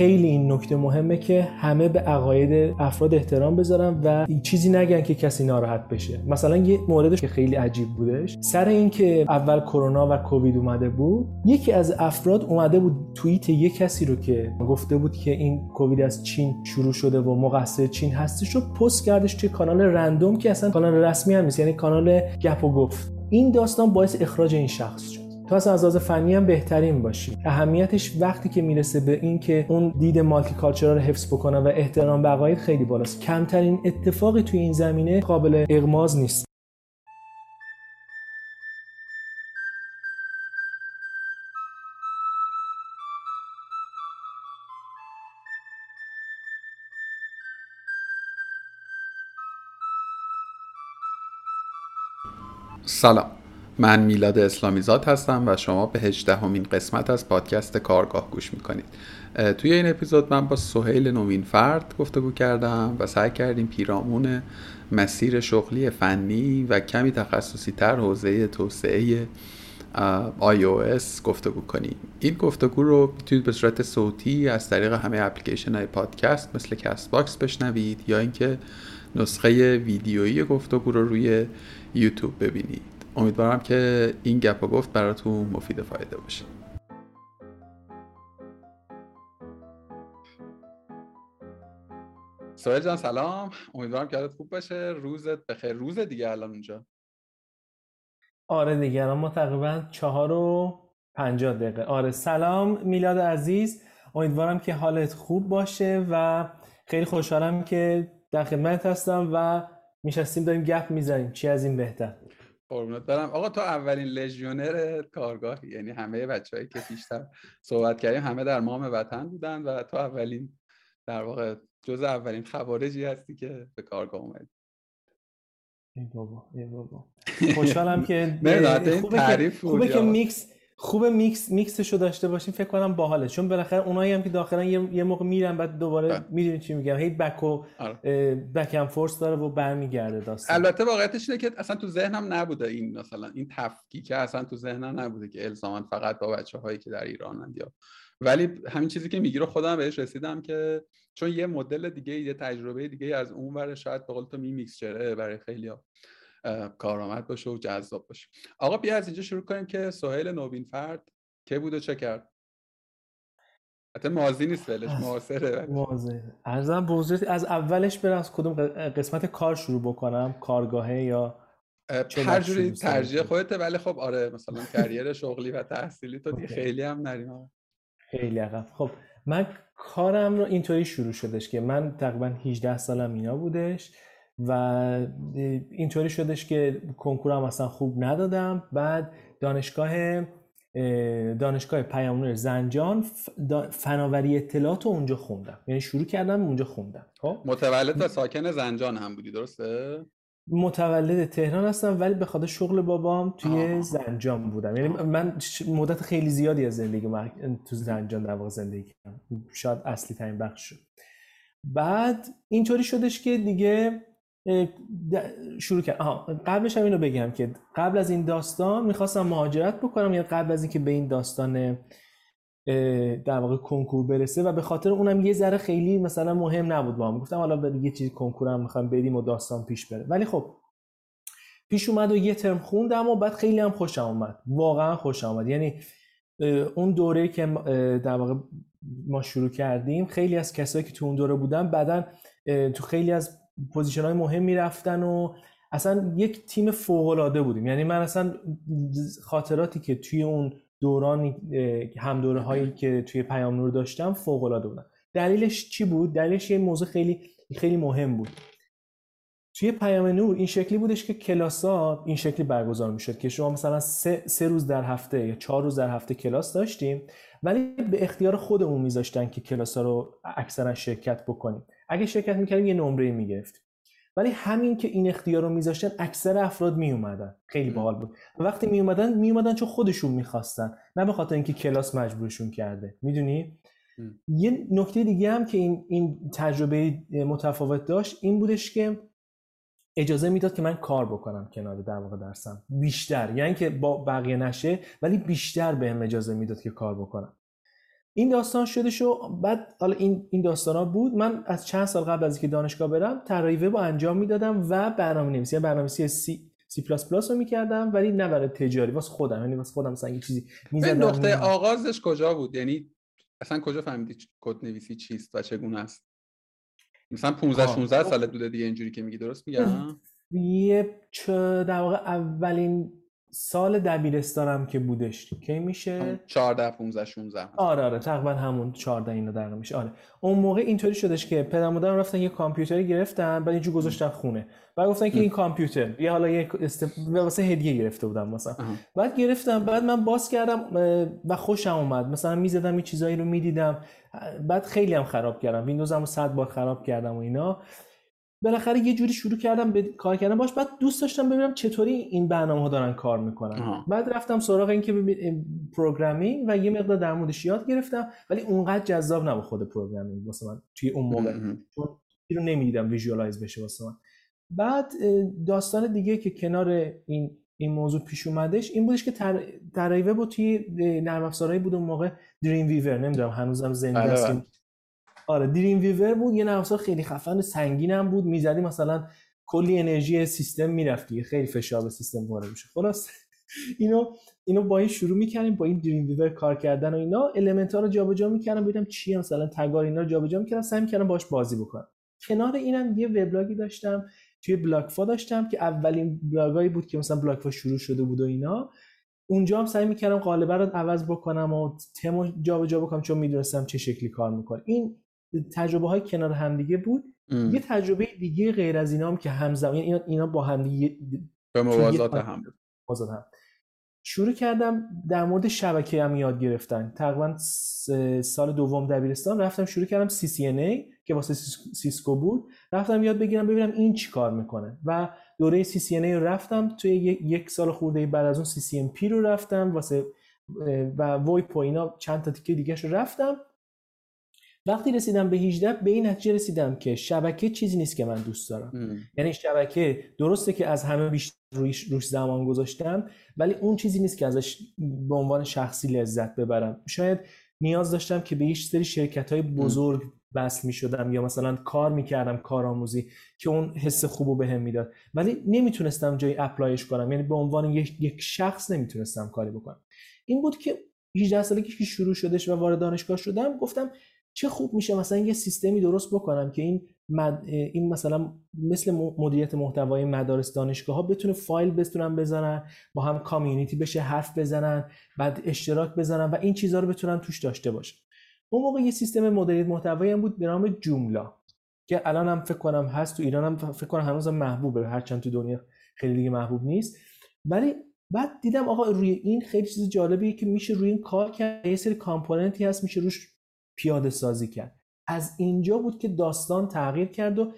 خیلی این نکته مهمه که همه به عقاید افراد احترام بذارن و چیزی نگن که کسی ناراحت بشه. مثلا یه موردش که خیلی عجیب بودش. سر اینکه اول کرونا و کووید اومده بود یکی از افراد اومده بود توییت یه کسی رو که گفته بود که این کووید از چین شروع شده و مقصر چین هستش رو پست کردش توی کانال رندوم که اصلا کانال رسمی هم نیست یعنی کانال گپ و گفت. این داستان باعث اخراج این شخص شد. تو از لحاظ فنی هم بهترین باشی. اهمیتش وقتی که می‌رسه به این که اون دید مالتی کالچرال رو حفظ بکنه و احترام به عقاید خیلی بالاست. کمترین اتفاقی توی این زمینه قابل اغماز نیست. سلام. من میلاد اسلامیزاد هستم و شما به هجدهمین قسمت از پادکست کارگاه گوش می‌کنید. توی این اپیزود من با سهیل نوین فرد گفتگو کردم و سعی کردیم پیرامون مسیر شغلی فنی و کمی تخصصی تر حوزه توسعه iOS گفتگو کنیم. این گفتگو رو می‌تونید به صورت صوتی از طریق همه اپلیکیشن های پادکست مثل Castbox بشنوید یا اینکه نسخه ویدیویی گفتگو رو روی یوتیوب ببینید. امیدوارم که این گپ گفت براتون مفید فایده باشه. سوهل جان سلام. امیدوارم که حالت خوب باشه. روزت بخیر. روز دیگه الان اونجا آره دیگه الان ما تقریبا چهار و پنجاه دقیقه. آره سلام میلاد عزیز. امیدوارم که حالت خوب باشه و خیلی خوشحالم که در خدمت هستم و میشستیم داریم گپ می‌زنیم. چی از این بهتر؟ قربونت برم. آقا تو اولین لژیونر کارگاه یعنی همه بچههایی که پیشتر صحبت کردیم همه در مام وطن بودن و تو اولین در واقع جز اولین خوارجی هستی که به کارگاه اومدی. ای بابا ای بابا. خوشحالم که, خوبه که میکس خوب mix mix شو داشته باشیم فکر کنم باحاله چون بالاخره اونایی هم که داخلا یه, یه موقع میرن بعد دوباره بله. می‌دونی چی میگم هی back و. بک ام فورس داره و برمیگرده داستان البته واقعیتش اینه که اصلا تو ذهنم نبوده این مثلا این تفکیک اصلا تو ذهنم نبوده که الزاما فقط با بچه هایی که در ایرانند یا ولی همین چیزی که میگی رو خودم بهش رسیدم که چون یه مدل دیگه یه تجربه دیگه از اون ور شاید به قول تو می میکسچره برای خیلی کارآمد باشه و جذاب باشه. آقا بیا از اینجا شروع کنیم که سهیل نوین فرد که بود و چه کرد؟ حتی مازی نیست ولش معاصره ارزم بزرگ از اولش برم از کدوم قسمت کار شروع بکنم؟ کارگاهه یا هر جوری ترجیح خودته ولی خب آره مثلا کریر شغلی و تحصیلی تو دیگه خیلی هم نریم خیلی عقب. خب من کارم رو اینطوری شروع شدش که من تقریبا 18 سالم اینا بودش. و اینطوری شدش که کنکورم اصلا خوب ندادم. بعد دانشگاه دانشگاه پیامنور زنجان فناوری اطلاعات رو اونجا خوندم. یعنی شروع کردم اونجا خوندم. خب؟ متولد و ساکن زنجان هم بودی درسته؟ متولد تهران هستم ولی به خاطر شغل بابام توی آه. زنجان بودم. یعنی من مدت خیلی زیادی از زندگی تو زنجان در واقع زندگی کردم. شاید اصلی ترین بخش شد. بعد اینطوری شدش که دیگه شروع کرد آها قبلش هم اینو بگم که قبل از این داستان می‌خواستم مهاجرت بکنم یا قبل از اینکه به این داستان در واقع کنکور برسه و به خاطر اونم یه ذره خیلی مثلا مهم نبود با هم. گفتم حالا به یه چیزی کنکورم می‌خوام بدیم و داستان پیش بره. ولی خب پیش اومد و یه ترم خوندم و بعد خیلی هم خوشم اومد. واقعا خوشم اومد. یعنی اون دوره که در واقع ما شروع کردیم خیلی از کسایی که تو اون دوره بودن بعدا تو خیلی از position های مهم رفتن و اصلا یک تیم فوق العاده بودیم. یعنی من اصلا خاطراتی که توی اون دوران هم دوره هایی که توی پیام نور داشتم فوق العاده بودن. دلیلش چی بود؟ دلیلش یه موضوع خیلی خیلی مهم بود. توی پیام نور این شکلی بودش که کلاس ها این شکلی برگزار می‌شد که شما مثلا سه, سه روز در هفته یا چهار روز در هفته کلاس داشتیم ولی به اختیار خودمون میذاشتن که کلاس ها رو اکثرا شرکت بکنیم. اگه شرکت می‌کردیم یه نمره می‌گرفتیم ولی همین که این اختیار رو میذاشتن اکثر افراد میومدن خیلی باحال بود. و وقتی میومدن میومدن چون خودشون می‌خواستن. نه به خاطر اینکه کلاس مجبورشون کرده. می‌دونی؟ یه نکته دیگه هم که این این تجربه متفاوت داشت این بودش که اجازه می‌داد که من کار بکنم کنار در واقع درسم. بیشتر. یعنی که با بقیه نشه ولی بیشتر بهم اجازه می‌داد که کار بکنم. این داستان شده شو بعد حالا این این داستان ها بود. من از چند سال قبل از اینکه دانشگاه برم طراحی وب انجام می‌دادم و برنامه نویسی یعنی برنامه‌نویسی سی سی پلاس پلاس رو می‌کردم ولی نه برای تجاری واسه خودم یعنی واسه خودم مثلا چیزی می‌زدم. نقطه آغازش کجا بود؟ یعنی اصلا کجا فهمیدی کد نویسی چیست و چگونه است؟ مثلا 15 16 سال بوده دیگه اینجوری که میگی درست میگم؟ یه در واقع اولین سال دبیرستانم که بودش کی میشه؟ 14 15 16 آره آره تقریبا همون 14 اینو دقیقا میشه. آره. اون موقع اینطوری شدش که پدر مادرم رفتن یه کامپیوتری گرفتن بعد اینجا گذاشتن خونه. بعد گفتن که این کامپیوتر یه حالا یه است... واسه هدیه گرفته بودم مثلا. بعد گرفتم بعد من باز کردم و خوشم اومد. مثلا می‌زدم یه چیزایی رو می‌دیدم. بعد خیلی هم خراب کردم. ویندوزمو 100 بار خراب کردم و اینا. بالاخره یه جوری شروع کردم به کار کردن. باش بعد دوست داشتم ببینم چطوری این برنامه ها دارن کار می‌کنن. بعد رفتم سراغ این که programming و یه مقدار در موردش یاد گرفتم ولی اونقدر جذاب نبود خود programming واسه من توی اون موقع. چون رو نمی‌دیدم visualize بشه واسه من. بعد داستان دیگه که کنار این این موضوع پیش اومدش این بودش که طراحی وب توی نرم افزارهایی بود اون موقع Dreamweaver نمی‌دونم هنوزم زنده بله، است آره Dreamweaver بود یه نرم خیلی خفن سنگینم بود. می‌زدی مثلا کلی انرژی سیستم می‌رفت خیلی فشار به سیستم وارد میشه خلاص. اینو اینو با این شروع می‌کنیم با این Dreamweaver کار کردن و اینا. element ها رو جابجا می‌کردم ببینم چی مثلا tag ها رو اینا رو جابجا می‌کردم سعی می‌کردم باش بازی بکنم. کنار اینم یه وبلاگی داشتم توی بلاگفا داشتم که اولین بلاگایی بود که مثلا بلاگفا شروع شده بود و اینا. اونجا هم سعی می‌کردم قالبه رو عوض بکنم و تمو جابجا بکنم چون می‌دونستم چه شکلی کار می‌کنه. این تجربه های کنار همدیگه بود. ام. یه تجربه دیگه غیر از اینا هم که همزمان یعنی اینا, اینا با همدیگه به موازات هم. بود هم. شروع کردم در مورد شبکه هم یاد گرفتن. تقریبا سال دوم دبیرستان رفتم شروع کردم CCNA که واسه سیسکو بود. رفتم یاد بگیرم ببینم این چی کار می‌کنه. و دوره CCNA رو رفتم. توی یک سال خورده بعد از اون CCNP رو رفتم. واسه و وایپ و اینا چند تا تیکه دیگه رو رفتم. وقتی رسیدم به 18 به این نتیجه رسیدم که شبکه چیزی نیست که من دوست دارم. ام. یعنی شبکه درسته که از همه بیشتر روش, روش زمان گذاشتم ولی اون چیزی نیست که ازش به عنوان شخصی لذت ببرم. شاید نیاز داشتم که به یه سری شرکت های بزرگ بس می شدم یا مثلا کار می کردم کارآموزی که اون حس خوبو بهم به می‌داد. ولی نمی‌تونستم جایی اپلایش کنم. یعنی به عنوان یک, یک شخص نمی‌تونستم کاری بکنم. این بود که 18 سالگی که شروع شدش و وارد دانشگاه شدم گفتم چه خوب میشه مثلا یه سیستمی درست بکنم که این مد... این مثلا مثل مدیریت محتوای مدارس دانشگاه ها بتونه فایل بتونن بزنن با هم کامیونیتی بشه حرف بزنن بعد اشتراک بزنن و این چیزها رو بتونن توش داشته باشن. اون موقع یه سیستم مدیریت محتوایی هم بود به نام Joomla که الان هم فکر کنم هست تو ایران هم فکر کنم هنوز هم محبوبه هرچند تو دنیا خیلی دیگه محبوب نیست. ولی بعد دیدم آقا روی این خیلی چیز جالبیه که میشه روی این کار کرد یه سری component ی هست میشه روش پیاده سازی کرد. از اینجا بود که داستان تغییر کرد و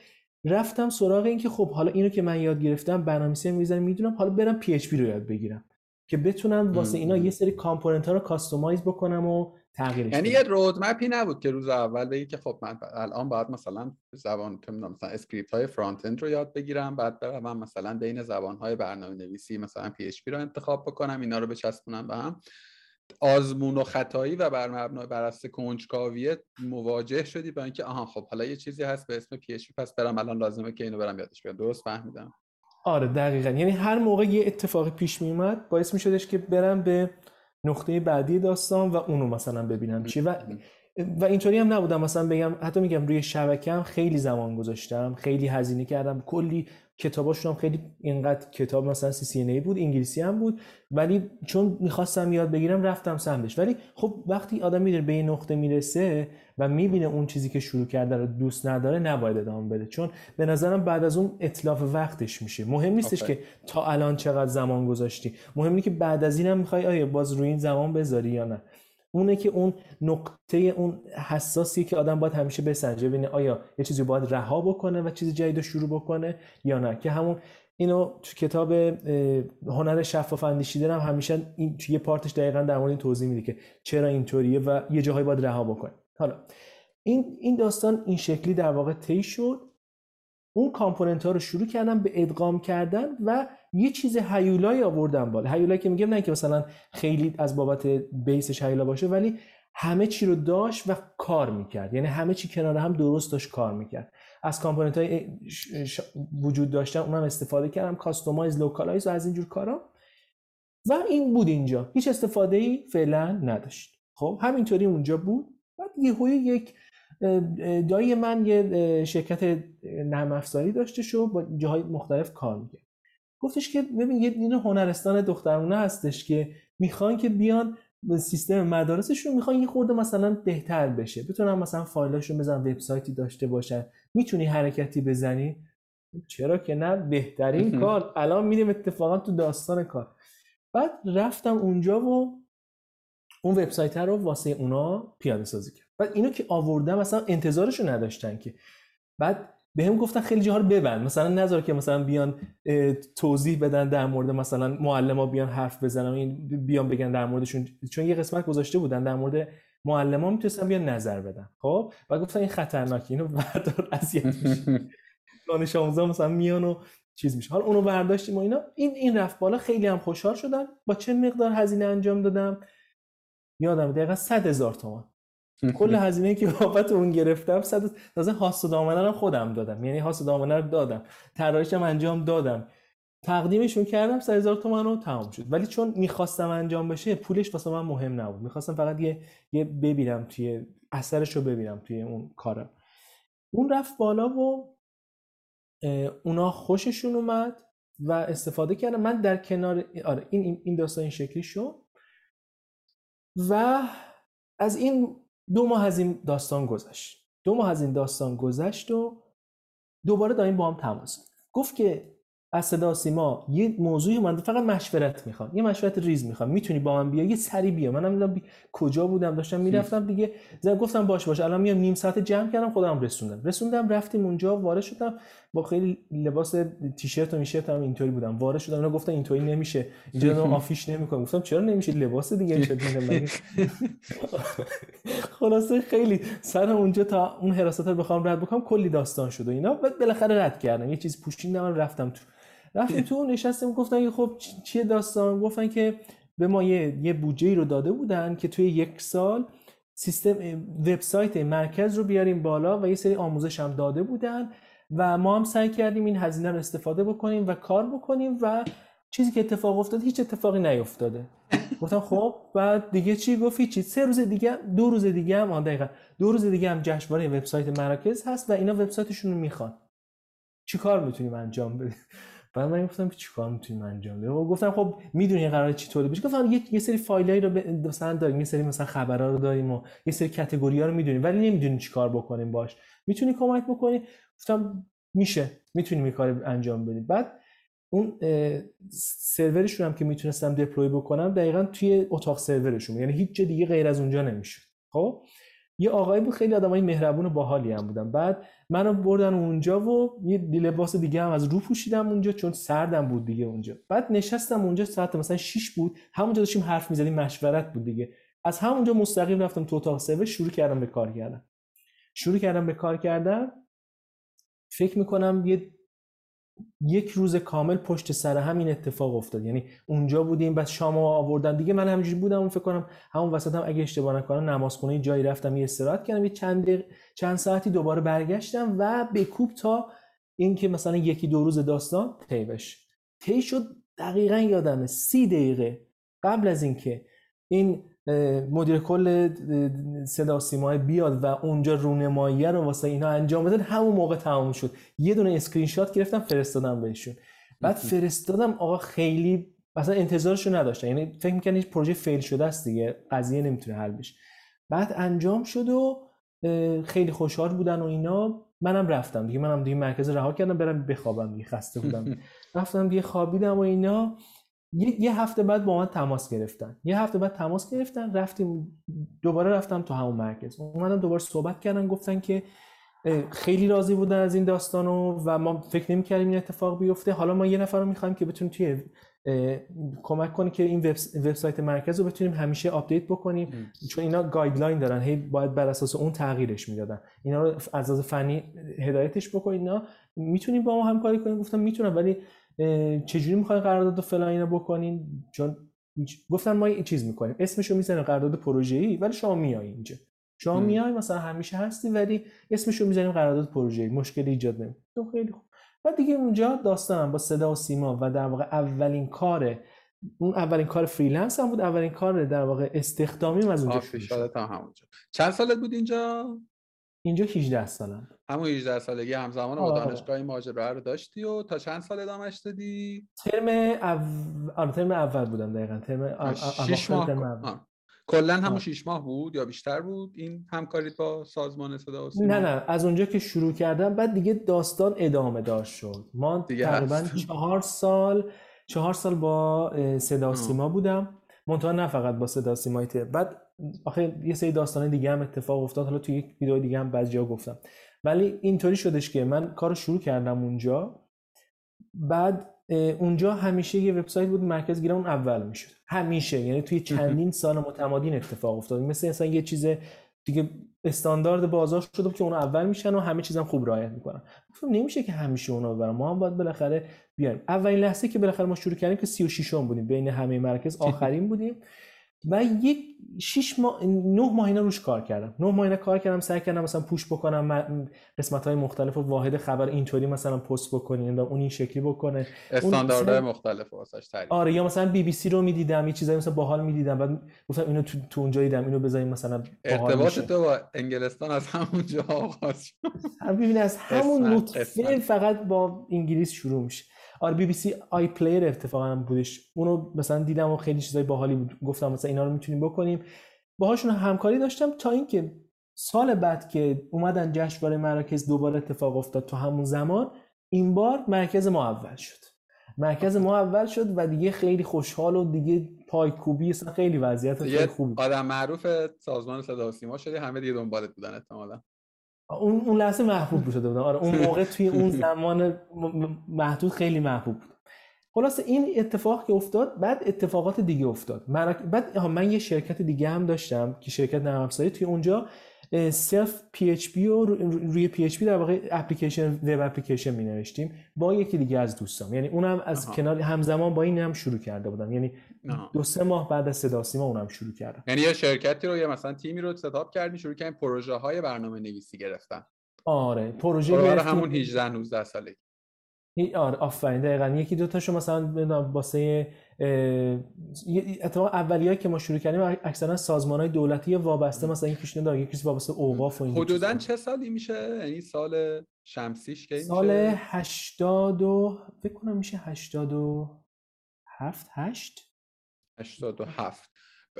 رفتم سراغ این که خب حالا اینو که من یاد گرفتم برنامه‌نویسی می‌زنم می‌دونم حالا برم PHP رو یاد بگیرم که بتونم واسه اینا یه سری component ها رو customize بکنم و تغییرش یعنی یه roadmap ی نبود که روز اول بگی که خب من الان باید مثلا زبان مثلا script های front-end رو یاد بگیرم بعد برم مثلا بین زبان های برنامه نویسی مثلا PHP رو انتخاب بکنم اینا رو بچسبونم به هم. آزمون و خطایی و بر مبنای بر اساس کنجکاویه مواجه شدی با اینکه آها خب حالا یه چیزی هست به اسم PHP پس برم الان لازمه که اینو برم یادش بیارم. درست فهمیدم. آره دقیقا. یعنی هر موقع یه اتفاقی پیش می اومد باعث می شدش که برم به نقطه بعدی داستان و اونو مثلا ببینم. چی؟ و و اینطوری هم نبودم. مثلا بگم حتی میگم روی شبکه خیلی زمان گذاشتم خیلی هزینه کردم. کلی کتاباشون هم خیلی اینقدر کتاب مثلا سی سی ای بود انگلیسی هم بود ولی چون می‌خواستم یاد بگیرم رفتم سمتش. ولی خب وقتی آدم میره به این نقطه می‌رسه و می‌بینه اون چیزی که شروع کرده رو دوست نداره نباید ادامه بده. چون به نظرم بعد از اون اطلاف وقتش میشه. مهم نیستش که تا الان چقدر زمان گذاشتی. مهم اینه که بعد از اینم می‌خوای آیا باز روی این زمان بذاری یا نه. اونه که اون نقطه اون حساسی که آدم باید همیشه بسنجه ببینه آیا یه چیزی باید رها بکنه و چیز جدید رو شروع بکنه یا نه. که همون اینو تو کتاب هنر شفاف اندیشیدن هم همیشه این توی پارتش دقیقا در مورد این توضیح میده که چرا اینطوریه و یه جاهایی باید رها بکنه. حالا این این داستان این شکلی در واقع طی شد اون component ها رو شروع کردم به ادغام کردن و یه چیز هیولایی آوردم بالا. هیولایی که میگم نه که مثلا خیلی از بابت base ش هیولا باشه ولی همه چی رو داشت و کار می‌کرد. یعنی همه چی کنار هم درست داشت کار می‌کرد. از component های وجود داشتن اونم استفاده کردم. customize localize و از اینجور کارا. و این بود اینجا. هیچ استفاده ای فعلا نداشت. خب همینطوری اونجا بود. بعد یه یک دایی من یه شرکت نرم افزاری داشته شو با جاهای مختلف کار می‌کرد. گفتش که ببین یه دین هنرستان دخترونه هستش که می‌خوان که بیان سیستم مدارسشون می‌خوان یه خورده مثلا بهتر بشه. بتونن مثلا فایلاشون بزن وبسایتی داشته باشن. می‌تونی حرکتی بزنی؟ چرا که نه بهترین کار. الان میریم اتفاقا تو داستان کار. بعد رفتم اونجا و اون وبسایت رو واسه اونا پیاده سازی کرد بعد اینو که آوردم مثلا انتظارشو نداشتن که. بعد به هم گفتن خیلی جاها رو ببند. مثلا نذار که مثلا بیان توضیح بدن در مورد مثلا معلم بیان حرف بزنن این بیان بگن در موردشون. چون یه قسمت گذاشته بودن در مورد معلم ها می‌تونستن بیان نظر بدن. خب؟ و گفتن این خطرناکه اینو بردار اذیت میشه دانش آموزا مثلا میان و چیز میشه. حالا اونو برداشتیم و اینا. این این رفت بالا. خیلی هم خوشحال شدن با چه مقدار هزینه انجام دادم؟ یادم دقیقا 100 هزار تومان. کل هزینه که بابت اون گرفتم صد تازه هاست دامنه رو خودم دادم. یعنی هاست دامنه رو دادم. طراحیشم انجام دادم. تقدیمشون کردم 3000 هزار تومن رو تمام شد. ولی چون می‌خواستم انجام بشه پولش واسه من مهم نبود. می‌خواستم فقط یه یه ببینم توی اثرش رو ببینم توی اون کارم. اون رفت بالا و اونا خوششون اومد و استفاده کردم. من در کنار آره این این داستان این شکلی شد و از این دو ماه از این داستان گذشت. دو ماه از این داستان گذشت و دوباره داریم با هم تماس گفت که از صدا سیما یه موضوعی من فقط مشورت می‌خوام. یه مشورت ریز می‌خوام. می‌تونی با من بیا یه سری بیا. منم بی... کجا بودم. داشتم می‌رفتم دیگه. زن گفتم باش باش. الان میام نیم ساعت جمع کردم خودم رسوندم. رسوندم رفتیم اونجا وارد شدم. با خیلی لباس تیشرت و میشرت هم اینطوری بودم. وارد شدم اونا گفتن اینطوری نمیشه. اینجا آفیش نمی‌کنم گفتم چرا نمیشه؟ لباس دیگه شد خلاصه خیلی سر اونجا تا اون حراست رو بخوام رد بکنم کلی داستان شد و اینا. بعد بالاخره رد کردم. یه چیز پوشیدم رفتم تو. رفتیم تو نشستیم گفتن که خب چیه داستان؟ گفتن که به ما یه, یه بودجه رو داده بودن که توی یک سال سیستم وبسایت مرکز رو بیاریم بالا و یه سری آموزش هم داده بودن. و ما هم سعی کردیم این هزینه رو استفاده بکنیم و کار بکنیم و چیزی که اتفاق افتاد هیچ اتفاقی نیفتاده. گفتم خب بعد دیگه چی گفتی؟ چی؟ سه روز دیگه دو روز دیگه هم آن دقیقا. دو روز دیگه هم جشنواره وبسایت مراکز هست و اینا وبسایتشون رو می‌خوان. چیکار می‌تونیم انجام بدیم؟ بعد من گفتم که چیکار می‌تونیم انجام بدیم؟ و گفتم خب می‌دونی قرار چی طوری بشه؟ گفتم یه, یه سری فایلایی رو مثلا داریم یه سری مثلا خبرها رو داریم و یه سری کاتگوری ها رو می‌دونیم ولی نمی‌دونیم چیکار بکنیم باش. می‌تونی کمک بکنی؟ گفتم میشه می‌تونیم این کار انجام بدیم. بعد اون سرورشون هم که می‌تونستم دپلوی بکنم دقیقا توی اتاق سرورشون یعنی هیچ دیگه غیر از اونجا نمی‌شد. خب؟ یه آقایی بود خیلی آدمای مهربون و باحالی هم بودن. بعد منو بردن اونجا و یه لباس دیگه هم از رو پوشیدم اونجا چون سردم بود دیگه اونجا. بعد نشستم اونجا ساعت مثلا 6 بود. همونجا داشتیم حرف می‌زدیم مشورت بود دیگه. از همونجا مستقیم رفتم تو اتاق سرور شروع کردم به کار کردن. شروع کردم به کار کردن. فکر می‌کنم یه یک روز کامل پشت سر همین اتفاق افتاد. یعنی اونجا بودیم بعد شام آوردن. دیگه من همینجوری بودم اون فکر کنم همون وسط هم اگه اشتباه نکنم نمازخونه جایی رفتم یه استراحت کردم یه چند چند ساعتی دوباره برگشتم و بکوب تا اینکه مثلا یکی دو روز داستان طی بشه. طی شد دقیقا یادمه سی دقیقه قبل از اینکه این مدیر کل صدا سیمای بیاد و اونجا رونمایی رو واسه اینا انجام بدن. همون موقع تمام شد. یه دونه اسکرین شات گرفتم فرستادم بهشون. بعد فرستادم آقا خیلی مثلا انتظارشو نداشتن. یعنی فکر می‌کنن هیچ پروژه fail شده است دیگه. قضیه نمی‌تونه حل بشه. بعد انجام شد و خیلی خوشحال بودن و اینا. منم رفتم دیگه. منم دیگه مرکز رها کردم برم بخوابم دیگه. خسته بودم. رفتم دیگه خوابیدم و اینا. یه, هفته بعد با من تماس گرفتن. یه هفته بعد تماس گرفتن رفتیم دوباره رفتم تو همون مرکز. اومدن دوباره صحبت کردن گفتن که خیلی راضی بودن از این داستانو و ما فکر نمی کردیم این اتفاق بیفته. حالا ما یه نفر رو می‌خوایم که بتونیم توی کمک کنه که این وبسایت مرکز رو بتونیم همیشه update بکنیم. چون اینا guideline دارن. هی باید بر اساس اون تغییرش می‌دادن. اینا رو از از فنی هدایتش بکنید اینا. می‌تونیم با ما همکاری کنیم. گفتم می‌تونم ولی چجوری می‌خوای قرارداد و فلان اینا بکنین؟ چون گفتن ما این چیز می‌کنیم. اسمشو می‌زنیم قرارداد پروژه‌ای ولی شما میای اینجا. شما میای مثلا همیشه هستی ولی اسمشو می‌زنیم قرارداد پروژه‌ای. مشکلی ایجاد نمیشه تو خیلی خوب. و دیگه اونجا داستانم با صدا و سیما و در واقع اولین کار اون اولین کار freelance هم بود. اولین کار در واقع استخدامی از اونجا شروع شد. همونجا. چند سالت بود اینجا؟ اینجا 18 سالم. همون 18 سالگی همزمان با دانشگاه ماجرا رو داشتی و تا چند سال ادامهش دادی؟ ترم او... آره ترم اول بودم دقیقاً. ترم 6 ماه کلا همون 6 ماه بود یا بیشتر بود؟ این همکاریت با سازمان صدا و نه نه. از اونجا که شروع کردم بعد دیگه داستان ادامه داشت شد. ما تقریبا چهار سال چهار سال با صدا سیما بودم. منتها نه فقط با صدا سیمای بعد آخه یه سری داستان دیگه هم اتفاق افتاد. حالا توی یک ویدیو دیگه هم بعضیا گفتم. ولی اینطوری شدش که من کار شروع کردم اونجا. بعد اونجا همیشه یه وبسایت بود مرکز گیرم اون اول می‌شد. همیشه. یعنی توی چندین سال متمادین اتفاق افتاد. مثل مثلا یه چیز دیگه استاندارد بازار شده که اونا اول میشن و همه چیزم خوب رعایت می‌کنن. گفتم نمیشه که همیشه اونا ببرن ما هم باید بالاخره بیایم. اولین لحظه که بالاخره ما شروع کردیم که 36 ام بودیم. بین همه مرکز آخرین بودیم. و یک 6 ماه 9 ماه اینا روش کار کردم. 9 ماه اینا کار کردم سعی کردم مثلا push بکنم قسمت های مختلف و واحد خبر اینطوری مثلا پست بکنین اون این شکلی بکنه. استانداردهای مختلف واسش تعریف آره یا مثلا بی بی سی رو می‌دیدم یه چیزایی مثلا باحال می‌دیدم بعد گفتم اینو تو, تو اونجا دیدم اینو بذاریم مثلا ارتباط تو با انگلستان از همونجا آغاز شد. ببین از همون نطفه فقط با انگلیس شروع میشه. آره BBC iPlayer اتفاقا بودش. اونو مثلا دیدم و خیلی چیزای باحالی بود. گفتم مثلا اینا رو می‌تونیم بکنیم. باهاشون همکاری داشتم تا اینکه سال بعد که اومدن جشنواره مراکز دوباره اتفاق افتاد تو همون زمان این بار مرکز ما اول شد. مرکز ما اول شد و دیگه خیلی خوشحال و دیگه پایکوبی اصلا خیلی وضعیت خیلی خوبی آدم معروف سازمان صدا و سیما شدی همه دیگه دنبالت بودن احتمالاً. اون اون لحظه محبوب شده بودم. آره اون موقع توی اون زمان محدود خیلی محبوب بود. خلاص این اتفاق که افتاد بعد اتفاقات دیگه افتاد. من بعد من یه شرکت دیگه هم داشتم که شرکت نرم افزاری توی اونجا. سلف PHP و روی PHP در واقع application web application می نوشتیم با یکی دیگه از دوستام. یعنی اونم از آها. کنار همزمان با این هم شروع کرده بودم. یعنی دو سه ماه بعد از صدا سیما اونم شروع کردم. یعنی یه شرکتی رو یا مثلا تیمی رو setup کردی شروع کردین پروژه های برنامه نویسی گرفتن. آره پروژه آره همون 18 19 سالگی. آره آفرین دقیقا. یکی دو تاشو مثلا واسه اتفاق اولیایی که ما شروع کردیم اکثرا سازمان های دولتی وابسته مثلا این کشنه داره یکی وابسته اوقاف و این حدودا چه سالی میشه؟ یعنی سال شمسیش که سال 80 و فکر کنم میشه 87 8 87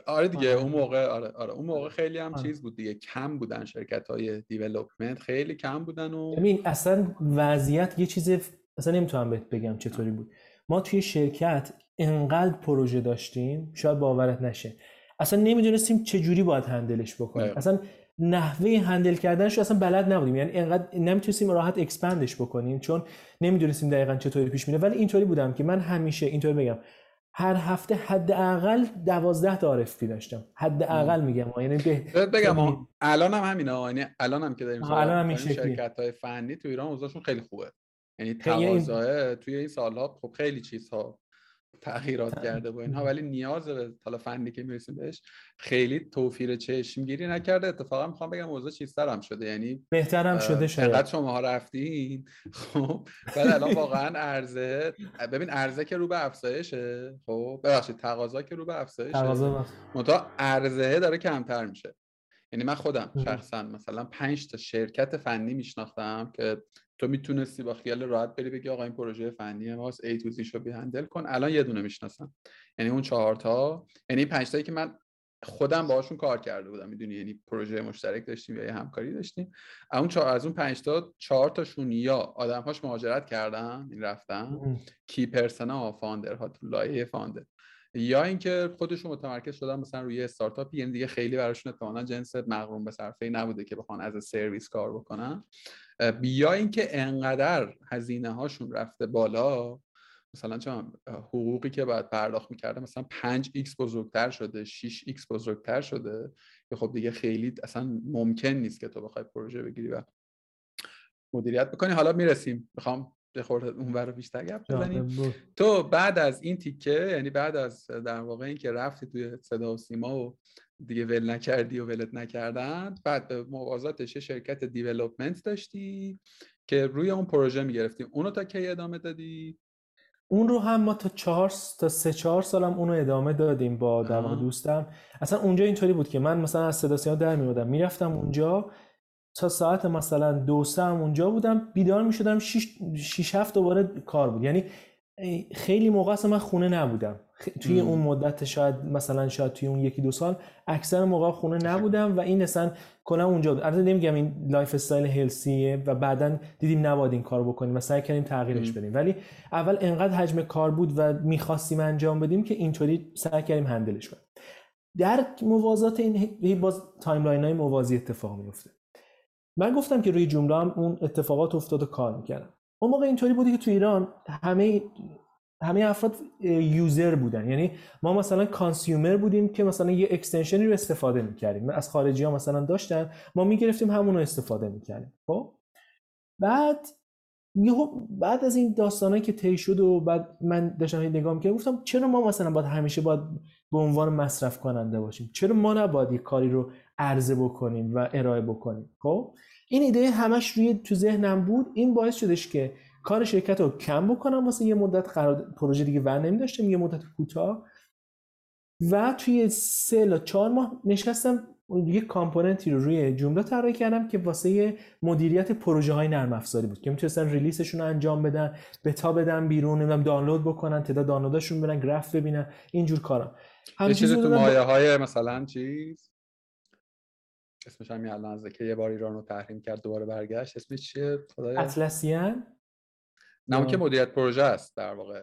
آره دیگه آره. اون موقع آره آره. اون موقع خیلی هم آره. چیز بود دیگه. کم بودن شرکت های دیولپمنت خیلی کم بودن و ببین اصلا وضعیت یه چیز اصلا نمی‌تونم بهت بگم چطوری بود. ما توی شرکت انقدر پروژه داشتیم شاید باورت نشه. اصلا نمی‌دونستیم چه جوری باید handle ش بکنیم. اه. اصلا نحوه handle کردنش اصلا بلد نبودیم. یعنی انقدر نمی‌تونستیم راحت expand ش بکنیم چون نمی‌دونستیم دقیقا چطوری پیش میره. ولی اینطوری بودم که من همیشه اینطوری بگم هر هفته حداقل دوازده تا RFP داشتم. حداقل میگم. یعنی به بگم الان هم همینا یعنی الان هم که داریم الان هم شرکت های فنی تو ایران اوضاعشون خیلی خوبه. یعنی تقاضا توی این سالها خب خیلی چیزها تغییرات کرده با اینها. ولی نیاز به حالا فنی که می‌رسیم بهش خیلی توفیر چشمگیری نکرده. اتفاقا می‌خوام بگم موضوع چیزتر هم شده. یعنی بهترم شده شاید. شما ها رفتین؟ خب بعد الان واقعا عرضه ببین عرضه که رو به افزایشه. خب ببخشید تقاضا که رو به افزایشه. تقاضا عرضه داره کمتر میشه. یعنی من خودم شخصا مثلا 5 تا شرکت فنی میشناختم که تو می‌تونستی با خیال راحت بری بگی آقا این پروژه فنی ماست A تا Z شو بیا handle کن. الان یه دونه می‌شناسم. یعنی اون چهار تا. یعنی پنج تایی که من خودم باهاشون کار کرده بودم. می‌دونی؟ یعنی پروژه مشترک داشتیم یا یه همکاری داشتیم. اون چهار از اون پنج تا چهار تاشون یا آدمهاش مهاجرت کردن این رفتن. key person ا founder ها تو لایه founder یا اینکه خودشون متمرکز شدن مثلا روی استارتاپ یعنی دیگه خیلی براشون احتمالاً جنس مقرون به صرفه نبوده که بخوان از سرویس کار بکنن. بیا اینکه انقدر هزینه هاشون رفته بالا مثلا چون حقوقی که باید پرداخت می‌کرده مثلا 5 x بزرگتر شده 6 x بزرگتر شده که خب دیگه خیلی اصلا ممکن نیست که تو بخوای پروژه بگیری و مدیریت بکنی. حالا می‌رسیم می‌خوام خورده اون رو بیشتر گپ بزنیم تو بعد از این تیکه یعنی بعد از در واقع اینکه رفتی توی صدا و سیما و دیگه ول نکردی و ولت نکردن بعد به موازاتش شرکت دیولپمنت داشتی که روی اون پروژه می‌گرفتی. اونو تا کی ادامه دادی؟ اون رو هم ما تا چهار تا سه چهار سالم اونو ادامه دادیم با در دوستم. اصلا اونجا اینطوری بود که من مثلا از صدا سیما در می‌رفتم اونجا تا ساعت مثلا دو سه هم اونجا بودم بیدار می‌شدم شیش, شیش هفت دوباره کار بود. یعنی خیلی موقع اصلا من خونه نبودم. توی اون مدت شاید مثلا شاید توی اون یکی دو سال اکثر موقع خونه نبودم و این اصلا کلا اونجا بود. البته نمیگم این lifestyle healthy ه و بعدا دیدیم نباید این کار بکنیم و سعی کردیم تغییرش بدیم. ولی اول انقدر حجم کار بود و می‌خواستیم انجام بدیم که اینطوری سعی کردیم handle ش کنیم. در موازات این باز timeline های موازی اتفاق میفته من گفتم که روی Joomla هم اون اتفاقات افتاد و کار می‌کردم. اون موقع اینطوری بودی که تو ایران همه همه افراد user بودن. یعنی ما مثلا consumer بودیم که مثلا یه extension ی رو استفاده می‌کردیم. از خارجی ها مثلا داشتن ما می‌گرفتیم همون رو استفاده می‌کردیم. خب؟ بعد بعد از این داستانایی که طی شد و بعد من داشتم نگاه می‌کردم گفتم چرا ما مثلا باید همیشه باید به عنوان مصرف کننده باشیم؟ چرا ما نباید یه کاری رو عرضه بکنیم و ارائه بکنیم. خب؟ این ایده همش روی تو ذهنم بود. این باعث شدش که کار شرکت رو کم بکنم. واسه یه مدت قرار پروژه دیگه ور نمیداشتم یه مدت کوتاه. و توی سه تا چهار ماه نشستم یه component ی رو روی Joomla طراحی کردم که واسه مدیریت پروژه های نرم افزاری بود که می‌تونستن release شون رو انجام بدن بتا بدن بیرون نمی‌دونم دانلود بکنن تعداد دانلوداشون برن گراف ببینن اینجور کارا. همین چیزی تو مایه های مثلا چیز؟ اسمش هم الان از که یه بار ایران رو تحریم کرد دوباره برگشت. اسمش چیه؟ Atlassian؟ نه که مدیریت پروژه است در واقع.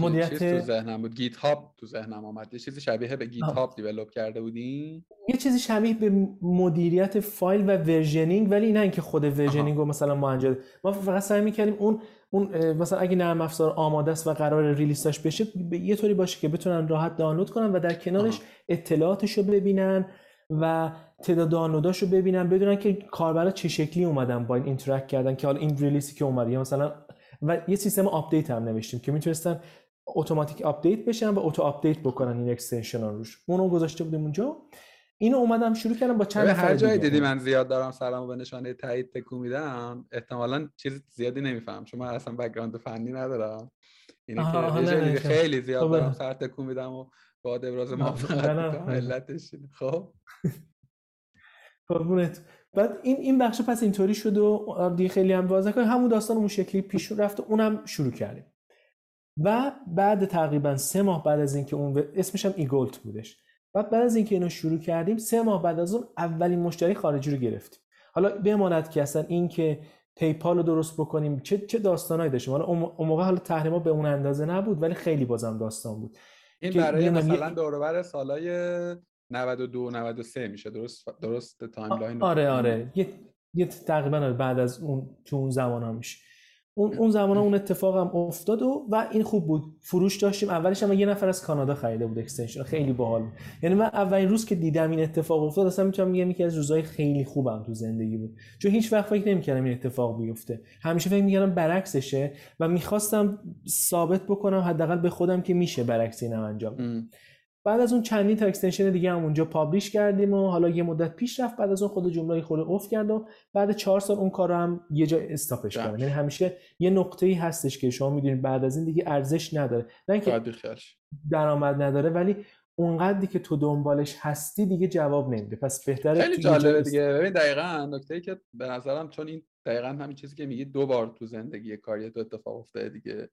مدیریت تو ذهنم بود. GitHub تو ذهنم آمد. یه چیزی شبیه به GitHub develop کرده بودین یه چیزی شبیه به مدیریت فایل و versioning ولی نه اینکه خود versioning رو مثلا ما انجام ما فقط سعی می‌کردیم اون اون مثلا اگه نرم افزار آماده است و قرار release ش بشه یه طوری باشه که بتونن راحت دانلود کنن و در کنارش اطلاعاتش رو ببینن. و تعداد دانلوداش رو ببینن بدونن که کاربرا چه شکلی اومدن با این interact کردن که حالا این release ی که اومد یا مثلا و یه سیستم update هم نوشتیم که می‌تونستن اتوماتیک update بشن و auto update بکنن این extension روش. اونو گذاشته بودیم اونجا. اینو اومدم شروع کردم با چند هر جایی دیدی من زیاد دارم سرمو به نشانه تایید تکون میدم احتمالاً چیز زیادی نمیفهم. چون من اصلا background فنی ندارم. اینه که خیلی زیاد خب. دارم سر تکون میدم و با ابراز موافقت علتش خب. قربونت. بعد این این بخش پس اینطوری شد و دیگه خیلی هم واضح کنیم همون داستان اون شکلی پیش رفت و اونم شروع کردیم. و بعد تقریبا سه ماه بعد از اینکه اون اسمش هم ایگولت بودش. بعد بعد از اینکه اینو شروع کردیم سه ماه بعد از اون اولین مشتری خارجی رو گرفتیم. حالا بماند که اصلا این که PayPal رو درست بکنیم چه چه داستانایی داشتیم؟ حالا اون موقع حالا تحریما به اون اندازه نبود ولی خیلی بازم داستان بود. این برای مثلا دور سالای 92 93 میشه. درست درست timeline آره آره. یه, یه تقریبا بعد از اون تو اون زمان ها میشه. اون اون زمان اون اتفاق هم افتاد و, و این خوب بود. فروش داشتیم. اولش هم یه نفر از کانادا خریده بود extension خیلی باحال. یعنی من اولین روز که دیدم این اتفاق افتاد اصلا می‌تونم بگم یکی از روزهای خیلی خوبم تو زندگی بود. چون هیچ وقت فکر نمی‌کردم این اتفاق بیفته. همیشه فکر می‌کردم برعکسشه و می‌خواستم ثابت بکنم حداقل به خودم که میشه برعکس اینم انجام. بعد از اون چندین تا extension دیگه هم اونجا publish کردیم و حالا یه مدت پیش رفت بعد از اون خود Joomla خود افت کرد و بعد چهار سال اون کار رو هم یه جا stop ش کردم یعنی همیشه یه نقطه ای هستش که شما می‌دونید بعد از این دیگه ارزش نداره. نه اینکه درآمد نداره ولی اونقدری که تو دنبالش هستی دیگه جواب نمیده. پس بهتره خیلی جالبه دیگه. ببین دقیقاً نکته ای که به نظرم چون این دقیقا همین چیزی که میگی دو بار تو زندگی کاری تو اتفاق افتاده دیگه.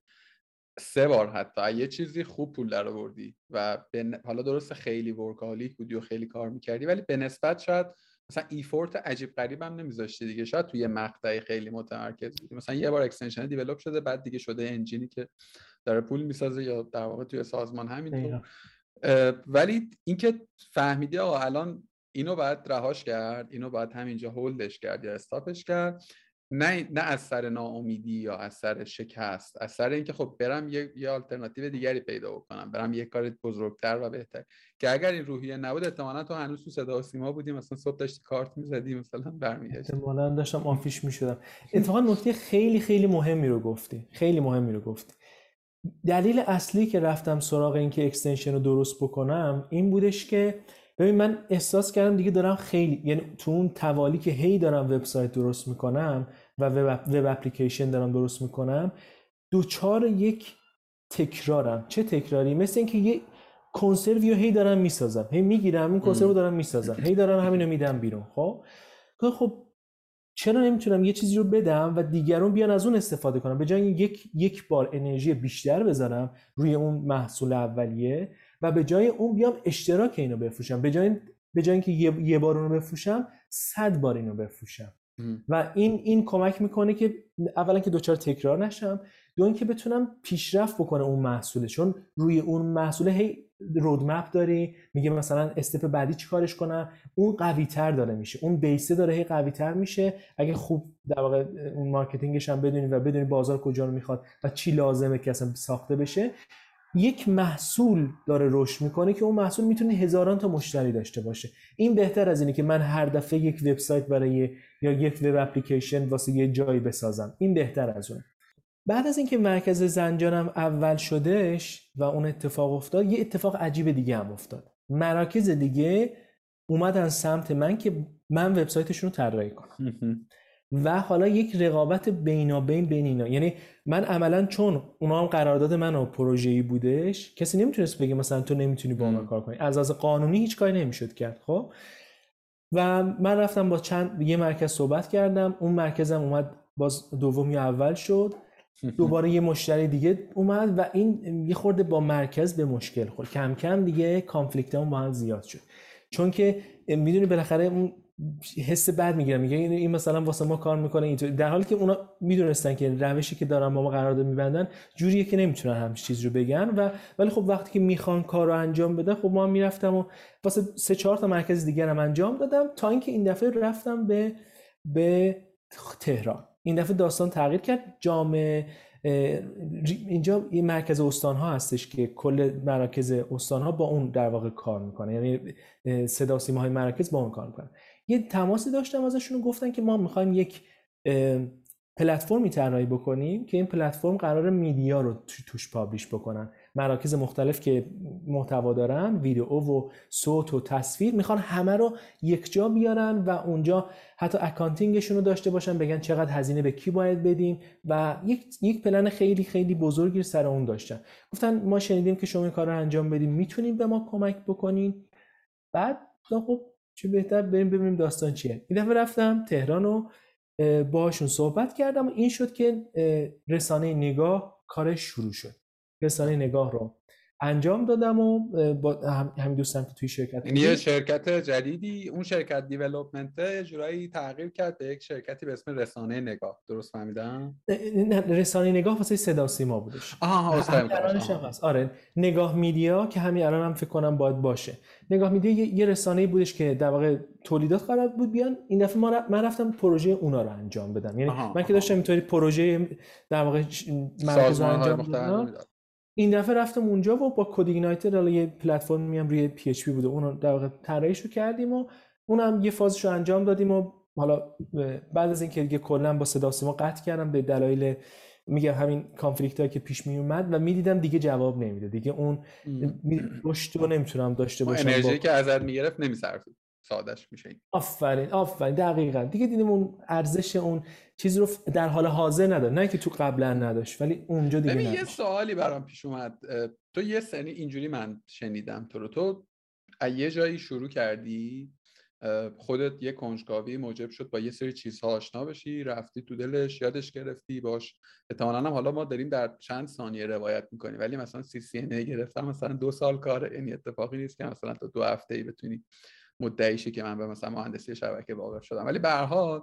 سه بار حتی. یه چیزی خوب پول در آوردی و حالا درست خیلی workaholic بودی و خیلی کار می‌کردی ولی به نسبت شاید مثلا effort عجیب غریب هم نمیذاشتی دیگه. شاید توی مقطعی خیلی متمرکز بودی. مثلا یه بار extension develop شده بعد دیگه شده engine ی که داره پول می‌سازه یا در واقع توی سازمان همینطور. ولی اینکه فهمیدی آقا الان اینو باید رهاش کرد اینو باید همینجا هولدش کرد یا استاپش کرد نه نه از سر ناامیدی یا از سر شکست از سر اینکه خب برم یه یه آلترناتیو دیگری پیدا بکنم برم یه کار بزرگتر و بهتر. که اگر این روحیه نبود احتمالاً تو هنوز تو صدا سیما بودیم مثلا صبح داشتی کارت می‌زدی مثلا برمیگشتی. احتمالاً داشتم آفیش می‌شدم. اتفاقا نکته خیلی خیلی مهمی رو گفتی. خیلی مهمی رو گفتی. دلیل اصلی که رفتم سراغ اینکه extension رو درست بکنم این بودش که ببین من احساس کردم دیگه دارم خیلی یعنی تو اون توالی که هی دارم وبسایت درست می‌کنم و web application دارم درست می‌کنم دچار یک تکرارم. چه تکراری؟ مثل اینکه یه کنسروی رو هی دارم می‌سازم. هی می‌گیرم این کنسرو دارم می‌سازم. هی دارم همینو میدم بیرون خب؟ خب چرا نمی‌تونم یه چیزی رو بدم و دیگرون بیان از اون استفاده کنم به جای یک یک بار انرژی بیشتر بذارم روی اون محصول اولیه و به جای اون بیام اشتراک اینو بفروشم. به جای به جای اینکه یه, بار اونو بفروشم صد بار اینو بفروشم. و این این کمک می‌کنه که اولا که دوچار تکرار نشم دو اینکه بتونم پیشرفت بکنه اون محصوله. چون روی اون محصوله هی رودمپ داری میگه مثلا استپ بعدی چیکارش کنم؟ اون قوی تر داره میشه. اون base ه داره هی قوی تر میشه. اگه خوب در واقع اون marketing ش هم بدونی و بدونی بازار کجا رو می‌خواد و چی لازمه که اصلا ساخته بشه یک محصول داره رشد می‌کنه که اون محصول می‌تونه هزاران تا مشتری داشته باشه. این بهتر از اینه که من هر دفعه یک وبسایت برای یا یک web application واسه یه جایی بسازم. این بهتر از اون. بعد از اینکه مرکز زنجانم اول شدش و اون اتفاق افتاد یه اتفاق عجیب دیگه هم افتاد. مراکز دیگه اومدن سمت من که من وبسایتشون رو طراحی کنم. و حالا یک رقابت بینابین بین اینا. یعنی من عملا چون اونا هم قرارداد من و پروژه‌ای بودش کسی نمی‌تونست بگه مثلا تو نمی‌تونی با من کار کنی. از از قانونی هیچ کاری نمی‌شد کرد خب؟ و من رفتم با چند یه مرکز صحبت کردم. اون مرکزم اومد باز دومی اول شد. دوباره یه مشتری دیگه اومد و این یه خورده با مرکز به مشکل خورد. کم کم دیگه کانفلیکت هم با هم زیاد شد. چون که می‌دونی بالاخره اون حس بد می‌گیرم. میگه این مثلا واسه ما کار می‌کنه اینطور. در حالی که اونا می‌دونستن که روشی که دارن با ما قرارداد میبندن جوریه که نمی‌تونن همچین چیز رو بگن و ولی خب وقتی که می‌خوان کار رو انجام بدن خب ما می‌رفتم و واسه سه چهار تا مرکز دیگر هم انجام دادم تا اینکه این دفعه رفتم به به تهران. این دفعه داستان تغییر کرد. جامعه اینجا یه مرکز استان ها هستش که کل مراکز استان ها با اون در واقع کار می‌کنه. یعنی صدا سیما های مراکز با اون کار می‌کنه. یه تماسی داشتم ازشون گفتن که ما می‌خوایم یک پلتفرمی طراحی بکنیم که این پلتفرم قرار میدیا رو توش پابلیش بکنن. مراکز مختلف که محتوا دارن ویدیو و صوت و تصویر می‌خوان همه رو یک جا بیارن و اونجا حتی اکانتینگشون رو داشته باشن بگن چقدر هزینه به کی باید بدیم و یک یک پلن خیلی خیلی بزرگی سر اون داشتن. گفتن ما شنیدیم که شما این کار انجام بدیم می‌تونیم به ما کمک بکنین. بعد خب چه بهتر بریم ببینیم داستان چیه. این دفعه رفتم تهران و باهاشون صحبت کردم و این شد که رسانه نگاه کارش شروع شد. رسانه نگاه رو انجام دادم و با همین دوستم که توی شرکت این یه شرکت جدیدی اون شرکت دیولوپمنت جورایی تغییر کرد به یک شرکتی به اسم رسانه نگاه. درست فهمیدم؟ رسانه نگاه واسه صدا سیما بودش. آها هست. آره نگاه میدیا که همین الان هم فکر کنم باید باشه. نگاه مدیا یه رسانه بودش که در واقع تولیدات قرار بود بیان. این دفعه من رفتم پروژه اونا رو انجام بدم. یعنی من که داشتم اینطوری پروژه در واقع مرکز انجام این دفعه رفتم اونجا و با CodeIgniter حالا یه پلتفرمی هم روی PHP بوده. اون در واقع طراحیشو کردیم و اونم یه فازش رو انجام دادیم و حالا بعد از اینکه دیگه کلا با صدا سیما قطع کردم به دلایل میگم همین conflict هایی که پیش می اومد و می‌دیدم دیگه جواب نمیده. دیگه اون رشد رو نمی‌تونم داشته باشم انرژی با... که ازت می‌گرفت نمیصرفید سادش میشه. آفرین آفرین. دقیقا. دیگه دیدیم اون ارزش اون چیز رو در حال حاضر نداره. نه که تو قبلا نداشت ولی اونجا دیگه ببین یه سوالی برام پیش اومد. تو یه سنی اینجوری من شنیدم تو رو. تو یه جایی شروع کردی خودت یه کنجکاوی موجب شد با یه سری چیزها آشنا بشی رفتی تو دلش یادش گرفتی باش. احتمالاً هم حالا ما داریم در چند ثانیه روایت می‌کنیم ولی مثلا سی سی ان گرفتم مثلا دو سال کار این اتفاقی نیست که مثلا تو دو هفته ای بتونی مدعیشی که من به مثلا مهندسی شبکه واقف شدم. ولی به حال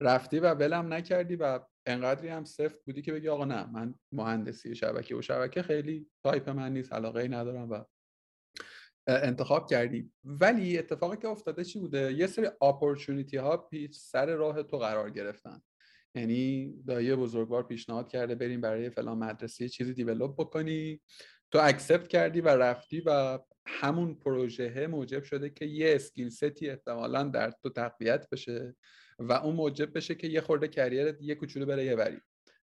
رفتی و ولم نکردی و انقدری هم سفت بودی که بگی آقا نه من مهندسی شبکه و شبکه خیلی تایپ من نیست علاقه ای ندارم و انتخاب کردی. ولی اتفاقی که افتاده چی بوده؟ یه سری opportunity ها پیش سر راه تو قرار گرفتن. یعنی دایی بزرگوار پیشنهاد کرده بریم برای فلان مدرسه چیزی develop بکنی. تو accept کردی و رفتی و همون پروژه موجب شده که یه skill set ی احتمالا در تو تقویت بشه. و اون موجب بشه که یه خورده career یه کوچولو بره یه بری.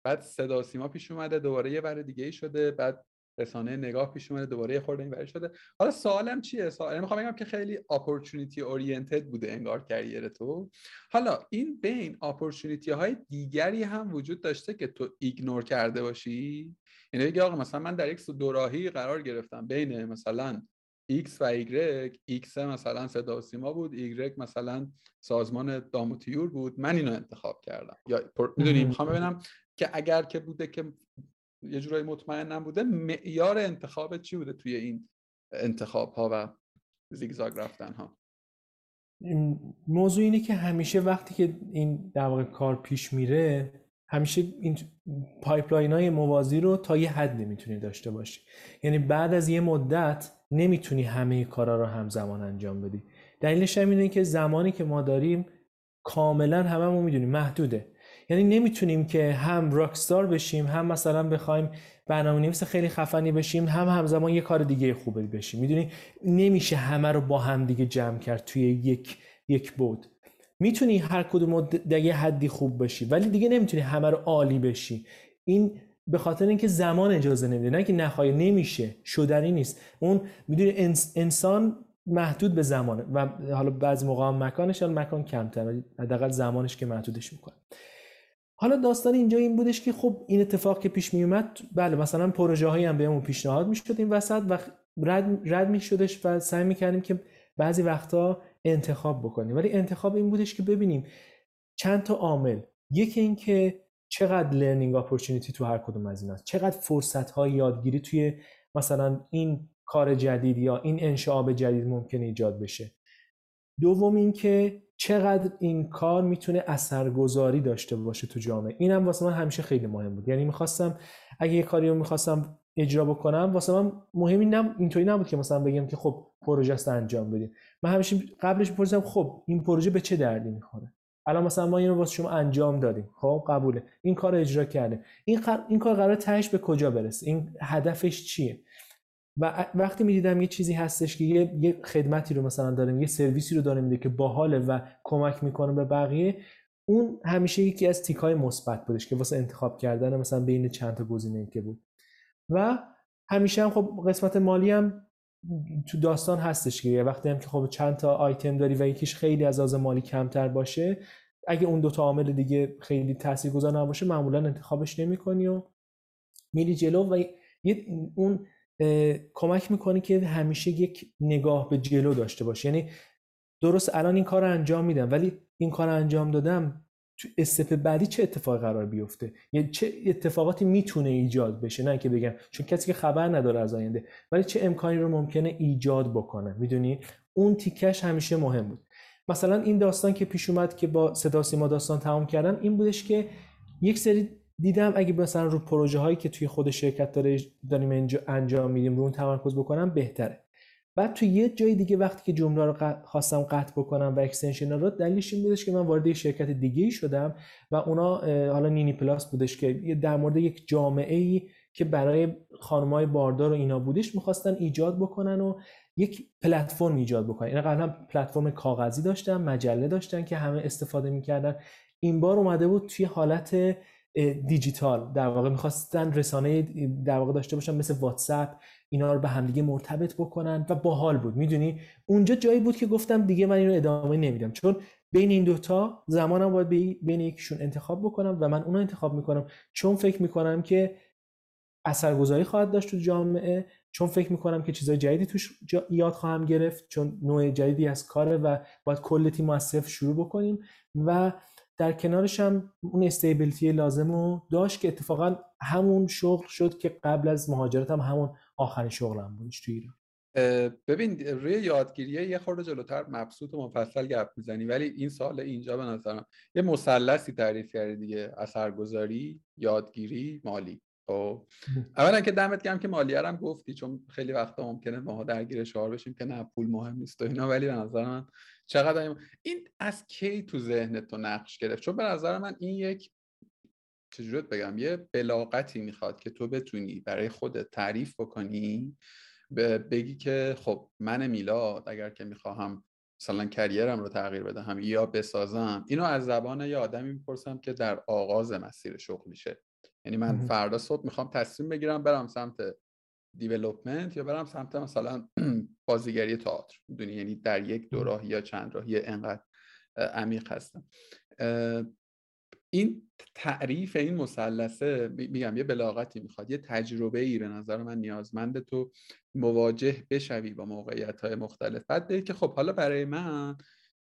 بعد صدا سیما پیش اومده دوباره یه بر دیگه ای شده بعد رسانه نگاه پیش اومده دوباره یه خورده این شده. حالا سوالم چیه؟ سوال می‌خوام بگم که خیلی opportunity oriented بوده انگار career تو. حالا این بین opportunity های دیگری هم وجود داشته که تو ignore کرده باشی؟ یعنی بگی آقا مثلا من در یک دوراهی قرار گرفتم. بین مثلا X و Y X مثلا صدا و سیما بود Y مثلا سازمان داموتیور بود. من اینو انتخاب کردم. یا می‌دونی می‌خوام ببینم که اگر که بوده که یه جورایی مطمئن بوده معیار انتخاب چی بوده توی این انتخاب ها و زیگزاگ رفتن ها موضوع اینه که همیشه وقتی که این در واقع کار پیش میره همیشه این pipeline های موازی رو تا یه حد نمی‌تونی داشته باشی. یعنی بعد از یه مدت نمی‌تونی همه کارا رو همزمان انجام بدی. دلیلش هم اینه که زمانی که ما داریم کاملا هممون می‌دونیم محدوده. یعنی نمی‌تونیم که هم rockstar بشیم هم مثلا بخوایم برنامه نویس خیلی خفنی بشیم هم همزمان یه کار دیگه خوبی بشیم. می‌دونی؟ نمیشه همه رو با هم دیگه جمع کرد توی یک یک بود. می‌تونی هر کدوم یه حدی خوب بشی ولی دیگه نمی‌تونی همه رو عالی بشی. این به خاطر اینکه زمان اجازه نمیده. نه که نخواهی نمیشه. شدنی نیست. اون می‌دونی انسان محدود به زمانه. و حالا بعضی موقع هم مکانش مکان کمتر ولی حداقل زمانش که محدودش می‌کنه. حالا داستان اینجا این بودش که خب این اتفاق که پیش می اومد بله مثلا پروژه هایی هم بهمون پیشنهاد می‌شد این وسط و رد, رد می شدش و سعی می کردیم که بعضی وقتا انتخاب بکنیم. ولی انتخاب این بودش که ببینیم چند تا عامل. یکی این که چقدر لرنینگ اپورتونیتی تو هر کدوم از این هست چقدر فرصت های یادگیری توی مثلا این کار جدید یا این انشعاب جدید ممکن ایجاد بشه؟ دوم اینکه چقدر این کار می‌تونه اثرگذاری داشته باشه تو جامعه. اینم واسه من همیشه خیلی مهم بود. یعنی می‌خواستم اگه یه کاری رو می‌خواستم اجرا بکنم واسه من مهمی نم اینطوری نبود که مثلا بگم که خب پروژه است انجام بدیم من همیشه قبلش میپرسیدم خب این پروژه به چه دردی می‌خوره؟ الان مثلا ما اینو واسه شما انجام دادیم. خب قبوله. این کار اجرا کرده. این, این کار قرار تهش به کجا برسه؟ این هدفش چیه؟ و وقتی می‌دیدم یه چیزی هستش که یه, یه خدمتی رو مثلا داریم یه سرویسی رو داره میده که باحاله و کمک می‌کنه به بقیه اون همیشه یکی از تیکای مثبت بودش که واسه انتخاب کردن مثلا بین چند تا گزینه که بود. و همیشه هم خب قسمت مالی هم تو داستان هستش که وقتی هم که خب چند تا آیتم داری و یکیش خیلی از آز مالی کمتر باشه اگه اون دوتا عامل دیگه خیلی تاثیرگذار نباشه معمولا انتخابش نمی‌کنی و میری جلو و اون کمک می‌کنه که همیشه یک نگاه به جلو داشته باشه یعنی درست الان این کار رو انجام میدم ولی این کار رو انجام دادم استپ بعدی چه اتفاقی قرار بیفته؟ یعنی چه اتفاقاتی می‌تونه ایجاد بشه؟ نه که بگم چون کسی که خبر نداره از آینده ولی چه امکانی رو ممکنه ایجاد بکنه؟ می‌دونی؟ اون تیکش همیشه مهم بود. مثلا این داستان که پیش اومد که با صدا سیما داستان تمام کردم این بودش که یک سری دیدم اگه مثلا رو پروژه هایی که توی خود شرکت داره داریم انجام میدیم رو اون تمرکز بکنم بهتره. بعد توی یه جای دیگه وقتی که جمله رو خواستم قطع بکنم و extension رو دلیلش این بودش که من وارد یک شرکت دیگه ای شدم و اونا حالا نی‌نی پلاس بودش که در مورد یک جامعه ای که برای خانمای باردار و اینا بودش می‌خواستن ایجاد بکنن و یک پلتفرم ایجاد بکنن. اینا قبلا پلتفرم کاغذی داشتن مجله داشتن که همه استفاده می‌کردن. این بار اومده بود توی حالت دیجیتال. در واقع می‌خواستن رسانه در واقع داشته باشن مثل واتساپ اینا رو به همدیگه مرتبط بکنن و باحال بود. می‌دونی؟ اونجا جایی بود که گفتم دیگه من اینو ادامه نمیدم. چون بین این دوتا زمانم باید بین یکیشون انتخاب بکنم و من اونو انتخاب می‌کنم. چون فکر می‌کنم که اثرگذاری خواهد داشت تو جامعه چون فکر می‌کنم که چیزای جدیدی توش یاد خواهم گرفت چون نوع جدیدی از کاره و باید کل تیم از شروع بکنیم. و در کنارش هم اون استیبیلیتی لازم رو داشت که اتفاقا همون شغل شد که قبل از مهاجرتم هم همون آخرین شغلم بودش تو ایران. ببین روی یادگیریه یه خورده جلوتر مبسوط و مفصل گپ می‌زنی ولی این سال اینجا به نظرم یه مثلثی تعریف کردی دیگه اثرگذاری یادگیری مالی. خب؟ اولا که دمت گرم که مالیه هم گفتی چون خیلی وقتا ممکنه ما درگیر شعار بشیم که نه پول مهم نیست و اینا ولی به نظر من چقدر این از کی تو ذهن تو نقش گرفت؟ چون به نظر من این یک چجورت بگم؟ یه بلاغتی می‌خواد که تو بتونی برای خودت تعریف بکنی بگی که خب من میلاد اگر که می‌خواهم مثلا کریرم رو تغییر بدهم یا بسازم اینو از زبان یه آدمی می‌پرسم که در آغاز مسیر شغلیشه یعنی من فردا صبح می‌خوام تصمیم بگیرم برم سمت دیولوپمنت یا برم سمت مثلا بازیگری تئاتر. می‌دونی؟ یعنی در یک دو راه یا چند راهی انقدر عمیق هستم. این تعریف این مثلثه میگم یه بلاغتی می‌خواد یه تجربه ای به نظر من نیازمند تو مواجه بشوی با موقعیت های مختلف. بعد که خب حالا برای من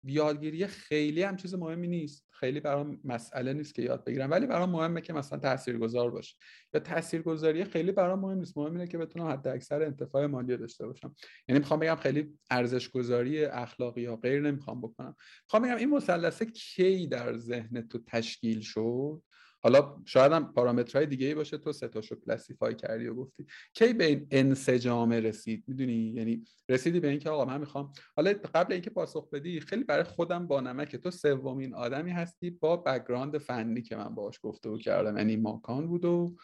یادگیری خیلی هم چیز مهمی نیست. خیلی برام مسئله نیست که یاد بگیرم. ولی برام مهمه که مثلا تاثیرگذار باشه یا تاثیرگذاری خیلی برام مهم نیست. مهم اینه که بتونم حد اکثر انتفاع مالی داشته باشم. یعنی می‌خوام بگم خیلی ارزش گذاری اخلاقی یا غیر نمی‌خوام بکنم. می‌خوام بگم این مثلثه کی در ذهن تو تشکیل شد؟ حالا شاید هم پارامترهای دیگه ای باشه تو ستاشو classify کردی و گفتی. کی به این انسجام رسید؟ می‌دونی؟ یعنی رسیدی به اینکه آقا من می‌خوام حالا قبل اینکه پاسخ بدی خیلی برای خودم با نمک تو سومین آدمی هستی با background فنی که من باهاش گفتگو کردم. یعنی ماکان بود و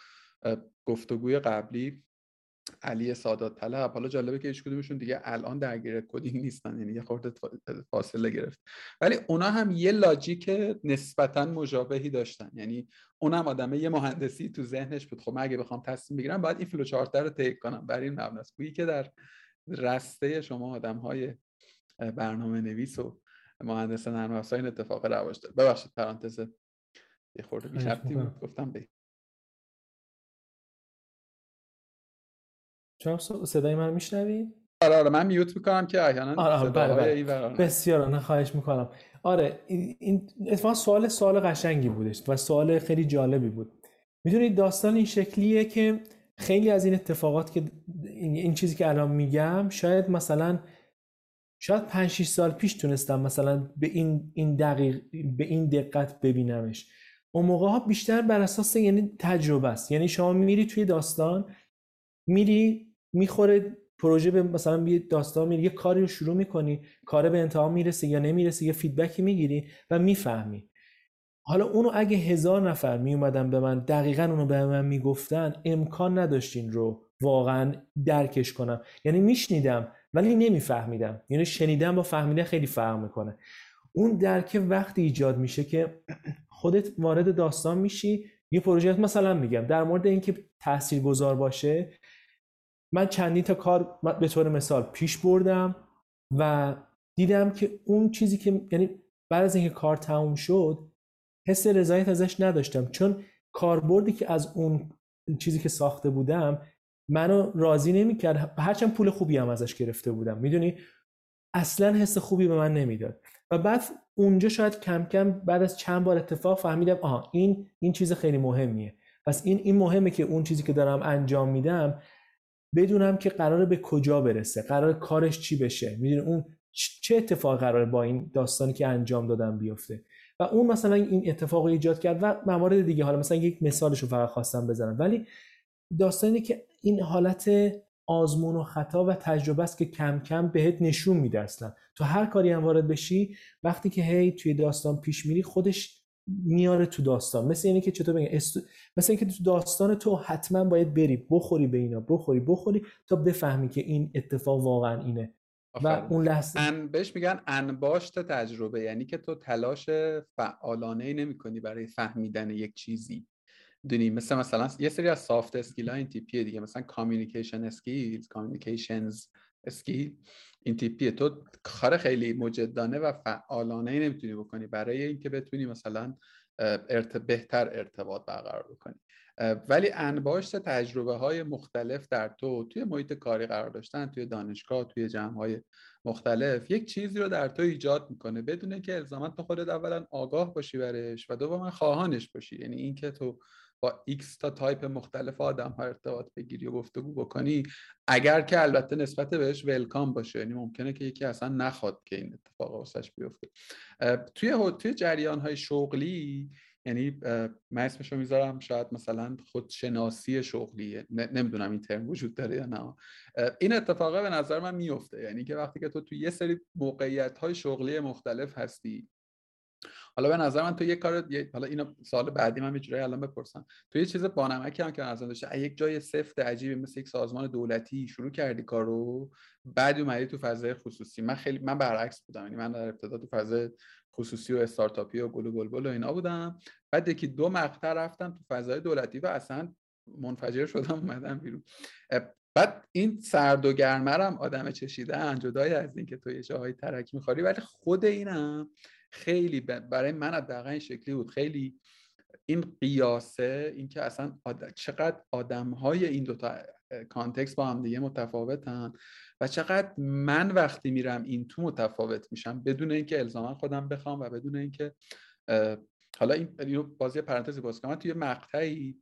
گفتگوی قبلی علی سادات طلب. حالا جالبه که هیچ کدومشون دیگه الان درگیر coding نیستن یعنی یه خورده فاصله گرفت. ولی اونا هم یه logic نسبتا مشابهی داشتن. یعنی اونم آدمه یه مهندسی تو ذهنش بود. خب من اگه بخوام تصمیم بگیرم باید این فلوچارت رو طی کنم. بر این مبناست گویی که در رسته شما آدم های برنامه نویس و مهندس نرم افزار این اتفاق رواج داره. ببخشید پرانتز یه خورده گفتم به چرا صدای من میشنوی؟ آره آره من میوت می‌کنم که احیانا آره آره بله بله. بسیار نه خواهش می‌کنم. آره این اتفاقا سوال سوال قشنگی بودش و سوال خیلی جالبی بود. می‌دونید داستان این شکلیه که خیلی از این اتفاقات که این چیزی که الان میگم شاید مثلا شاید 5 6 سال پیش تونستم مثلا به این این دقیق به این دقت ببینمش. اون موقع ها بیشتر بر اساس یعنی تجربه است. یعنی شما میری توی داستان میری می‌خوره پروژه به مثلا یه داستان میری یه کاری رو شروع می‌کنی کار به انتها می‌رسه یا نمی‌رسه یه فیدبکی می‌گیری و می‌فهمی. حالا اونو اگه هزار نفر میومدن به من دقیقا اونو به من می‌گفتن امکان نداشتین رو واقعا درکش کنم. یعنی میشنیدم ولی نمیفهمیدم. یعنی شنیدم با فهمیدن خیلی فرق می‌کنه. اون درک وقتی ایجاد میشه که خودت وارد داستان میشی یه پروژه مثلا میگم در مورد اینکه تاثیرگذار باشه من چندین تا کار به طور مثال پیش بردم و دیدم که اون چیزی که یعنی بعد از اینکه کار تموم شد حس رضایت ازش نداشتم. چون کاربردی که از اون چیزی که ساخته بودم منو راضی نمی‌کرد. هرچند پول خوبی هم ازش گرفته بودم. می‌دونی؟ اصلا حس خوبی به من نمی‌داد. و بعد اونجا شاید کم کم بعد از چند بار اتفاق فهمیدم آها این این چیز خیلی مهمیه. پس این این مهمه که اون چیزی که دارم انجام میدم بدونم که قراره به کجا برسه قرار کارش چی بشه. می‌دونی اون چه اتفاق قراره با این داستانی که انجام دادم بیفته؟ و اون مثلا این اتفاق رو ایجاد کرد و موارد دیگه حالا مثلا یک مثالش رو فقط خواستم بزنم. ولی داستانی که این حالت آزمون و خطا و تجربه است که کم کم بهت نشون میده اصلا. تو هر کاری هم وارد بشی وقتی که هی توی داستان پیش میری خودش میاره تو داستان. مثل اینه که چطور بگم است... مثل اینکه تو داستان تو حتما باید بری بخوری به اینا بخوری بخوری تا بفهمی که این اتفاق واقعا اینه. و اون لحظه ان بهش میگن انباشت تجربه یعنی که تو تلاش فعالانه ای نمی کنی برای فهمیدن یک چیزی. دونی مثل مثلا یه سری از soft skill ها این تیپیه دیگه. مثلا communication skills communications skill این تیپیه تو کار خیلی مجدانه و فعالانه ای نمی‌تونی بکنی. برای اینکه بتونی مثلا ارت... بهتر ارتباط برقرار بکنی. ولی انباشت تجربه های مختلف در تو توی محیط کاری قرار داشتن توی دانشگاه توی جمع های مختلف یک چیزی رو در تو ایجاد می‌کنه بدون که الزاما تو خودت اولا آگاه باشی برش و دوما خواهانش باشی. یعنی اینکه تو با ایکس تا تایپ مختلف آدم ها ارتباط بگیری و گفتگو بکنی اگر که البته نسبت بهش welcome باشه یعنی ممکنه که یکی اصلا نخواد که این اتفاق واسش بیفته. توی توی جریان های شغلی یعنی من اسمشو می‌ذارم شاید مثلا خودشناسی شغلی نمی‌دونم این ترم وجود داره یا نه. این اتفاقه به نظر من میفته یعنی که وقتی که تو توی یه سری موقعیت های شغلی مختلف هستی حالا به نظر من تو یه کار حالا اینو سال بعدی من یه الان بپرسم. تو یه چیز بانمکی هم که از داشته یک جای سفت عجیبی مثل یک سازمان دولتی شروع کردی کارو بعد اومدی تو فضای خصوصی. من خیلی من برعکس بودم یعنی من در ابتدا تو فضای خصوصی و استارتاپی و گل و بلبل و اینا بودم. بعد یکی دو مقطع رفتم تو فضای دولتی و اصلا منفجر شدم اومدم بیرون. بعد این سرد و گرمرم آدم چشیده جدای از اینکه تو یه جاهای ترک می‌خوری ولی خود اینم خیلی برای من حداقل این شکلی بود. خیلی این قیاسه اینکه اصلا چقدر آدم های این دوتا context با هم دیگه متفاوتن و چقدر من وقتی میرم این تو متفاوت میشم بدون اینکه الزاما خودم بخوام و بدون اینکه حالا این بازی پرانتزی باز کنم توی مقطعی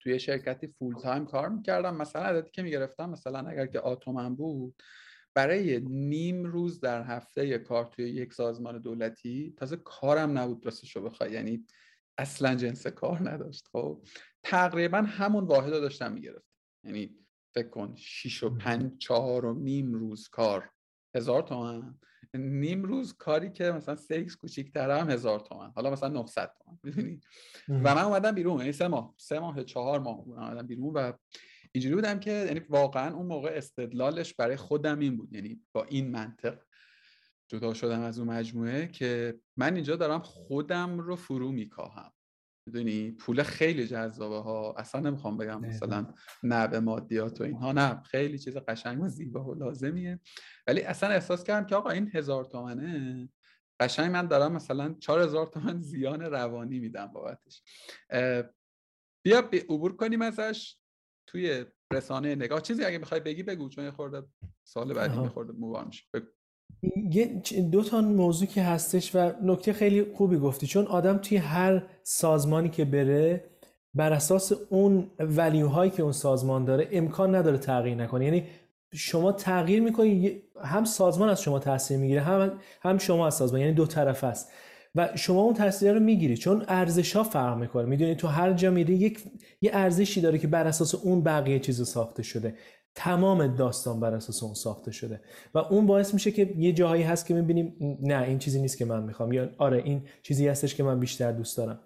توی شرکتی full time کار می‌کردم. مثلا عددی که می‌گرفتم مثلا اگر که ۸ تومن بود برای نیم روز در هفته کار توی یک سازمان دولتی تازه کارم نبود راستشو بخوای. یعنی اصلا جنس کار نداشت. خب تقریبا همون واحد رو داشتم می‌گرفت یعنی فکر کن 6 و 5 4 و نیم روز کار. هزار تومن. نیم روز کاری که مثلا سکس کوچیک‌تر هم هزار تومن. حالا مثلا 900 تومن. می‌دونی؟ و من اومدم بیرون. یعنی سه ماه. سه ماه چهار ماه اومدم بیرون و اینجوری بودم که یعنی واقعا اون موقع استدلالش برای خودم این بود یعنی با این منطق جدا شدم از اون مجموعه که من اینجا دارم خودم رو فرو میکاهم. می‌دونی؟ پول خیلی جذابه ها اصلا نمی‌خوام بگم مثلا نه به مادیات و اینها نه. خیلی چیز قشنگ و زیبا و لازمیه. ولی اصلا احساس کردم که آقا این هزار تومنه قشنگ من دارم مثلا چهار هزار تومن زیان روانی میدم بابتش. بیا عبور کنیم ازش. توی رسانه نگاه. چیزی اگه می‌خوای بگی بگو چون یه خورده سال بعدی میخورده میشه. یه دو تا موضوع که هستش و نکته خیلی خوبی گفتی. چون آدم توی هر سازمانی که بره بر اساس اون ولیوهایی که اون سازمان داره امکان نداره تغییر نکنه. یعنی شما تغییر می‌کنی هم سازمان از شما تاثیر می‌گیره هم هم شما از سازمان. یعنی دو طرف است. و شما اون تاثیر رو می‌گیری. چون ارزش ها فرق می‌کنه. می‌دونی تو هر جا میری یک یه ارزشی داره که بر اساس اون بقیه چیز ساخته شده. تمام داستان بر اساس اون ساخته شده. و اون باعث میشه که یه جاهایی هست که می‌بینیم نه این چیزی نیست که من می‌خوام. یا آره این چیزی هستش که من بیشتر دوست دارم.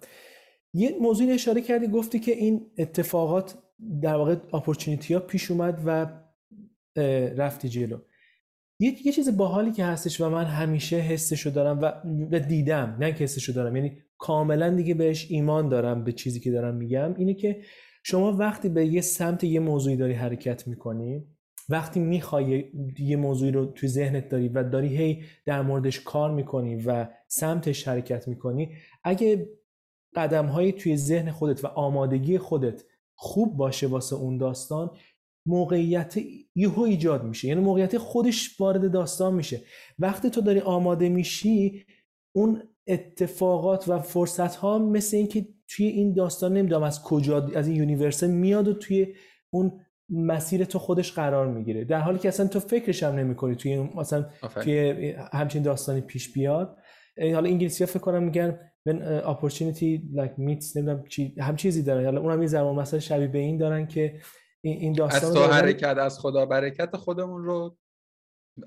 یه موضوعی اشاره کردی گفتی که این اتفاقات در واقع اپورتونیتی ها پیش اومد و رفتی جلو. یه, یه چیز باحالی که هستش و من همیشه حسشو دارم و دیدم نه که حسشو دارم یعنی کاملا دیگه بهش ایمان دارم به چیزی که دارم میگم اینه که شما وقتی به یه سمت یه موضوعی داری حرکت می‌کنی وقتی می‌خوای یه موضوعی رو توی ذهنت داری و داری هی در موردش کار می‌کنی و سمتش حرکت می‌کنی اگه قدم های توی ذهن خودت و آمادگی خودت خوب باشه واسه اون داستان موقعیت یهو ایجاد میشه. یعنی موقعیت خودش وارد داستان میشه. وقتی تو داری آماده میشی اون اتفاقات و فرصت ها مثل اینکه توی این داستان نمی‌دونم از کجا از این یونیورسه میاد و توی اون مسیر تو خودش قرار می‌گیره. در حالی که اصلا تو فکرش هم نمی‌کنی توی مثلا توی همچین داستانی پیش بیاد. حالا انگلیسی ها فکر کنم میگن when opportunity like meets نمی‌دونم چی هم چیزی دارن. حالا اونم یه زمان مثلا شبیه به این دارن که این داستان از تو حرکت از خدا برکت خودمون رو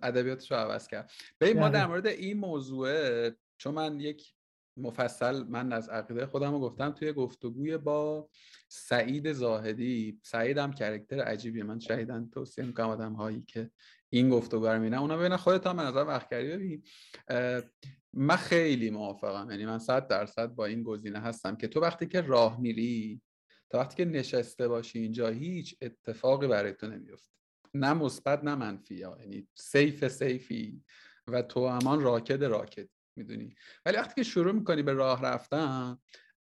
ادبیاتش رو عوض کرد. ببین ما در مورد این موضوع چون من یک مفصل من از عقیده خودم رو گفتم توی گفتگوی با سعید زاهدی سعید هم کرکتر عجیبیه. من شهیدن توصیه می‌کنم آدم هایی که این گفتگو رو می‌بینن اونا ببینن خودت هم به نظر وقت کردی ببین من خیلی موافقم یعنی من صد درصد با این گزینه هستم که تو وقتی که راه میری تا وقتی که نشسته باشی اینجا هیچ اتفاقی برای تو نمیفته. نه مثبت نه منفی یعنی سیف سیفی. و تو همان راکد راکد می‌دونی. ولی وقتی که شروع می‌کنی به راه رفتن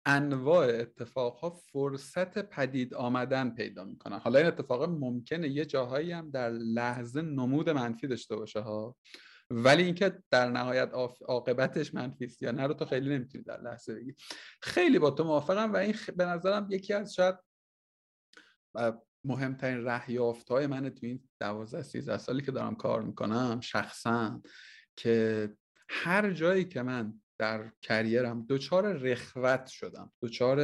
انواع اتفاقها فرصت پدید آمدن پیدا می‌کنن. حالا این اتفاق ممکنه یه جاهایی هم در لحظه نمود منفی داشته باشه ها. ولی اینکه در نهایت عاقبتش منفی است یا نه رو تو خیلی نمی‌تونی در لحظه بگی. خیلی با تو موافقم و این به نظرم یکی از شاید مهمترین رهیافت های من تو این 12 13 سالی که دارم کار می‌کنم شخصا که هر جایی که من در کریرم دچار رخوت شدم دچار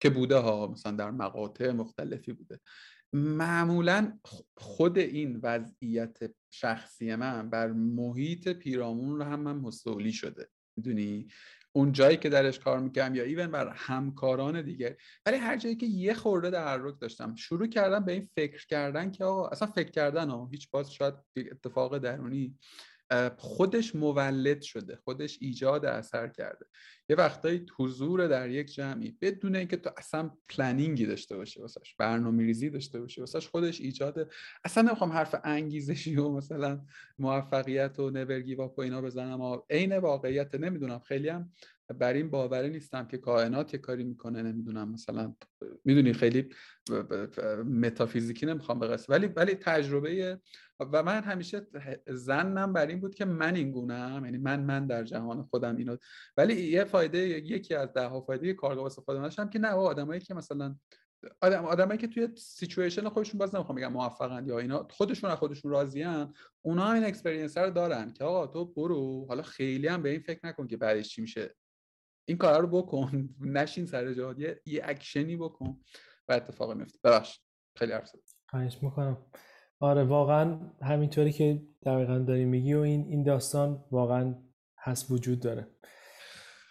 که بوده ها مثلا در مقاطع مختلفی بوده. معمولا خود این وضعیت شخصی من بر محیط پیرامون رو هم من مستولی شده می‌دونی؟ اون جایی که درش کار می‌کردم یا ایون بر همکاران دیگه. ولی هر جایی که یه خورده تحرک داشتم شروع کردم به این فکر کردن که آقا اصلا فکر کردن ها هیچ باز شاید اتفاق درونی خودش مولد شده خودش ایجاد اثر کرده. یه وقتایی حضور در یک جمعی بدون اینکه تو اصلا پلنینگی داشته باشه واسش برنامه ریزی داشته باشه واسش خودش ایجاد اصلا نمی‌خوام حرف انگیزشی و مثلا موفقیت و نبرگی و اینا بزنم عین واقعیت نمی‌دونم خیلی هم بر این باوری نیستم که کائنات یه کاری می‌کنه نمی‌دونم مثلا می‌دونی خیلی متافیزیکی نمی‌خوام به ولی ولی تجربه و من همیشه زنم بر این بود که من این گونم یعنی من من در جهان خودم اینو ولی یه فایده یکی از ده ها فایده کارگاه واسه خودم داشتم که نه آدمایی که مثلا آدم آدمایی که توی سیچویشن خودشون باز نمی‌خوام بگم موفقن یا اینا خودشون از خودشون راضیان اونا این experience رو دارن که آقا تو برو حالا خیلی هم به این فکر نکن که بعدش چی میشه. این کار رو بکن. نشین سر جا. یه, یه اکشنی بکن و اتفاق میفته. ببخش خیلی عرض خواهش می‌کنم. آره واقعا همینطوری که دقیقا داری میگی و این این داستان واقعا هست وجود داره.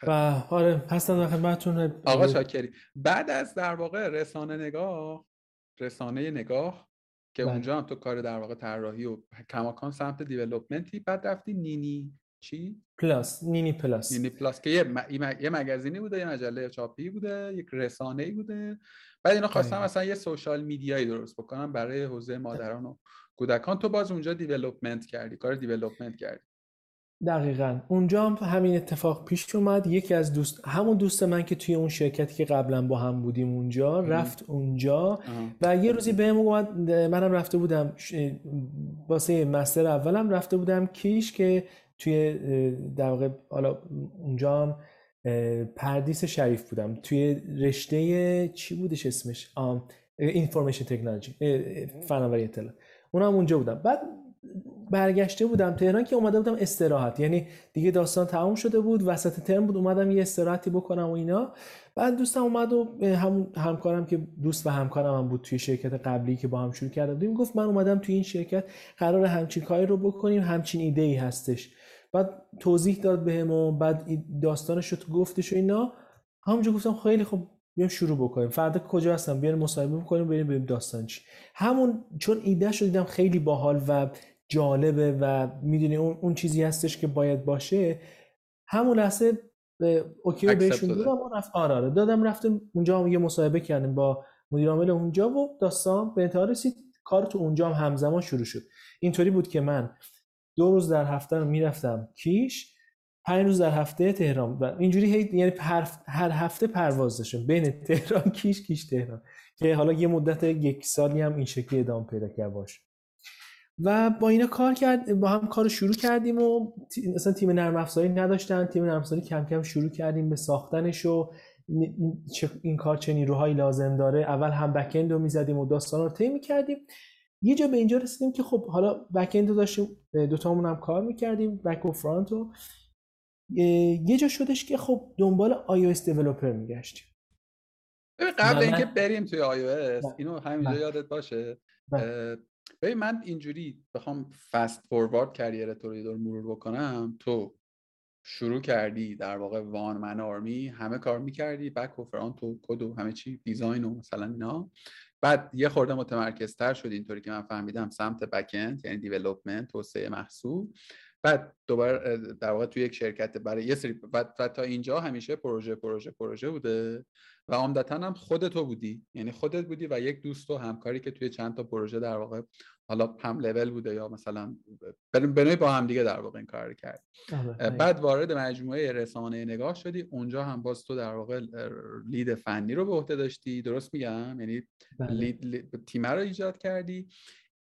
و آره هستم در خدمتتون آقا شاکری. بعد از در واقع رسانه نگاه رسانه نگاه که بله. اونجا هم تو کار در واقع طراحی و کماکان سمت development ی بعد رفتی نینی. چی؟ پلاس نینی پلاس. نینی پلاس که یه, م... یه magazine ی بوده یه مجله چاپی بوده یک رسانه ای بوده. بعد اینا خواستم مثلا یه social media یی درست بکنم برای حوزه مادران و کودکان. تو باز اونجا development کردی کار development کردی. دقیقا. اونجا هم همین اتفاق پیش اومد. یکی از دوست همون دوست من که توی اون شرکتی که قبلا با هم بودیم اونجا رفت اونجا و یه روزی بهم اومد منم رفته بودم واسه مستر اولم رفته بودم کیش که توی در واقع حالا اونجا هم پردیس شریف بودم. توی رشته چی بودش اسمش؟ اینفورمیشن تکنولوژی فناوری اطلاع. اونم اونجا بودم. بعد برگشته بودم تهران که اومده بودم استراحت. یعنی دیگه داستان تموم شده بود وسط ترم بود اومدم یه استراحتی بکنم و اینا. بعد دوستم اومد و هم همکارم که دوست و همکارم هم بود توی شرکت قبلی که با هم شروع کرده بودیم گفت من اومدم توی این شرکت قرار همچین کاری رو بکنیم همچین ایده ای هستش. بعد توضیح داد بهم و بعد داستانش رو گفتش و اینا. همونجا گفتم خیلی خوب بیام شروع بکنیم. فردا کجا هستم؟ بیاریم مصاحبه بکنیم بریم بریم داستان چی. همون چون ایده شو دیدم خیلی باحال و جالبه و می‌دونی اون, اون چیزی هستش که باید باشه. همون لحظه اوکی بهشون دادم و رفت آره, آره. دادم رفتم اونجا هم یه مصاحبه کردیم با مدیر عامل اونجا و داستان به انتها رسید. کار تو اونجا هم همزمان شروع شد. اینطوری بود که من دو روز در هفته رو می‌رفتم کیش پنج روز در هفته تهران و اینجوری هی یعنی هر هفته پرواز داشتم بین تهران کیش کیش تهران که حالا یه مدت یک سالی هم این شکلی ادامه پیدا کرد باشه و با اینا کار کرد با هم کار شروع کردیم و اصلا تیم نرم افزاری نداشتن تیم نرم افزاری کم کم شروع کردیم به ساختنش و این کار چه نیروهایی لازم داره. اول هم بک رو می‌زدیم و داستان رو طی می‌کردیم. یه جا به اینجا رسیدیم که خب حالا بک رو داشتیم دوتامون هم کار می‌کردیم بک و فرانت رو. یه جا شدش که خب دنبال iOS دیولپر میگشتیم. قبل اینکه بریم توی iOS اینو همینجا یادت باشه. ببین من اینجوری بخوام فست فوروارد کریر تو رو دور مرور بکنم. تو شروع کردی در واقع وان من آرمی همه کار می‌کردی بک و فرانت و کد و همه چی دیزاین و مثلا اینا. بعد یه خورده متمرکزتر شد اینطوری که من فهمیدم سمت بکند یعنی دیولپمنت توسعه محصول. بعد دوباره در واقع توی یک شرکت برای یه سری و, تا اینجا همیشه پروژه پروژه پروژه بوده و عمدتا هم خودتو بودی. یعنی خودت بودی و یک دوست و همکاری که توی چند تا پروژه در واقع حالا هم لول بوده یا مثلا به با هم دیگه در واقع این کار کرد. آره، بعد وارد مجموعه رسانه نگاه شدی اونجا هم باز تو در واقع lead فنی رو به عهده داشتی درست میگم؟ یعنی بله. lead, lead تیم رو ایجاد کردی.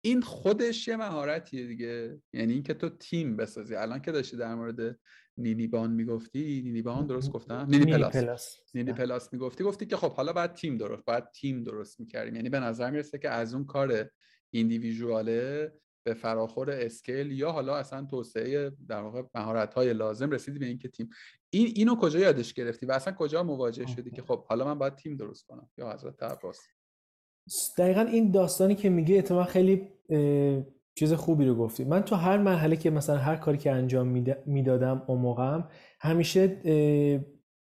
این خودش یه مهارتیه دیگه. یعنی اینکه تو تیم بسازی. الان که داشتی در مورد نینیبان می‌گفتی نینیبان درست گفتم؟ نینی پلاس, پلاس. نینی پلاس می‌گفتی. گفتی که خب حالا باید تیم درست باید تیم درست می‌کردیم. یعنی به نظر می‌رسه که از اون کار individual ه به فراخور skill یا حالا اصلا توسعه در واقع مهارت های لازم رسیدی به اینکه تیم. این اینو کجا یادش گرفتی؟ و اصلا کجا مواجه شدی که خب حالا من باید تیم درست کنم؟ یا حضرت عباس. دقیقا این داستانی که میگه اتفاقا خیلی چیز خوبی رو گفتی. من تو هر مرحله که مثلا هر کاری که انجام می‌دادم اون موقعم همیشه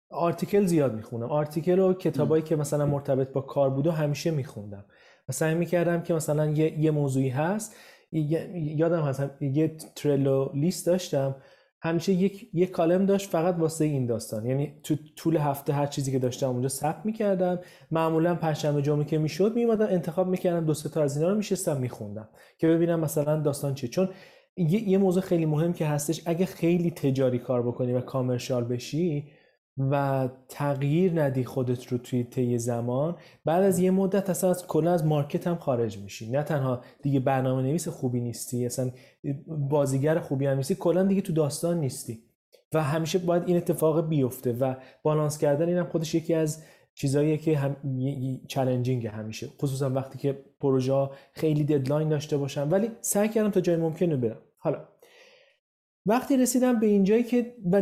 article زیاد می‌خونم. article و کتابایی که مثلا مرتبط با کار بود و همیشه میخوندم. و سعی می‌کردم که مثلا یه, یه موضوعی هست یادم هست یه ترلو لیست داشتم. همیشه یک یک کالم داشت فقط واسه این داستان. یعنی تو طول هفته هر چیزی که داشتم اونجا ثبت می‌کردم. معمولا پنجشنبه جمعه که می‌شد میومدم انتخاب می‌کردم دو تا از اینا رو میشستم میخوندم که ببینم مثلا داستان چیه. چون یه موضوع خیلی مهم که هستش اگه خیلی تجاری کار بکنی و کامرشال بشی و تغییر ندی خودت رو توی طی زمان. بعد از یه مدت اصلا از کلا از market هم خارج میشی. نه تنها دیگه برنامه نویس خوبی نیستی اصلا بازیگر خوبی هم نیستی کلا دیگه تو داستان نیستی. و همیشه باید این اتفاق بیفته و بالانس کردن اینم خودش یکی از چیزاییه که هم challenging همیشه. خصوصا وقتی که پروژه خیلی deadline داشته باشن. ولی سعی کردم تا جای ممکنه برم. حالا وقتی رسیدم به اینجایی که و,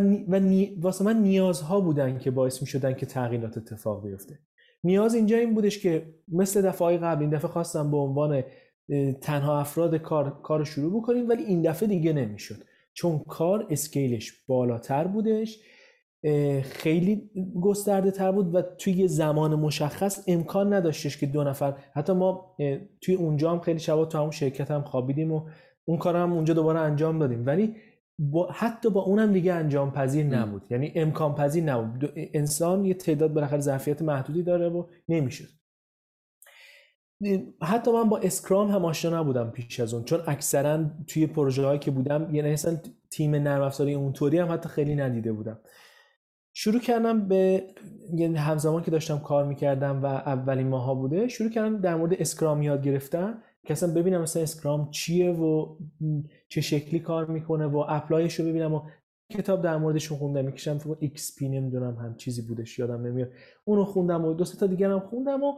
واسه من نیازها بودن که باعث می شدن که تغییرات اتفاق بیفته. نیاز اینجا این بودش که مثل دفعه قبل این دفعه خواستم به عنوان تنها افراد کار کار شروع بکنیم ولی این دفعه دیگه نمی‌شد. چون کار اسکیلش بالاتر بودش خیلی گسترده تر بود و توی یه زمان مشخص امکان نداشتش که دو نفر حتی ما توی اونجا هم خیلی شبا تو همون شرکت هم خوابیدیم و اون کار هم اونجا دوباره انجام دادیم. ولی با حتی با اونم دیگه انجام پذیر نبود. یعنی امکان پذیر نبود. انسان یه تعداد بالاخره ظرفیت محدودی داره و نمیشه. حتی من با اسکرام هم آشنا نبودم پیش از اون. چون اکثرا توی پروژه هایی که بودم یعنی اصلا تیم نرم افزاری اونطوری هم حتی خیلی ندیده بودم. شروع کردم به یعنی همزمان که داشتم کار می‌کردم و اولین ماها بوده شروع کردم در مورد اسکرام یاد گرفتن. که اصلا ببینم مثلا اسکرام چیه و چه شکلی کار می‌کنه و apply ش رو ببینم و کتاب در موردش خوندم. یکیشم فکر کنم XP نمی‌دونم هم چیزی بودش یادم نمیاد. اونو خوندم و دو تا دیگر هم خوندم و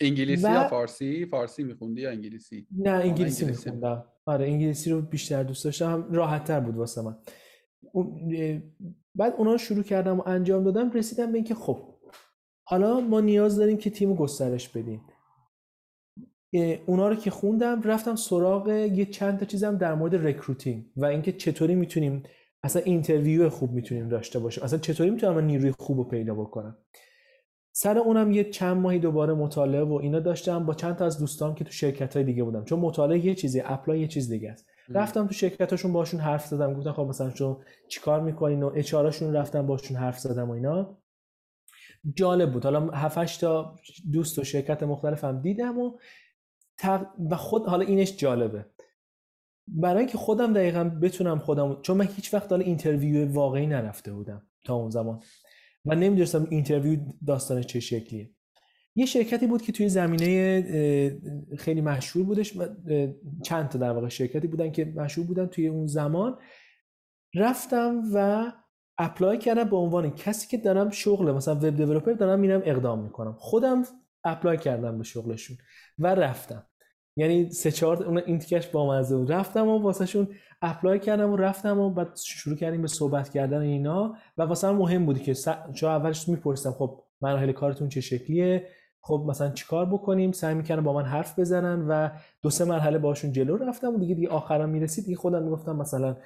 انگلیسی و... یا فارسی؟ فارسی میخوندی یا انگلیسی؟ نه انگلیسی, انگلیسی. میخوندم. آره انگلیسی رو بیشتر دوست داشتم. راحت تر بود واسه من. بعد اونا شروع کردم و انجام دادم رسیدم به اینکه خب حالا ما نیاز داریم که تیم گسترش بدیم. اونا رو که خوندم رفتم سراغ یه چند تا چیزم در مورد recruiting و اینکه چطوری می‌تونیم اصلا interview خوب می‌تونیم داشته باشیم. اصلا چطوری می‌تونم نیروی خوب رو پیدا بکنم؟ سر اونم یه چند ماهی دوباره مطالعه و اینا داشتم. با چند تا از دوستان که تو شرکت های دیگه بودم. چون مطالعه یه چیزی apply یه چیز دیگه است. رفتم تو شرکتاشون باشون حرف زدم. گفتم خب مثلا شما چیکار می‌کنین و HR رفتم باشون حرف زدم و اینا. جالب بود. حالا 7 تا دوست و شرکت مختلفم دیدم و و خود حالا اینش جالبه. برای اینکه خودم دقیقا بتونم خودم چون من هیچ وقت حالا interview واقعی نرفته بودم تا اون زمان. و نمی‌دونستم interview داستانش چه شکلیه. یه شرکتی بود که توی زمینه خیلی مشهور بودش چند تا در واقع شرکتی بودن که مشهور بودن توی اون زمان. رفتم و apply کردم به عنوان کسی که دارم شغل مثلا web developer دارم میرم اقدام می‌کنم. خودم apply کردم به شغلشون. و رفتم. یعنی سه چهار اون این تیکش با مزه بود رفتم و واسه شون apply کردم و رفتم و بعد شروع کردیم به صحبت کردن اینا و واسه مهم بودی که چون اولش میپرسیدم خب مراحل کارتون چه شکلیه؟ خب مثلا چیکار بکنیم؟ سعی می‌کردم با من حرف بزنن و دو سه مرحله باشون جلو رفتم و دیگه دیگه آخرم می‌رسید. دیگه خودم می‌گفتم مثلا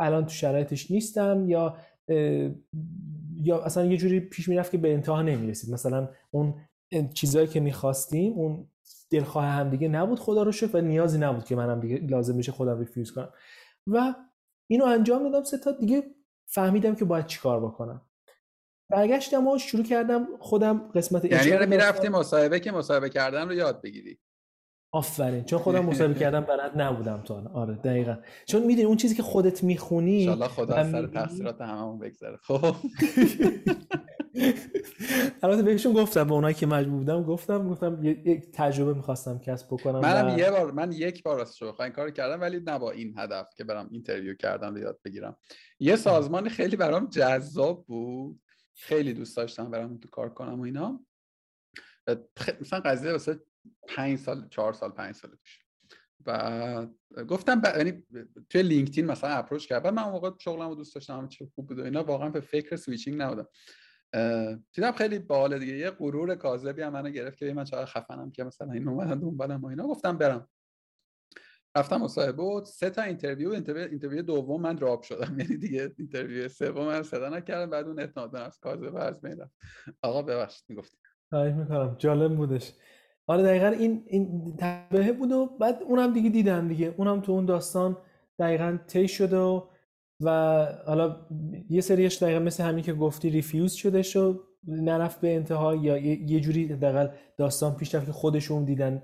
الان تو شرایطش نیستم یا یا اصلا یه جوری پیش می‌رفت که به انتها نمی‌رسید. مثلا اون چیزایی که می‌خواستیم اون دلخواه هم دیگه نبود خدا رو شکر و نیازی نبود که منم دیگه لازم بشه خودم ریفیوز کنم. و اینو انجام دادم سه تا دیگه فهمیدم که باید چیکار بکنم. برگشتم و شروع کردم خودم قسمت یعنی می‌رفتی مصاحبه که مصاحبه کردن رو یاد بگیری. آفرین. چون خودم مصاحبه کردم بلد نبودم تا آره دقیقا. چون می‌دونی اون چیزی که خودت می‌خونی ان خدا از سر تقصیرات هممون بگذره خب. البته بهشون گفتم به اونایی که مجبور بودم گفتم گفتم یک تجربه می‌خواستم کسب بکنم منم و... یه بار من یک بار شو این کار کردم ولی نه با این هدف که برم interview کردم و یاد بگیرم. یه سازمانی خیلی برام جذاب بود. خیلی دوست داشتم برم تو کار کنم و اینا. مثلا قضیه واسه پنج سال چهار سال پنج سال پیش. و گفتم. یعنی توی LinkedIn مثلا approach کردم. من موقع شغلمو دوست داشتم چه خوب بود و اینا واقعا به فکر switching نبودم. دیدم خیلی باحال دیگه. یه غرور کاذبی هم منو گرفت که من چقدر خفنم که مثلا این اومدن دنبالم و اینا. گفتم برم. رفتم مصاحبه و سه تا interview interview دوم من drop شدم. یعنی دیگه interview سوم من صدا نکردم بعد اون اعتماد به نفس کاذب از بین آقا ببخشید می‌گفتی خواهش می‌کنم. جالب بودش. آره دقیقا این این تبهه بود و بعد اونم دیگه دیدم دیگه. اونم تو اون داستان دقیقا تی شده و و حالا یه سریش دقیقا مثل همین که گفتی ریفیوز شده شد نرفت به انتها یا یه جوری دقیقا داستان پیش رفت که خودشون دیدن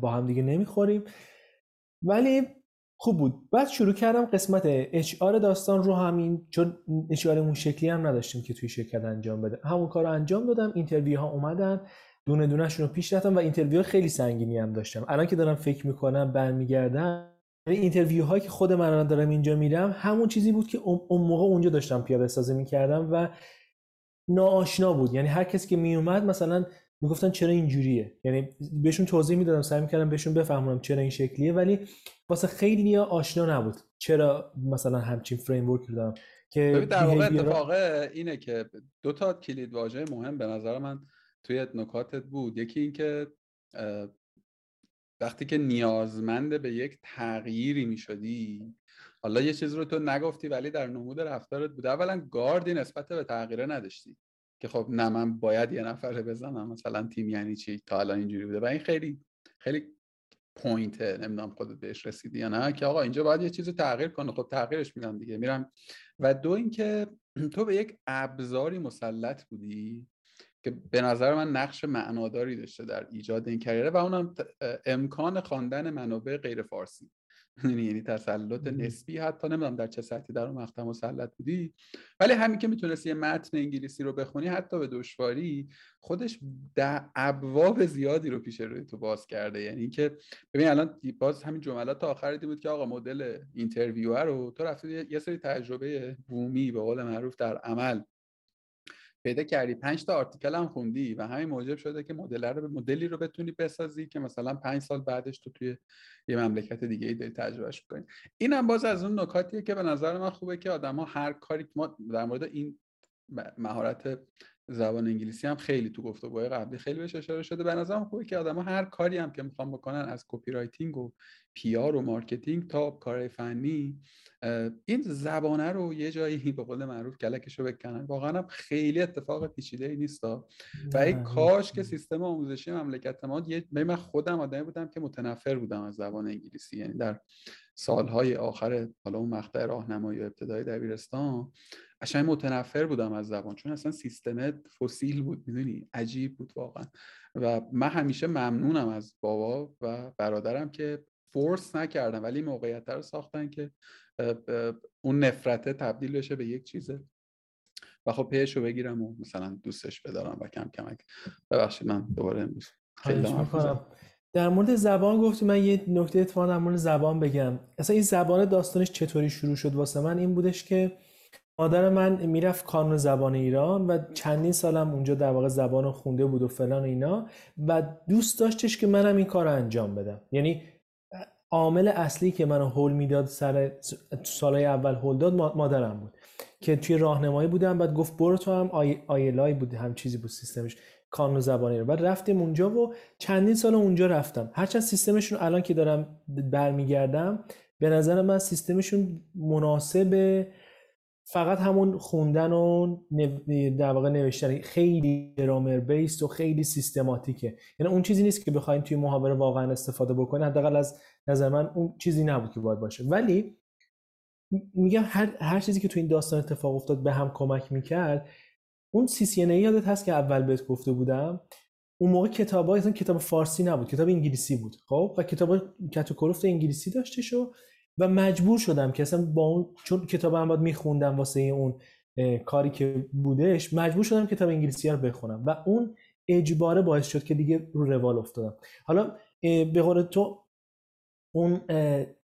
با هم دیگه نمی‌خوریم. ولی خوب بود. بعد شروع کردم قسمت اچ داستان رو همین چون HR اون شکلی هم نداشتیم که توی شرکت انجام بده. همون کار رو انجام دادم interview ها اومدن دونه دونهشون رو پیش رفتم و interview خیلی سنگینی هم داشتم. الان که دارم فکر می‌کنم برمیگردم interview هایی که خود من الان دارم اینجا میرم همون چیزی بود که اون موقع اونجا داشتم پیاده سازی می‌کردم و ناآشنا بود. یعنی هر کسی که میومد مثلا می‌گفتن چرا اینجوریه؟ یعنی بهشون توضیح می‌دادم سعی می‌کردم بهشون بفهمونم چرا این شکلیه ولی واسه خیلی آشنا نبود. چرا مثلا همچین فریم ورک رو دارم؟ که در واقع اتفاق اینه که دو تا کلید واژه مهم به نظر من توی نکاتت بود. یکی اینکه وقتی که نیازمند به یک تغییری می‌شدی. حالا یه چیز رو تو نگفتی ولی در نمود رفتارت بوده اولا گاردی نسبت به تغییره نداشتی که خب نه من باید یه نفره بزنم. مثلا تیم یعنی چی؟ تا الان اینجوری بوده. و این خیلی خیلی پوینته نمی‌دونم خودت بهش رسیدی یا نه که آقا اینجا باید یه چیزی تغییر کنه. خب تغییرش میدم دیگه. میرم. و دو اینکه تو به یک ابزاری مسلط بودی که به نظر من نقش معناداری داشته در ایجاد این کریره و اونم امکان خواندن منابع غیر فارسی. یعنی تسلط نسبی حتی نمی‌دونم در چه سطحی در اون مقطع مسلط بودی. ولی همین که می‌تونستی یه متن انگلیسی رو بخونی حتی به دشواری خودش در ابواب زیادی رو پیش روی تو باز کرده. یعنی اینکه ببین الان باز همین جملات تا آخر بود که آقا مدل interview رو تو رفتی یه سری تجربه بومی به قول معروف در عمل پیدا کردی. پنج تا article هم خوندی و همین موجب شده که مدل رو مدلی رو بتونی بسازی که مثلا پنج سال بعدش تو توی یه مملکت دیگه ای داری تجربهش کنی این هم باز از اون نکاتیه که به نظر من خوبه که آدما هر کاری ما در مورد این مهارت زبان انگلیسی هم خیلی تو گفتگوهای قبلی خیلی بهش اشاره شده. به نظرم خوبه که آدما هر کاری هم که می‌خوان بکنن از copywriting و PR و marketing تا کار فنی این زبانه رو یه جایی به قول معروف کلکشو بکنن. واقعا هم خیلی اتفاق پیچیده ای نیست و این کاش که سیستم آموزشی مملکت ما یه من خودم آدمی بودم که متنفر بودم از زبان انگلیسی. یعنی در سالهای آخر حالا اون مقطع راهنمایی و ابتدای دبیرستان قشنگ متنفر بودم از زبان. چون اصلا سیستم فسیل بود می‌دونی؟ عجیب بود واقعا. و من همیشه ممنونم از بابا و برادرم که فورس نکردن ولی موقعیت رو ساختن که اون نفرته تبدیل بشه به یک چیزه و خب پیش رو بگیرم و مثلا دوستش بدارم و کم کمک. ببخشید من دوباره خیلی در مورد زبان گفتی من یه نکته اتفاقا در مورد زبان بگم. اصلا این زبان داستانش چطوری شروع شد واسه من؟ این بودش که مادر من می‌رفت کانون زبان ایران و چندین سالم اونجا در واقع زبان خونده بود و فلان اینا. و دوست داشتش که منم این کار رو انجام بدم. یعنی عامل اصلی که منو هول می‌داد سر سالهای اول هول داد مادرم بود که توی راهنمایی بودم بعد گفت برو تو هم آی آیلای بود هم چیزی بود سیستمش کانون زبانی رو. بعد رفتیم اونجا و چندین سال اونجا رفتم. هرچند سیستمشون الان که دارم برمیگردم به نظر من سیستمشون مناسب فقط همون خوندن و در واقع نوشتن خیلی گرامر بیست و خیلی سیستماتیکه. یعنی اون چیزی نیست که بخوایم توی محاوره واقعا استفاده بکنه حداقل از نظر من اون چیزی نبود که باید باشه. ولی میگم هر, هر چیزی که تو این داستان اتفاق افتاد به هم کمک می‌کرد. اون سی سی یادت هست که اول بهت گفته بودم؟ اون موقع کتاب کتاب فارسی نبود کتاب انگلیسی بود خب؟ و کتاب کتوکولفت انگلیسی داشته شو و مجبور شدم که اصلا با اون چون کتاب هم باید میخوندم واسه اون کاری که بودش مجبور شدم کتاب انگلیسی رو بخونم. و اون اجباره باعث شد که دیگه رو روال افتادم. حالا به قول تو اون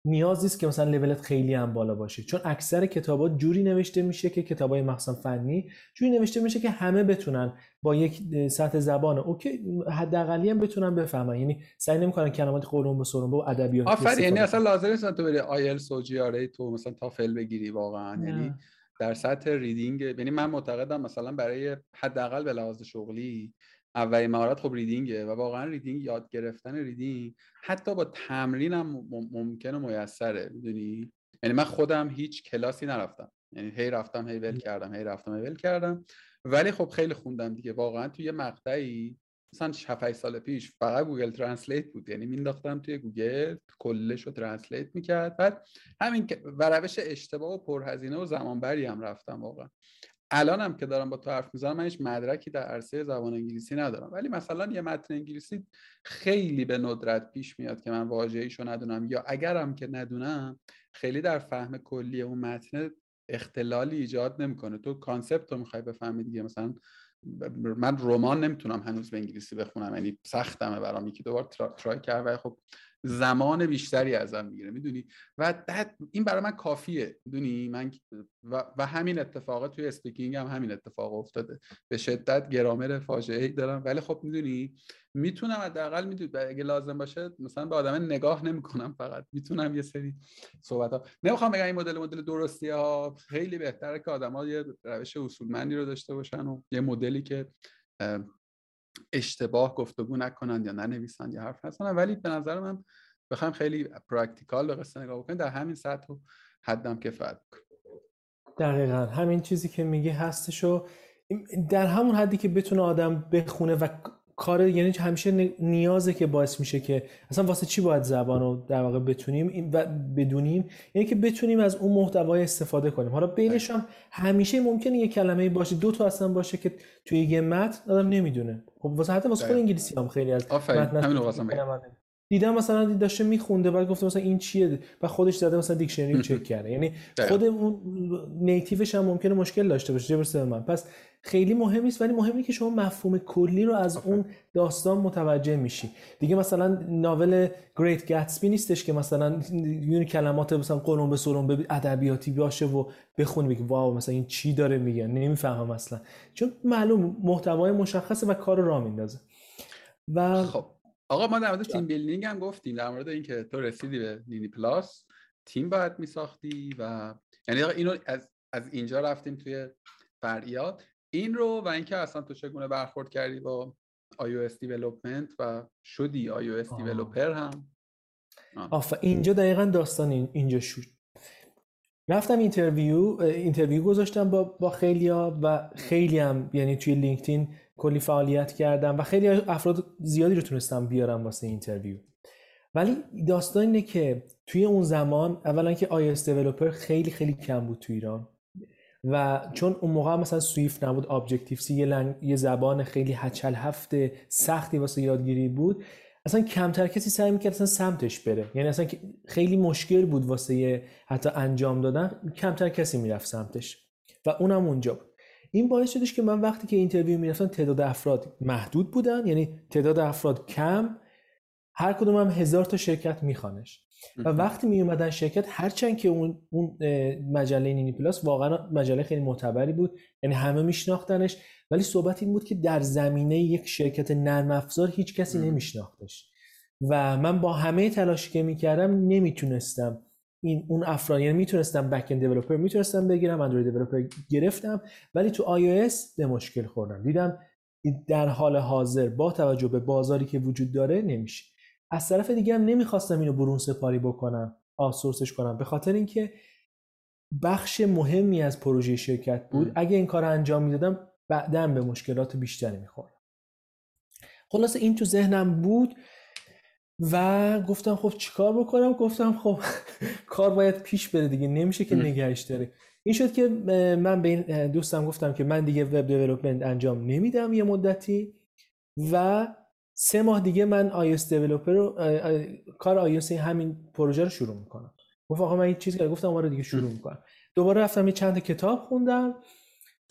نیاز نیست که مثلا لولت خیلی هم بالا باشه. چون اکثر کتابات جوری نوشته میشه که کتابای مخصوصا فنی جوری نوشته میشه که همه بتونن با یک سطح زبان اوکی حداقلی هم بتونن بفهمن. یعنی سعی نمی‌کنن کلمات قلمبه سلمبه و ادبیات آفرین یعنی اصلا لازم نیست تو بری آیل و GRE تو مثلا تافل بگیری واقعا. یعنی در سطح reading یعنی من معتقدم مثلا برای حداقل به لحاظ شغلی اولین مهارت خب reading ه و واقعا reading یاد گرفتن reading حتی با تمرینم ممکن و میسره می‌دونی؟ یعنی من خودم هیچ کلاسی نرفتم. یعنی هی رفتم هی ول کردم هی رفتم هی ول کردم. ولی خب خیلی خوندم دیگه. واقعا توی یه مقطعی مثلا 7 سال پیش فقط Google Translate بود. یعنی مینداختم توی گوگل کلش رو translate می‌کرد. بعد همین و روش اشتباه و پرهزینه و زمانبری هم رفتم واقعا. الانم که دارم با تو حرف می‌زنم من هیچ مدرکی در عرصه زبان انگلیسی ندارم. ولی مثلا یه متن انگلیسی خیلی به ندرت پیش میاد که من واژه‌ایشو ندونم. یا اگرم که ندونم خیلی در فهم کلی اون متن اختلالی ایجاد نمی‌کنه. تو concept رو می‌خوای بفهمی دیگه مثلا من رمان نمی‌تونم هنوز به انگلیسی بخونم. یعنی سختمه برام. یکی دوبار try کردم و خب زمان بیشتری ازم می‌گیره می‌دونی؟ و این برای من کافیه می‌دونی؟ من و, و همین اتفاقات توی speaking هم همین اتفاق افتاده. به شدت گرامر فاجعه ای دارم. ولی خب می‌دونی؟ می‌تونم حداقل می‌دونی؟ اگه لازم باشه مثلا به آدم نگاه نمی‌کنم فقط. می‌تونم یه سری صحبت ها نمی‌خوام بگم این مدل مدل درستی ها خیلی بهتره که آدما یه روش اصولمندی رو داشته باشن و یه مدلی که اشتباه گفتگو نکنند یا ننویسند یا حرف نزنن ولی به نظر من بخوام خیلی practical به قصه نگاه بکنیم. در همین سطح و حدم کفایت دقیقا. همین چیزی که میگی هستش و در همون حدی که بتونه آدم بخونه و کار یعنی همیشه نیازه که باعث میشه که اصلا واسه چی باید زبان رو در واقع بتونیم؟ و بدونیم یعنی که بتونیم از اون محتوای استفاده کنیم. حالا بینش هم همیشه ممکنه یه کلمه باشه. دو تا اصلا باشه که توی یه متن آدم نمی‌دونه. خب واسه حتی واسه خود انگلیسی هم خیلی از متن دیدم مثلا داشته میخونده بعد گفته مثلا این چیه؟ و خودش زده مثلا دیکشنری رو چک کرده. یعنی خود اون نیتیوش هم ممکنه مشکل داشته باشه چه من پس خیلی مهم نیست ولی مهمه که شما مفهوم کلی رو از اون داستان متوجه میشی. دیگه مثلا novel گریت گتسبی نیستش که مثلا اون کلمات مثلا قرون به سرون به ادبیاتی باشه و بخونی بگی wow مثلا این چی داره میگه؟ نمی‌فهمم اصلا. چون معلوم محتوای مشخصه و کار را میندازه. و خب. آقا ما در مورد team building هم گفتیم. در مورد اینکه تو رسیدی به نینی پلاس تیم باید میساختی و یعنی اینو از از اینجا رفتیم توی فرعیات این رو و اینکه اصلا تو چگونه برخورد کردی با iOS development و شدی iOS developer هم؟ آقا اینجا دقیقا داستان اینجا شد. رفتم interview interview گذاشتم با با خیلیا و خیلی هم یعنی توی لینکدین کلی فعالیت کردم و خیلی افراد زیادی رو تونستم بیارم واسه interview ولی داستان اینه که توی اون زمان اولا که iOS developer خیلی خیلی کم بود تو ایران و چون اون موقع مثلا سویفت نبود ابجکتیو C یه, یه زبان خیلی هچل هفته سختی واسه یادگیری بود اصلا کمتر کسی سعی می‌کرد اصلا سمتش بره. یعنی اصلا خیلی مشکل بود واسه حتی انجام دادن کمتر کسی می‌رفت سمتش. و اونم اونجا بود. این باعث شدش که من وقتی که interview می‌رفتم تعداد افراد محدود بودن یعنی تعداد افراد کم هر کدوم هم هزار تا شرکت میخوانش. و وقتی می اومدن شرکت هرچند که اون اون مجله نینی پلاس واقعا مجله خیلی معتبری بود یعنی همه میشناختنش ولی صحبت این بود که در زمینه یک شرکت نرم افزار هیچ کسی نمیشناختش. و من با همه تلاشی که می‌کردم نمی‌تونستم این اون افراد یعنی می‌تونستم بک اند دیولپر می‌تونستم بگیرم اندروید دیولپر گرفتم ولی تو iOS به مشکل خوردم. دیدم در حال حاضر با توجه به بازاری که وجود داره نمیشه. از طرف دیگه هم نمی‌خواستم اینو برون سپاری بکنم آسورسش کنم. به خاطر اینکه بخش مهمی از پروژه شرکت بود. اگه این کار انجام می‌دادم بعدا به مشکلات بیشتری میخوردم. خلاصه این تو ذهنم بود و گفتم خب چیکار بکنم؟ گفتم خب کار باید پیش بره دیگه نمیشه که نگهش داره این شد که من به این دوستم گفتم که من دیگه وب دیولپمنت انجام نمیدم یه مدتی و سه ماه دیگه من iOS دیولپر رو کار iOS همین پروژه رو شروع می‌کنم. گفت آقا من این چیز گفتم آره دیگه شروع می‌کنم. دوباره رفتم یه چند کتاب خوندم.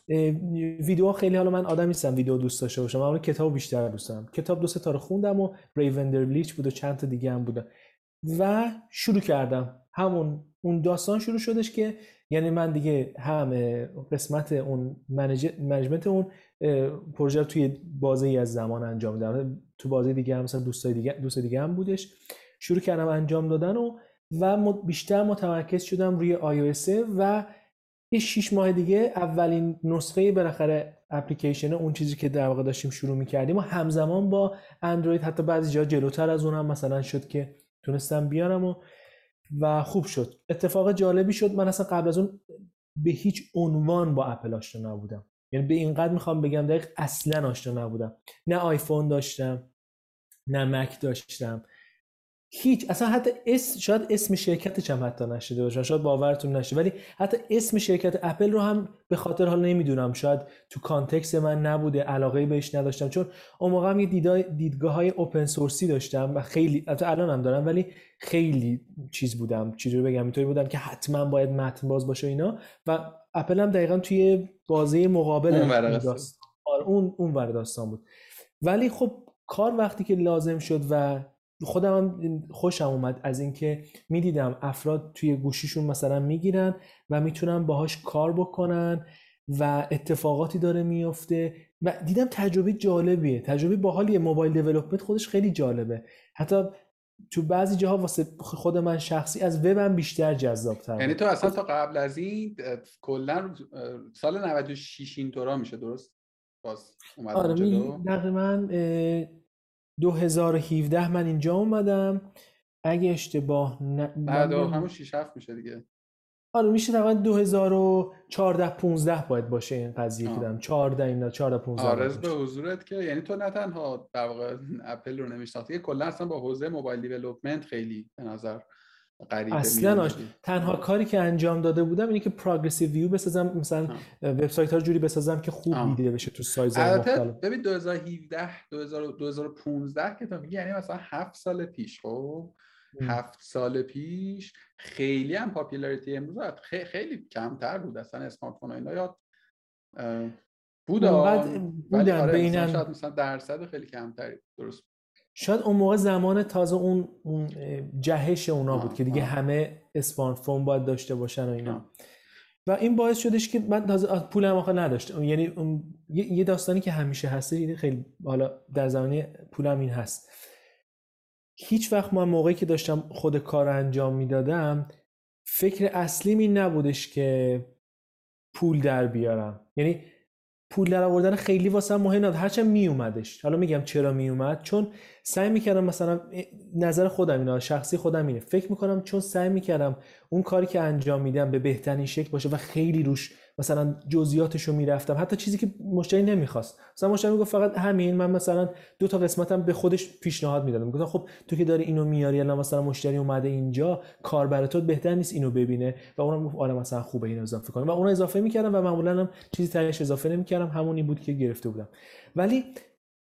ویدیو خیلی حالا من آدم نیستم ویدیو دوست داشته باشم اما کتاب بیشتر دوست دارم. کتاب دو سه تا رو خوندم و ریوندر لیچ بود و چند تا دیگه هم بوده. و شروع کردم. همون اون داستان شروع شدش که یعنی من دیگه هم قسمت اون منیجمنت اون پروژه توی بازه ای از زمان انجام میدم. تو بازه دیگه هم مثلا دوستای دیگه دوست دیگه هم بودش. شروع کردم انجام دادن و و بیشتر متمرکز شدم روی iOS و یه شیش ماه دیگه اولین نسخه بالاخره اپلیکیشن اون چیزی که در واقع داشتیم شروع می‌کردیم و همزمان با اندروید حتی بعضی جا جلوتر از اونم مثلا شد که تونستم بیارم و و خوب شد. اتفاق جالبی شد. من اصلا قبل از اون به هیچ عنوان با اپل آشنا نبودم. یعنی به اینقدر می‌خوام بگم دقیق اصلا آشنا نبودم. نه آیفون داشتم نه مک داشتم. هیچ اصلا حتی اسم شاید اسم شرکتش هم حتی نشده باشه شاید باورتون نشه ولی حتی اسم شرکت اپل رو هم به خاطر حال نمی‌دونم. شاید تو context من نبوده علاقه بهش نداشتم چون اون موقع هم یه دیدگاه های open source ی داشتم و خیلی البته الان هم دارم ولی خیلی چیز بودم چیزی رو بگم اینطوری بودم که حتما باید متن باز باشه اینا. و اپل هم دقیقا توی بازه مقابل اون آره، اون اون داستان بود. ولی خب کار وقتی که لازم شد و خودم هم خوشم اومد از اینکه می‌دیدم افراد توی گوشیشون مثلا می‌گیرن و می‌تونن باهاش کار بکنن و اتفاقاتی داره میفته و دیدم تجربه جالبیه. تجربه باحالیه موبایل دیولپمنت خودش خیلی جالبه. حتی تو بعضی جاها واسه خود من شخصی از وبم بیشتر جذاب تر یعنی تو اصلا تا قبل از این کلا سال 96 این میشه درست؟ باز اومدم آره تقریبا 2017 من اینجا اومدم. اگه اشتباه نه بعد همون 6 7 میشه دیگه. آره میشه تقریبا 2014 15 باید باشه این قضیه که دارم. 14 اینا 14 15 آرز به حضورت که یعنی تو نه تنها در واقع اپل رو نمیشناختی کلا اصلا با حوزه mobile development خیلی به نظر غریبه اصلا آش... تنها کاری که انجام داده بودم اینه که progressive view بسازم مثلا وبسایت ها جوری بسازم که خوب دیده بشه تو سایز مختلف. ببین 2017 2015 که تو میگی یعنی مثلا 7 سال پیش خب؟ هفت سال پیش خیلی هم popularity امروز خیلی کمتر بود. اصلا smartphone اینا یاد بود ولی آره شاید مثلا درصد خیلی کمتری. درست. شاید اون موقع زمان تازه اون, اون جهش اونا بود که دیگه همه اسمارت فون باید داشته باشن و اینا. و این باعث شدش که من تازه پولم آخه نداشتم. یعنی یه داستانی که همیشه هسته خیلی حالا در زمانی پولم این هست. هیچ وقت من موقعی که داشتم خود کار انجام می‌دادم فکر اصلیم این نبودش که پول در بیارم. یعنی پول در آوردن خیلی واسه مهم نبود. هرچند می اومدش حالا میگم چرا می اومد چون سعی می‌کردم مثلا نظر خودم اینا شخصی خودم اینه. فکر می‌کنم چون سعی می‌کردم اون کاری که انجام میدم به بهترین شکل باشه و خیلی روش مثلا جزئیاتش رو می‌رفتم. حتی چیزی که مشتری نمی‌خواست. مثلا مشتری می‌گفت فقط همین من مثلا دو تا قسمتم به خودش پیشنهاد می‌دادم. گفتم خب تو که داری اینو میاری الان مثلا مشتری اومده اینجا کار تو بهتر نیست اینو ببینه. و اونم گفت آره مثلا خوبه اینو اضافه کنیم. و اون اضافه می‌کردم و معمولا هم چیزی ترش اضافه نمی‌کردم. همونی بود که گرفته بودم. ولی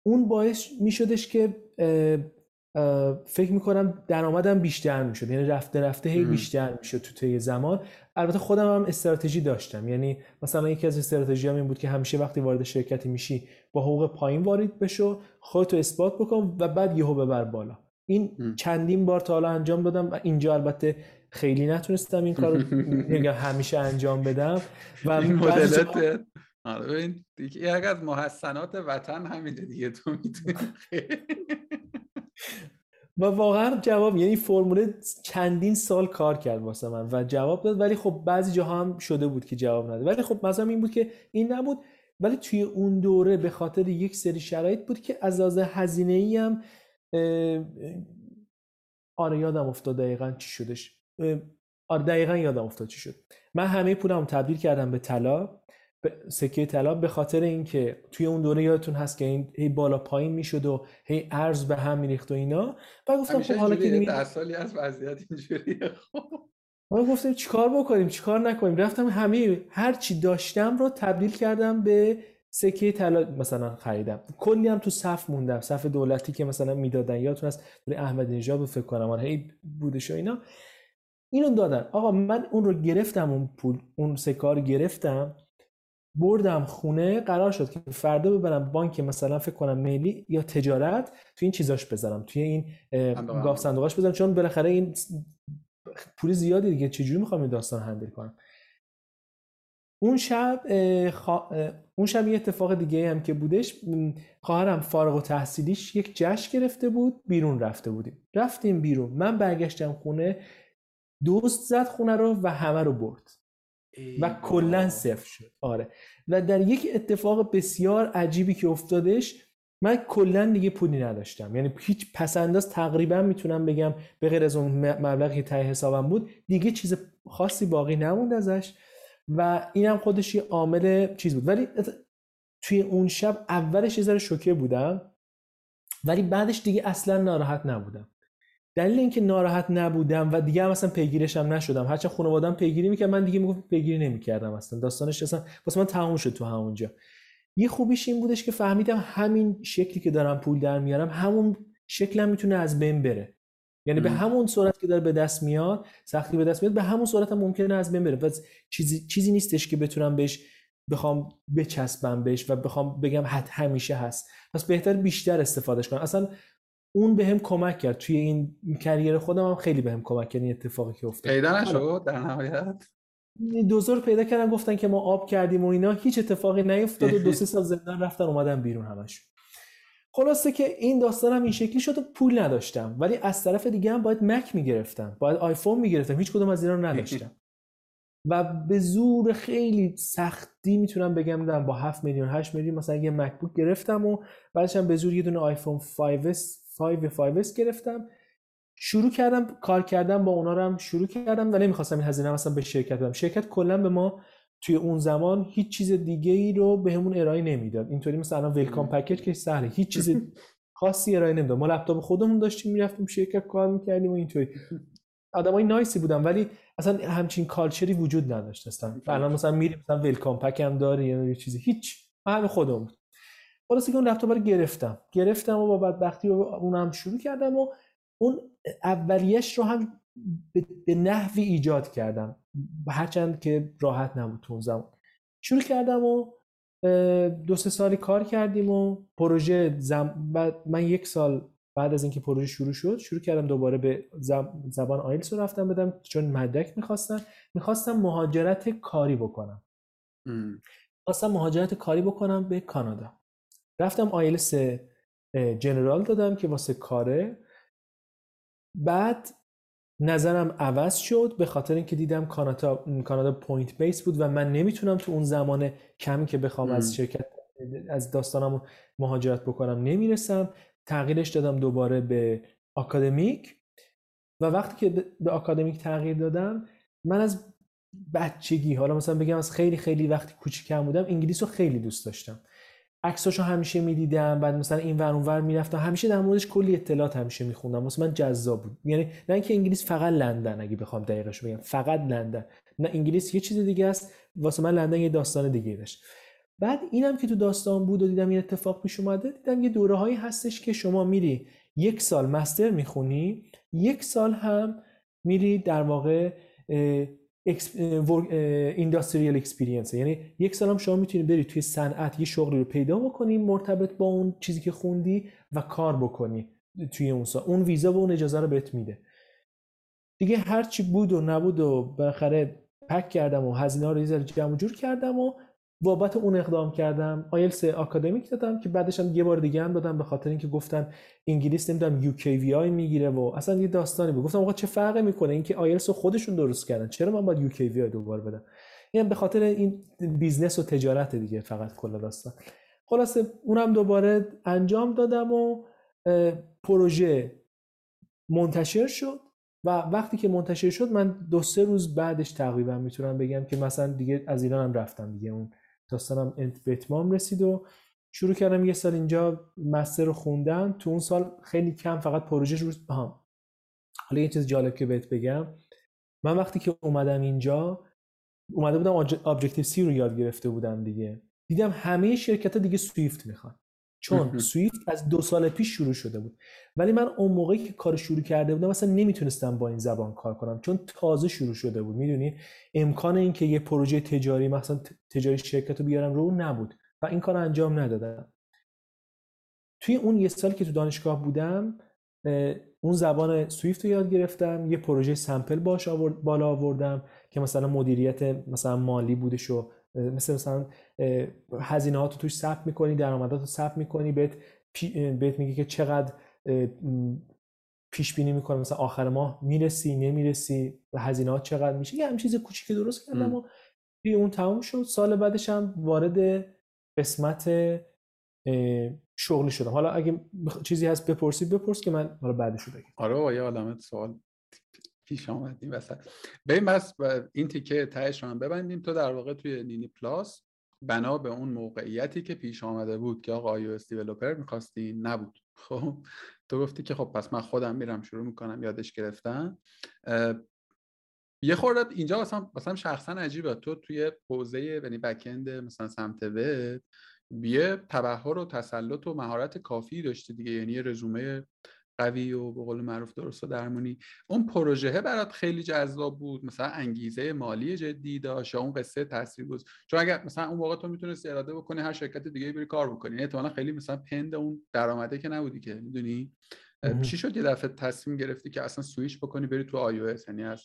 اون باعث میشدش که فکر می‌کنم درآمدم بیشتر می‌شد. یعنی رفته رفته هی بیشتر می‌شد تو طی زمان. البته خودم هم استراتژی داشتم. یعنی مثلا یکی از استراتژی هم این بود که همیشه وقتی وارد شرکتی میشی با حقوق پایین وارد بشو خودتو اثبات بکن و بعد یهو ببر بالا. این چندین بار تا حالا انجام دادم و اینجا البته خیلی نتونستم این کارو همیشه انجام بدم. و این مدلت آره این دیگه از محسنات وطن همینه دیگه تو می‌تونی و واقعا جواب یعنی فرموله چندین سال کار کرد واسه من و جواب داد ولی خب بعضی جاها هم شده بود که جواب نده. ولی خب مثلا این بود که این نبود. ولی توی اون دوره به خاطر یک سری شرایط بود که از لحاظ هزینه ای هم آره یادم افتاد دقیقا چی شدش. آره دقیقا یادم افتاد چی شد. من همه پولم تبدیل کردم به طلا. سکه طلا به خاطر اینکه توی اون دوره یادتون هست که این هی بالا پایین می‌شد و هی ارز به هم میریخت و اینا. و گفتم خب حالا که در سالی از وضعیت اینجوریه. خب ما گفتیم چیکار بکنیم؟ چیکار نکنیم؟ رفتم همه هر چی داشتم رو تبدیل کردم به سکه طلا مثلا خریدم. کلی هم تو صف موندم. صف دولتی که مثلا می‌دادن. یادتون هست احمد نژاد فکر کنم. آره هی بودش و اینا. اینو دادن. آقا من اون رو گرفتم اون پول اون سکه رو گرفتم. بردم خونه قرار شد که فردا ببرم بانک مثلا فکر کنم ملی یا تجارت توی این چیزاش بذارم توی این گاف صندوقاش بذارم. چون بالاخره این پول زیادی دیگه چجوری می‌خوام این داستان هندل کنم؟ اون شب اون شب یه اتفاق دیگه هم که بودش خواهرم فارغ و تحصیلیش یک جشن گرفته بود بیرون رفته بودیم. رفتیم بیرون. من برگشتم خونه دوست زد خونه رو و همه رو برد. و کلا صفر شد. آره. و در یک اتفاق بسیار عجیبی که افتادش من کلا دیگه پولی نداشتم. یعنی هیچ پسنداز تقریبا می‌تونم بگم به غیر از اون مبلغی ته حسابم بود دیگه چیز خاصی باقی نموند ازش. و اینم خودش یه عامل چیز بود. ولی توی اون شب اولش یه ذره شوکه بودم ولی بعدش دیگه اصلا ناراحت نبودم. دلیل اینکه ناراحت نبودم و دیگه هم اصلا پیگیرش هم نشدم. هرچند خانواده‌ام پیگیری می‌کرد من دیگه می‌گفت پیگیری نمی‌کردم اصلا. داستانش اصلا واسه من تموم شد تو همونجا. یه خوبیش این بودش که فهمیدم همین شکلی که دارم پول در میارم همون شکلم می‌تونه از بین بره. یعنی به همون صورت که داره به دست میاد سختی به دست میاد به همون صورت هم ممکنه از بین بره. پس چیزی چیزی نیستش که بتونم بهش بخوام بچسبم بهش و بخوام بگم حت همیشه هست. پس بهتر بیشتر استفادهش کنم. اصلا اون به کمک کرد. توی این کریر خودم هم خیلی به کمک کرد این اتفاقی که افتاد. پیدا نشد در نهایت؟ دوزار پیدا کردن گفتن که ما آب کردیم و اینا. هیچ اتفاقی نیفتاد و دو سه سال زندان رفتن اومدن بیرون همش خلاصه که این داستانم این شکلی شد و پول نداشتم. ولی از طرف دیگه هم باید مک می‌گرفتم. باید آیفون می‌گرفتم. هیچ کدوم از اینا رو نداشتم. و به زور خیلی سختی می‌تونم بگم با 7 میلیون 8 میلیون مثلا یه مکبوک گرفتم و بعدش هم به زور یه دونه آیفون 5S 5 5S گرفتم. شروع کردم کار کردم با اونا رو هم شروع کردم و نمی‌خواستم این هزینه مثلا به شرکت بدم. شرکت کلا به ما توی اون زمان هیچ چیز دیگه ای رو بهمون به ارائه نمی‌داد. اینطوری مثلا الان welcome package که سهله. هیچ چیز خاصی ارائه نمی‌داد. ما لپتاپ خودمون داشتیم می‌رفتیم شرکت کار می‌کردیم و اینطوری. آدمای nice ی بودن ولی اصلا همچین culture ی وجود نداشت اصلا. الان مثلا میریم مثلا welcome pack هم داره یا یه چیزی. هیچ. همه خودمون خلاص که اون لپتاپ رو گرفتم. گرفتم و با بدبختی اونم شروع کردم و اون اولیش رو هم به نحوی ایجاد کردم. هرچند که راحت نبود تو اون زمان. شروع کردم و دو سه سالی کار کردیم و پروژه زم... من یک سال بعد از اینکه پروژه شروع شد شروع کردم دوباره به زبان آیلتس رو رفتم بدم چون مدرک می‌خواستم. می‌خواستم مهاجرت کاری بکنم. خواستم مهاجرت کاری بکنم به کانادا. رفتم آیلتس general دادم که واسه کاره. بعد نظرم عوض شد به خاطر اینکه دیدم کانادا کانادا point base بود و من نمی‌تونم تو اون زمان کمی که بخوام از شرکت از داستانم مهاجرت بکنم نمی‌رسم. تغییرش دادم دوباره به آکادمیک و وقتی که به آکادمیک تغییر دادم من از بچگی حالا مثلا بگم از خیلی خیلی وقتی کوچیکم بودم انگلیس رو خیلی دوست داشتم. عکساشو همیشه می‌دیدم بعد مثلا این ور اونور می‌رفتم. همیشه در موردش کلی اطلاعات همیشه میخوندم. مثلا من جذاب بود. یعنی نه اینکه انگلیس فقط لندن اگه بخوام دقیقش بگم. فقط لندن. نه انگلیس یه چیز دیگه است. واسه من لندن یه داستان دیگه داشت بعد اینم که تو داستان بود و دیدم این اتفاق پیش اومده دیدم یه دوره هایی هستش که شما میری یک سال مستر می‌خونی یک سال هم میری در واقع industrial experience یعنی یک سال هم شما می‌تونی بری توی صنعت یه شغلی رو پیدا بکنی مرتبط با اون چیزی که خوندی و کار بکنی توی اون سال اون ویزا و اون اجازه رو بهت میده. دیگه هرچی بود و نبود و بالاخره pack کردم و هزینه رو یه جمع جور کردم و بابت اون اقدام کردم آیلتس آکادمیک دادم که بعدش هم یه بار دیگه هم دادم به خاطر اینکه گفتن انگلیس نمی‌دونم UKVI می‌گیره و اصلا یه داستانی بود. گفتم آقا چه فرقی می‌کنه اینکه آیلتس رو خودشون درست کردن؟ چرا من باید UKVI دوبار بدم؟ یعنی به خاطر این business و تجارت دیگه فقط کلا داستان. خلاصه اونم دوباره انجام دادم و پروژه منتشر شد و وقتی که منتشر شد من دو سه روز بعدش تقریبا می‌تونم بگم که مثلا دیگه از ایران هم رفتم دیگه اون داستانم به اتمام رسید و شروع کردم یه سال اینجا master رو خوندم تو اون سال خیلی کم فقط پروژه رو ها حالا یه چیز جالب که بهت بگم. من وقتی که اومدم اینجا اومده بودم Objective-C رو یاد گرفته بودم دیگه. دیدم همه شرکت دیگه سویفت می‌خوان. چون سویفت از دو سال پیش شروع شده بود. ولی من اون موقعی که کار شروع کرده بودم مثلا نمی‌تونستم با این زبان کار کنم. چون تازه شروع شده بود می‌دونی؟ امکان اینکه یه پروژه تجاری مثلا تجاری شرکت رو بیارم رو نبود و این کار انجام ندادم. توی اون یه سال که تو دانشگاه بودم اون زبان سویفت رو یاد گرفتم یه پروژه سمپل باش آورد بالا آوردم که مثلا مدیریت مثلا مالی بودش و مثل مثلا هزینه تو توش ثبت می‌کنی درآمدات رو ثبت می‌کنی بهت بهت میگه که چقدر پیش بینی می‌کنه مثلا آخر ماه می‌رسی نمی‌رسی و هزینه ها چقدر میشه. یه هم چیز کوچیک درست کردم و اون تموم شد. سال بعدش هم وارد قسمت شغلی شدم. حالا اگه چیزی هست بپرسید بپرس که من حالا بعدش بگم. آره یه علامت سوال. پیش آمد این وسط ببین بس این تیکه تهش رو ببندیم. تو در واقع توی نینی پلاس بنا به اون موقعیتی که پیش آمده بود که آقا iOS دیولوپر می‌خواستی نبود. خب تو گفتی که خب پس من خودم میرم شروع می‌کنم یادش گرفتن. یه خورده اینجا مثلا مثلا شخصا عجیبه. تو توی حوزه یعنی بکند مثلا سمت وب یه تبهر و تسلط و مهارت کافی داشتی دیگه. یعنی رزومه قوی و به قول معروف درست و درمونی. اون پروژه برات خیلی جذاب بود. مثلا انگیزه مالی جدی داشت یا اون قصه تاثیرگذار چون اگر مثلا اون موقع تو می‌تونستی اراده بکنی هر شرکت دیگه بری کار بکنی. احتمالاً خیلی مثلا پند اون درآمده که نبودی که می‌دونی؟ چی شد یه دفعه تصمیم گرفتی که اصلا سویش بکنی بری تو آی یعنی از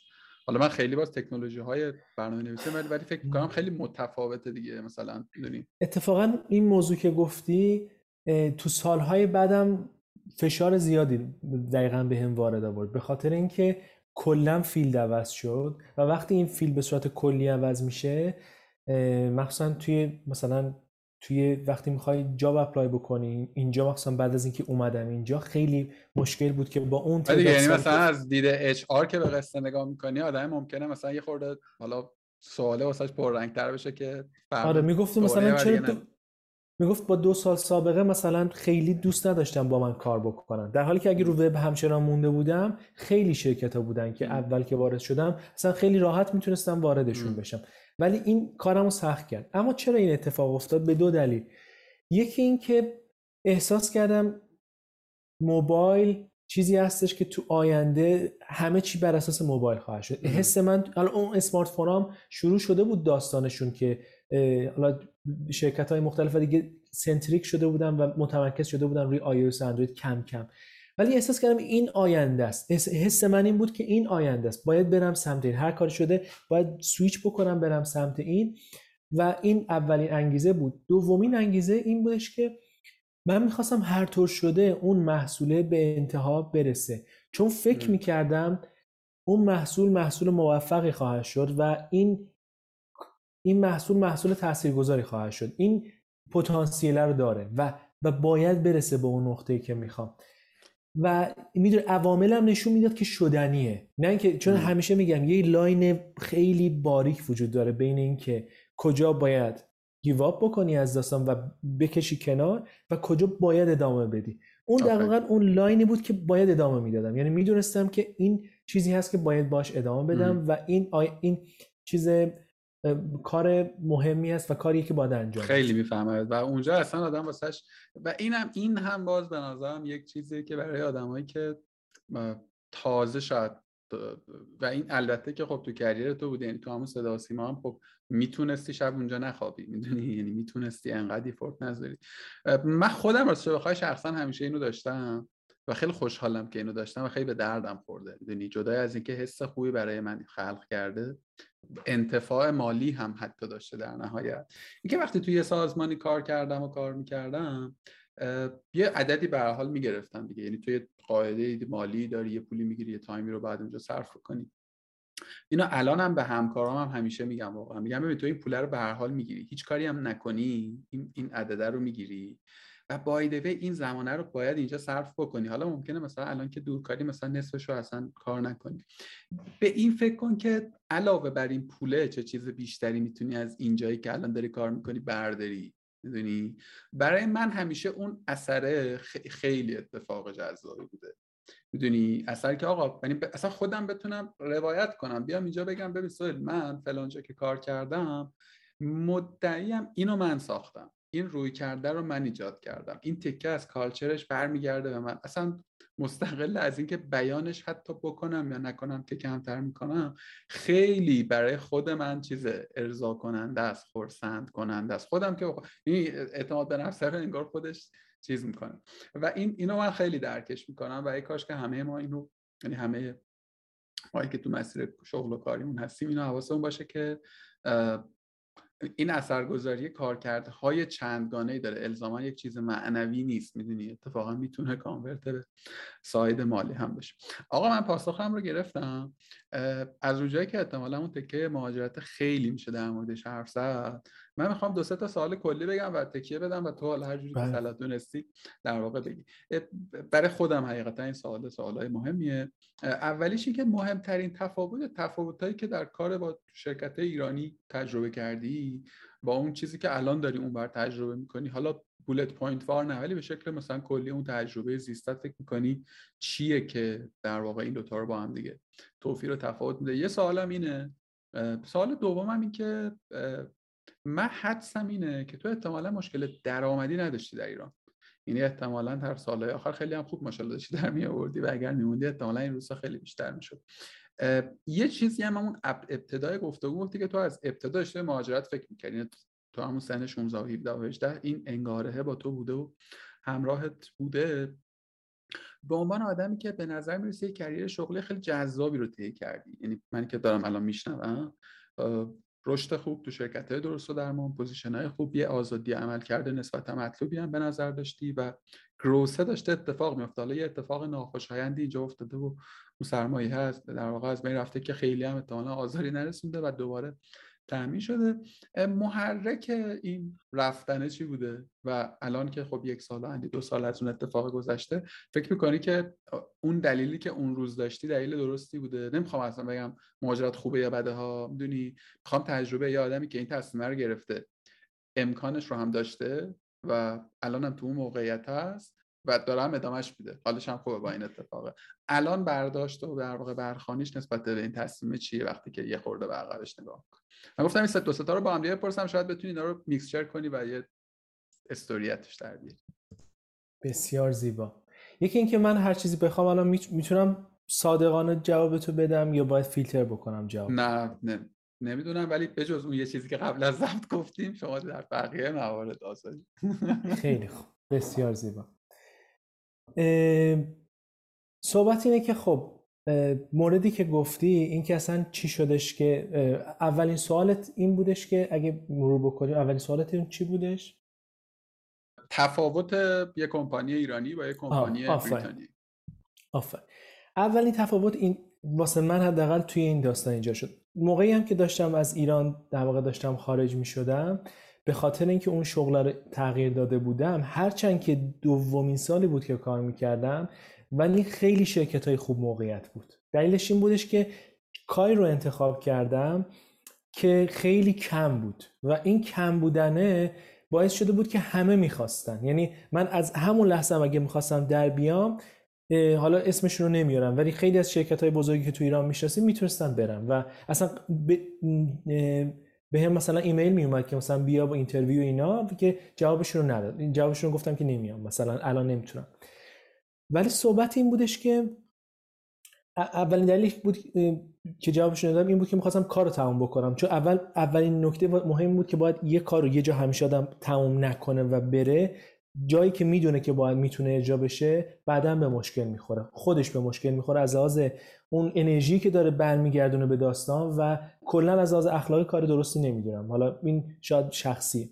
حالا من خیلی باز تکنولوژی های برنامه نویسی ولی ولی فکر می‌کنم خیلی متفاوته دیگه مثلا می‌دونی؟ اتفاقا این موضوع که گفتی تو سالهای بعدم فشار زیادی دقیقا به هم وارد آورد. به خاطر اینکه کلا field عوض شد و وقتی این field به صورت کلی عوض میشه مخصوصا توی مثلا توی وقتی می‌خوای job apply بکنی اینجا مثلا بعد از اینکه اومدم اینجا خیلی مشکل بود که با اون دیگه یعنی مثلا از دید اچ آر که به قصه نگاه می‌کنی آدم ممکنه مثلا یه خورده حالا سواله واسش پررنگتر بشه که آره می‌گفت مثلا چرا می‌گفت با دو سال سابقه مثلا خیلی دوست نداشتم با من کار بکنن. در حالی که اگه رو وب همچنان مونده بودم خیلی شرکت ها بودن که اول که وارد شدم اصلا خیلی راحت می‌تونستم واردشون بشم. ولی این کارم رو سخت کرد. اما چرا این اتفاق افتاد؟ به دو دلیل. یکی این که احساس کردم موبایل چیزی هستش که تو آینده همه چی بر اساس موبایل خواهد شد. حس من حالا اون اسمارت فونام شروع شده بود داستانشون که حالا شرکت های مختلف دیگه سنتریک شده بودن و متمرکز شده بودن روی iOS و اندروید کم کم. ولی احساس کردم این آینده است. حس من این بود که این آینده است. باید برم سمت این. هر کاری شده باید سویچ بکنم برم سمت این. و این اولین انگیزه بود. دومین انگیزه این بودش که من می‌خواستم هر طور شده اون محصوله به انتها برسه. چون فکر می‌کردم اون محصول محصول موفقی خواهد شد و این این محصول محصول تاثیرگذاری خواهد شد. این پتانسیل رو داره و و باید برسه به اون نقطه‌ای که می‌خوام. و می‌دونه عوامل هم نشون می‌داد که شدنیه. نه اینکه چون همیشه میگم یه لاین خیلی باریک وجود داره بین اینکه کجا باید گیواب بکنی از داستان و بکشی کنار و کجا باید ادامه بدی. اون دقیقا اون لاینی بود که باید ادامه می‌دادم. یعنی می‌دونستم که این چیزی هست که باید باش ادامه بدم و این آی... این چیز کار مهمی است و کاری که باید انجام خیلی می‌فهمد و اونجا اصلا آدم واسش و اینم این هم باز به نظرم یک چیزی که برای آدمایی که تازه شاید و این البته که خب تو کریر تو بوده یعنی تو همون صدا سیما هم خب می‌تونستی شب اونجا نخوابی می‌دونی؟ یعنی می‌تونستی انقدر فورت نذاری. من خودم راست بخوای شخصا همیشه اینو داشتم. و خیلی خوشحالم که اینو داشتم و خیلی به دردم خورده. می‌دونی؟ جدای از اینکه حس خوبی برای من خلق کرده انتفاع مالی هم حتی داشته در نهایت. اینکه وقتی توی یه سازمانی کار کردم و کار می‌کردم یه عددی به حال می‌گرفتم دیگه. یعنی توی قاعده مالی داری یه پولی می‌گیری یه تایمی رو بعد اونجا صرف کنی. اینا الان هم به همکارام هم همیشه میگم واقعا. میگم ببین تو این پول رو به هر حال می‌گیری. هیچ کاری هم نکنی. این این عدده رو می‌گیری. و بایدوه این زمانه رو باید اینجا صرف بکنی. حالا ممکنه مثلا الان که دورکاری مثلا نصفش رو اصلا کار نکنی. به این فکر کن که علاوه بر این پوله چه چیز بیشتری می‌تونی از اینجایی که الان داری کار می‌کنی برداری می‌دونی؟ برای من همیشه اون اثر خیلی اتفاق جذابی بوده. می‌دونی؟ اثر که آقا یعنی اصلا خودم بتونم روایت کنم. بیام اینجا بگم ببین من فلانجا که کار کردم مدعیم اینو من ساختم. این روی کرده رو من ایجاد کردم. این تکه از کالچرش برمیگرده به من. اصلا مستقل از اینکه بیانش حتی بکنم یا نکنم که کمتر می‌کنم خیلی برای خود من چیز ارضا کننده است خورسند کننده است. خودم که این اعتماد به نفس انگار خودش چیز می‌کنه. و این اینو من خیلی درکش می‌کنم و ای کاش که همه ما اینو یعنی همه ما که تو مسیر شغل و کاریمون هستیم اینو حواسمون باشه که این اثرگذاری های چندگانه ای داره. الزاما یک چیز معنوی نیست می‌دونی؟ اتفاقا می‌تونه کانورت به ساید مالی هم بشه آقا من پاسخم رو گرفتم. از اونجایی که احتمالا اون تکه مهاجرت خیلی میشه در موردش حرف زد من می‌خوام دو سه تا سوال کلی بگم و تکیه بدم و تو حالا هر جوری که بله. صلاح دونستی در واقع بگی برای خودم حقیقتا این سوال سوالای مهمیه اولیش این که مهمترین تفاوت تفاوتایی که در کار با شرکت ایرانی تجربه کردی با اون چیزی که الان داری اون بر تجربه می‌کنی حالا bullet point وار نه. ولی به شکل مثلا کلی اون تجربه زیستت فکر می‌کنی چیه که در واقع این دوتا رو با هم دیگه توفیر و تفاوت میده؟ یه سوالم اینه. سوال دومم این که من حدسم اینه که تو احتمالا مشکل درآمدی نداشتی در ایران. یعنی احتمالا هر سالهای آخر خیلی هم خوب ماشاءالله داشتی در می آوردی و اگر میموندی احتمالا این روزا خیلی بیشتر می‌شد. یه چیزی هم اون ابتدای گفتگو گفتی که تو از ابتدا داشته مهاجرت فکر می‌کردی. تو همون سن 16 و 17 و 18 این انگارهه با تو بوده و همراهت بوده. به عنوان آدمی که به نظر می‌رسه یک کریر شغلی خیلی جذابی رو طی کردی یعنی من که دارم الان میشنوم رشد خوب تو شرکت های درست و درمان position های خوب یه آزادی عمل کرده نسبت مطلوبی هم به نظر داشتی و growth ه داشته اتفاق میفته حالا یه اتفاق ناخوشایندی اینجا افتاده و اون سرمایه هست در واقع از بین رفته که خیلی هم احتمالا آزاری نرسونده و دوباره تأمین شده. محرک این رفتنه چی بوده؟ و الان که خب یک سال اندی دو سال از اون اتفاق گذشته فکر می‌کنی که اون دلیلی که اون روز داشتی دلیل درستی بوده؟ نمی‌خوام اصلا بگم مهاجرت خوبه یا بده ها. می‌دونی می‌خوام تجربه یه آدمی که این تصمیم رو گرفته امکانش رو هم داشته و الان هم تو اون موقعیت هست. و دارم ادامهش میده. حالش هم خوبه با این اتفاقه. الان برداشت و در واقع برداشتش نسبت به این تصمیم چیه وقتی که یه خورده به عقبش نگاه من گفتم این دو سه تا رو با هم دیگه بپرسم شاید بتونی اینا رو mixture کنی و یه استوریتش در بیاری. بسیار زیبا. یکی اینکه من هر چیزی بخوام الان می‌تونم صادقانه جوابتو بدم یا باید فیلتر بکنم جواب؟ نه نه. نمی‌دونم ولی بجز اون یه چیزی که قبل از ضبط گفتیم شما در بقیه موارد آزادی خیلی خوب. بسیار زیبا. صحبت اینه که خب موردی که گفتی این که اصلا چی شدش که اولین سوالت این بودش که اگه مرور بکنیم اولین سوالت این چی بودش؟ تفاوت یه کمپانی ایرانی با یه کمپانی بریتانی. آفر اولین تفاوت این واسه من حداقل توی این داستان اینجا شد. موقعی هم که داشتم از ایران در واقع داشتم خارج می شدم به خاطر اینکه اون شغل رو تغییر داده بودم هرچند که دومین سالی بود که کار می‌کردم ولی خیلی شرکت های خوب موقعیت بود. دلیلش این بودش که کاری رو انتخاب کردم که خیلی کم بود و این کم بودنه باعث شده بود که همه می‌خواستن. یعنی من از همون لحظه هم اگه می‌خواستم در بیام حالا اسمشون رو نمیارم ولی خیلی از شرکت های بزرگی که تو ایران می‌شناسیم می‌تونستن برم و اصلا بهم مثلا ایمیل می اومد که مثلا بیا با interview اینا که جوابشون رو نداد. جوابشون رو گفتم که نمیام مثلا الان نمی‌تونم. ولی صحبت این بودش که اولین دلیل بود که جوابش دادم این بود که می‌خواستم کار رو تموم بکنم. چون اول اولین نکته مهم بود که باید یه کار رو یه جا همیشه آدم تموم نکنه و بره. جایی که می‌دونه که باید می‌تونه اجرا بشه بعدا به مشکل می‌خوره. خودش به مشکل می‌خوره از لحاظ اون انرژی که داره برمیگردونه به داستان و کلا از لحاظ اخلاقی کار درستی نمی‌دونم حالا این شاید شخصی.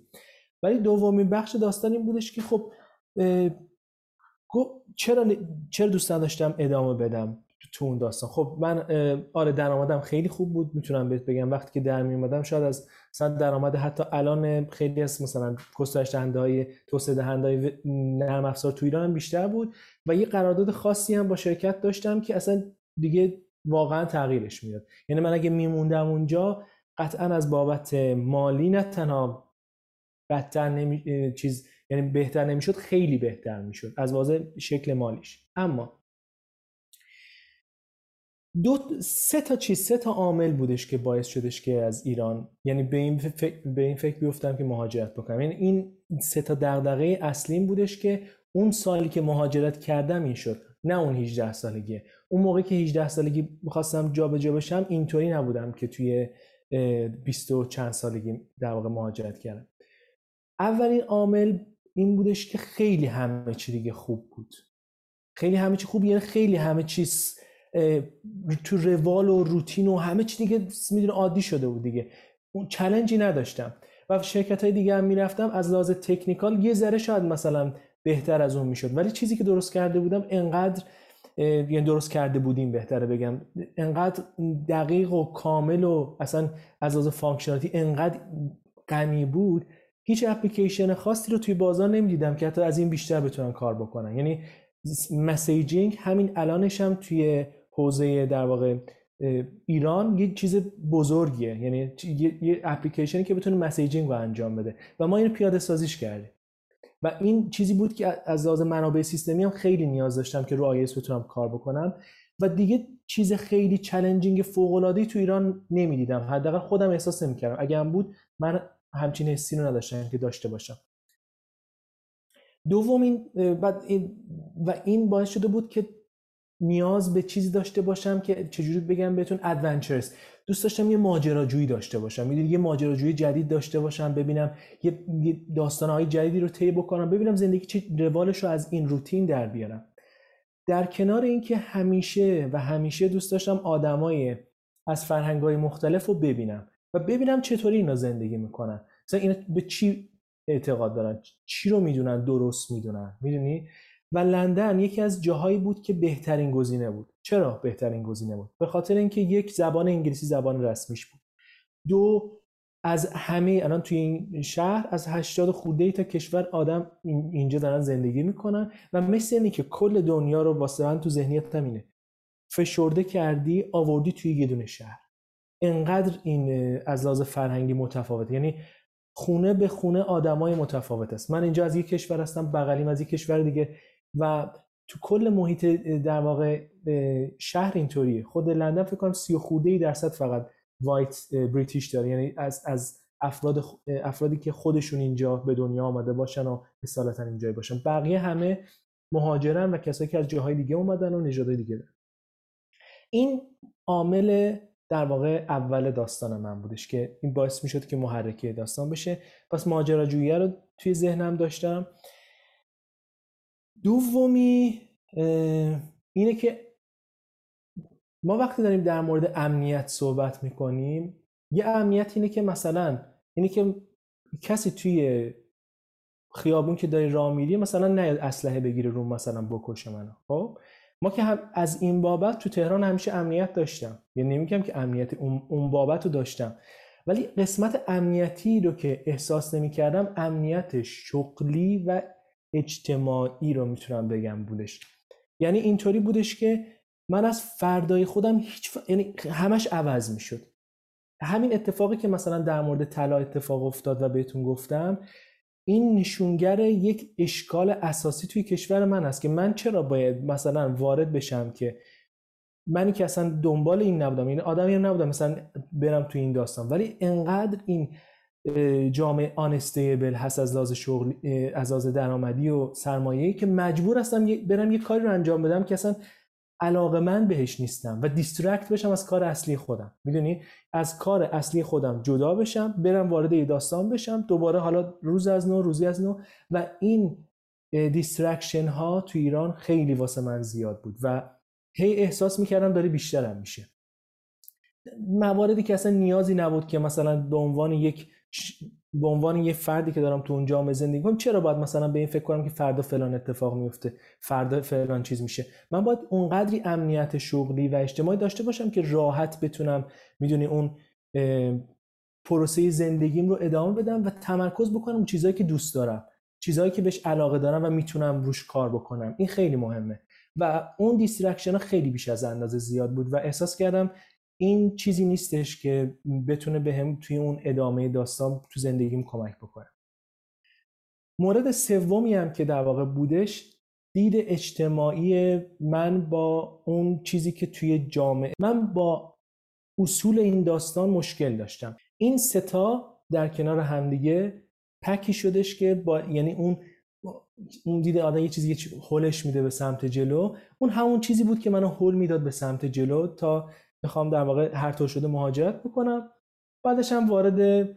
ولی دومین بخش داستان این بودش که خب چرا چرا دوست نداشتم ادامه بدم؟ تو اون داستان. خب من آره درآمدم خیلی خوب بود می‌تونم بهت بگم. وقتی که در میومدم شاید از مثلا درآمد حتی الان خیلی از مثلا گسترش دهنده های توسعه دهنده نرم افزار تو ایران هم بیشتر بود و یه قرارداد خاصی هم با شرکت داشتم که اصلا دیگه واقعا تغییرش می‌داد. یعنی من اگه میموندم اونجا قطعا از بابت مالی نه تنها بدتر نمی... چیز یعنی بهتر نمی‌شد خیلی بهتر می‌شد از واضح شکل مالیش. اما دو سه تا چیز سه تا عامل بودش که باعث شدش که از ایران یعنی به این فکر, به این فکر بیفتم که مهاجرت بکنم. یعنی این سه تا دغدغه اصلیم بودش که اون سالی که مهاجرت کردم این شد نه اون 18 سالگی. اون موقعی که 18 سالگی می‌خواستم جابجا بشم اینطوری نبودم که توی 20 و چند سالگی در واقع مهاجرت کردم. اولین عامل این بودش که خیلی همه چی دیگه خوب بود. خیلی همه چی خوب یعنی خیلی همه چیز تو روال و روتین و همه چی دیگه می‌دونه عادی شده بود دیگه. اون challenge ی نداشتم. و شرکت های دیگه هم می‌رفتم از لحاظ technical یه ذره شاید مثلا بهتر از اون می‌شد. ولی چیزی که درست کرده بودم انقدر یعنی درست کرده بودیم بهتره بگم. انقدر دقیق و کامل و اصلا از لحاظ functionality انقدر غنی بود. هیچ اپلیکیشن خاصی رو توی بازار نمی‌دیدم که حتی از این بیشتر بتونن کار بکنن. یعنی messaging همین الانش هم توی حوزه در واقع ایران یه چیز بزرگیه. یعنی یه اپلیکیشنی که بتونه messaging رو انجام بده. و ما اینو پیاده سازیش کردیم. و این چیزی بود که از لحاظ منابع سیستمی هم خیلی نیاز داشتم که رو آیس بتونم کار بکنم. و دیگه چیز خیلی challenging فوق العاده تو ایران نمی‌دیدم. حداقل خودم احساس نمی‌کردم. اگه هم بود من همچین حسی رو نداشتم که داشته باشم. دومین بعد و این باعث شده بود که نیاز به چیزی داشته باشم که چجوری بگم بهتون ادونچرس دوست داشتم یه ماجراجویی داشته باشم. می‌دونی یه ماجراجویی جدید داشته باشم ببینم یه داستانهای جدیدی رو طی بکنم ببینم زندگی چه روالش رو از این روتین در بیارم. در کنار اینکه همیشه و همیشه دوست داشتم آدمای از فرهنگ‌های مختلف رو ببینم و ببینم چطوری اینا زندگی می‌کنن. مثلا اینا به چی اعتقاد دارن؟ چی رو می‌دونن؟ درست می‌دونن. می‌دونی؟ و لندن یکی از جاهایی بود که بهترین گزینه بود. چرا بهترین گزینه بود؟ به خاطر اینکه یک زبان انگلیسی زبان رسمیش بود. دو از همه الان توی این شهر از 80 خورده تا کشور آدم اینجا دارن زندگی می‌کنن و مثل اینه که کل دنیا رو واسه من تو ذهنیت اینه فشرده کردی آوردی توی یه دونه شهر. انقدر این از لحاظ فرهنگی متفاوت یعنی خونه به خونه آدمای متفاوت است. من اینجا از یک کشور هستم بغلیم از یک کشور دیگه. و تو کل محیط در واقع شهر اینطوریه خود لندن فکر کنم سی خورده درصد فقط وایت بریتیش داره. یعنی از از افراد افرادی که خودشون اینجا به دنیا آمده باشن و اصالتا اینجا باشن. بقیه همه مهاجرن و کسایی که از جاهای دیگه اومدن و نژادهای دیگه دارن. این عامل در واقع اول داستان من بودش که این باعث می‌شد که محرکه داستان بشه. پس ماجراجویی رو توی ذهنم داشتم. دومی اینه که ما وقتی داریم در مورد امنیت صحبت می‌کنیم یه امنیت اینه که مثلا اینه که کسی توی خیابون که داری راه میری مثلا نیاد اسلحه بگیره رو مثلا بکشه منو. خب؟ ما که هم از این بابت تو تهران همیشه امنیت داشتم. یعنی نمیگم که امنیت اون بابت رو داشتم. ولی قسمت امنیتی رو که احساس نمی کردم امنیت شغلی و اجتماعی رو می‌تونم بگم بودش. یعنی اینطوری بودش که من از فردای خودم هیچ ف... یعنی همش عوض می‌شد. همین اتفاقی که مثلا در مورد طلا اتفاق افتاد و بهتون گفتم این نشونگر یک اشکال اساسی توی کشور من است که من چرا باید مثلا وارد بشم که منی که اصلا دنبال این نبودم این آدمی هم نبودم مثلا برم توی این داستان. ولی انقدر این جامعه آنستیبل هست از لحاظ شغل از لحاظ درآمدی و سرمایه‌ای که مجبور هستم برم یه کاری رو انجام بدم که اصلا علاقه من بهش نیستم و دیسترکت بشم از کار اصلی خودم. می‌دونی؟ از کار اصلی خودم جدا بشم برم وارد یه داستان بشم دوباره حالا روز از نو روزی از نو و این distraction ها تو ایران خیلی واسه من زیاد بود و هی احساس می‌کردم داره بیشترم میشه. مواردی که اصلا نیازی نبود که مثلا به عنوان یک به عنوان یه فردی که دارم تو اون جامعه زندگی کنم چرا باید مثلا به این فکر کنم که فردا فلان اتفاق میفته فردا فلان چیز میشه؟ من باید اونقدری امنیت شغلی و اجتماعی داشته باشم که راحت بتونم می‌دونی اون پروسه زندگیم رو ادامه بدم و تمرکز بکنم اون چیزهایی که دوست دارم چیزهایی که بهش علاقه دارم و می‌تونم روش کار بکنم. این خیلی مهمه. و اون distraction ها خیلی بیش از اندازه زیاد بود و احساس کردم این چیزی نیستش که بتونه بهم توی اون ادامه داستان تو زندگیم کمک بکنه. مورد سومی هم که در واقع بودش دید اجتماعی من با اون چیزی که توی جامعه من با اصول این داستان مشکل داشتم. این سه تا در کنار همدیگه پکی شدش که با یعنی اون اون دیده آدم یه چیزی هولش میده به سمت جلو. اون همون چیزی بود که منو هول می‌داد به سمت جلو تا می‌خوام در واقع هر طور شده مهاجرت بکنم. بعدش هم وارد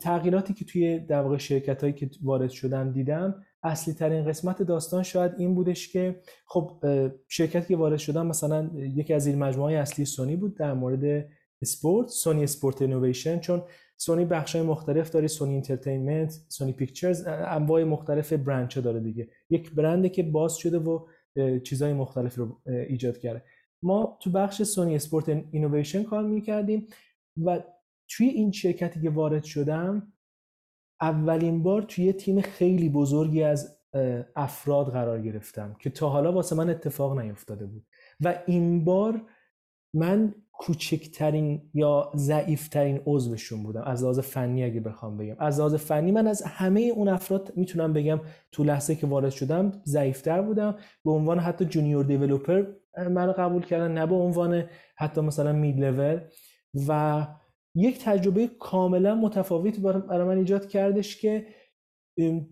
تغییراتی که توی در واقع شرکت هایی که وارد شدم دیدم اصلی ترین قسمت داستان شاید این بودش که خب شرکتی که وارد شدم مثلا یکی از این مجموعه اصلی سونی بود در مورد Sports Sony Sports Innovation چون سونی بخش مختلف داره Sony Entertainment Sony Pictures انواع مختلف برند داره دیگه. یک برنده که باز شده و چیزهای مختلف رو ایجاد کرده. ما تو بخش Sony Sports Innovation کار می‌کردیم و توی این شرکتی که وارد شدم اولین بار توی تیم خیلی بزرگی از افراد قرار گرفتم که تا حالا واسه من اتفاق نیفتاده بود. و این بار من کوچکترین یا ضعیفترین عضوشون بودم. از لحاظ فنی اگه بخوام بگم. از لحاظ فنی من از همه اون افراد می‌تونم بگم تو لحظه که وارد شدم ضعیفتر بودم. به عنوان حتی جونیور دیولوپر من قبول کردن نه به عنوان حتی مثلا مید لول و یک تجربه کاملا متفاوت برای من ایجاد کردش که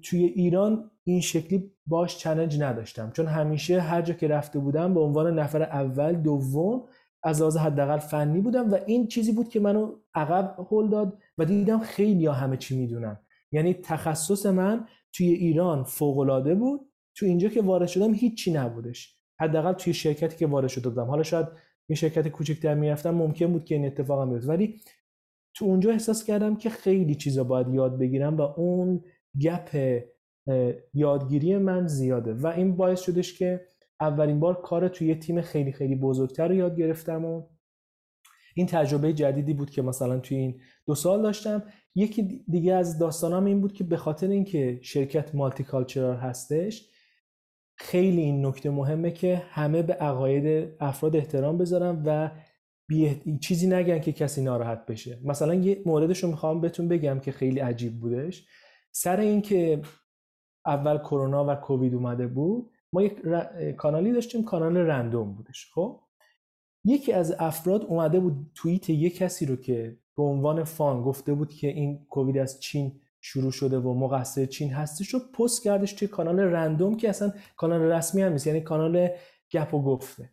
توی ایران این شکلی باش چلنج نداشتم. چون همیشه هر جا که رفته بودم به عنوان نفر اول دوم از لحاظ حداقل فنی بودم و این چیزی بود که منو عقب هل داد و دیدم خیلی ها همه چی می‌دونن. یعنی تخصص من توی ایران فوق بود. تو اینجا که وارد شدم هیچی نبودش. حداقل توی شرکتی که وارد شده بودم. حالا شاید یه شرکت کوچکتر می‌رفتم ممکن بود که این اتفاق بیفته. ولی تو اونجا احساس کردم که خیلی چیزا باید یاد بگیرم و اون گپ یادگیری من زیاده. و این باعث شدش که اولین بار کار توی یه تیم خیلی خیلی بزرگتر رو یاد گرفتم و این تجربه جدیدی بود که مثلا توی این دو سال داشتم. یکی دیگه از داستانام این بود که به خاطر اینکه شرکت مالتی کالچرال هستش خیلی این نکته مهمه که همه به عقاید افراد احترام بذارم و چیزی نگن که کسی ناراحت بشه. مثلا یه موردش رو می‌خوام بهتون بگم که خیلی عجیب بودش. سر اینکه اول کرونا و کووید اومده بود ما یک کانالی داشتیم کانال رندوم بودش خب؟ یکی از افراد اومده بود توییت یک کسی رو که به عنوان فان گفته بود که این کووید از چین شروع شده و مقصر چین هستش رو پست کردش توی کانال رندوم که اصلا کانال رسمی هم نیست یعنی کانال گپ و گفته.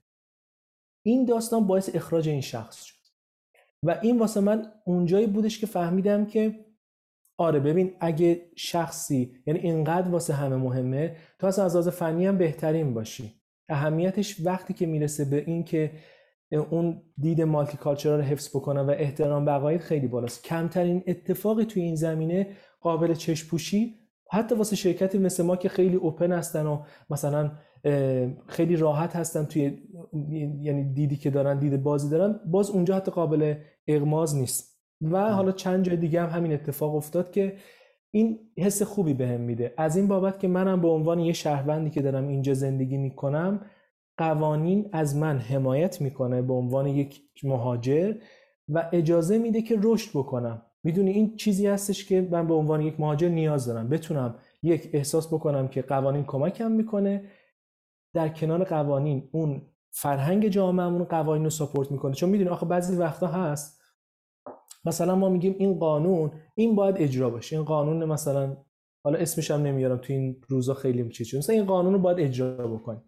این داستان باعث اخراج این شخص شد. و این واسه من اونجایی بودش که فهمیدم که آره ببین اگه شخصی یعنی اینقدر واسه همه مهمه تو اصلا از لحاظ فنی هم بهترین باشی. اهمیتش وقتی که می‌رسه به این که اون دید مالتی کالچرال رو حفظ بکنه و احترام به خیلی بالاست. کمترین اتفاقی توی این زمینه قابل چشپوشی حتی واسه شرکتی مثل ما که خیلی اوپن هستن و مثلا خیلی راحت هستن توی یعنی دیدی که دارن دید بازی دارن باز اونجا حتی قابل اغماز نیست. و حالا چند جای دیگه هم همین اتفاق افتاد که این حس خوبی بهم به میده. از این بابت که منم به عنوان یه شهروندی که دارم اینجا زندگی می‌کنم قوانین از من حمایت می‌کنه به عنوان یک مهاجر و اجازه میده که رشد بکنم. می‌دونی این چیزی هستش که من به عنوان یک مهاجر نیاز دارم. بتونم یک احساس بکنم که قوانین کمکم می‌کنه. در کنار قوانین اون فرهنگ جامعهمون قوانین رو ساپورت می‌کنه. چون می‌دونی آخه بعضی وقتا هست مثلا ما میگیم این قانون این باید اجرا باشه. این قانون مثلا حالا اسمش هم نمیارم تو این روزا خیلی چیز مثلا این قانون رو باید اجرا بکنیم.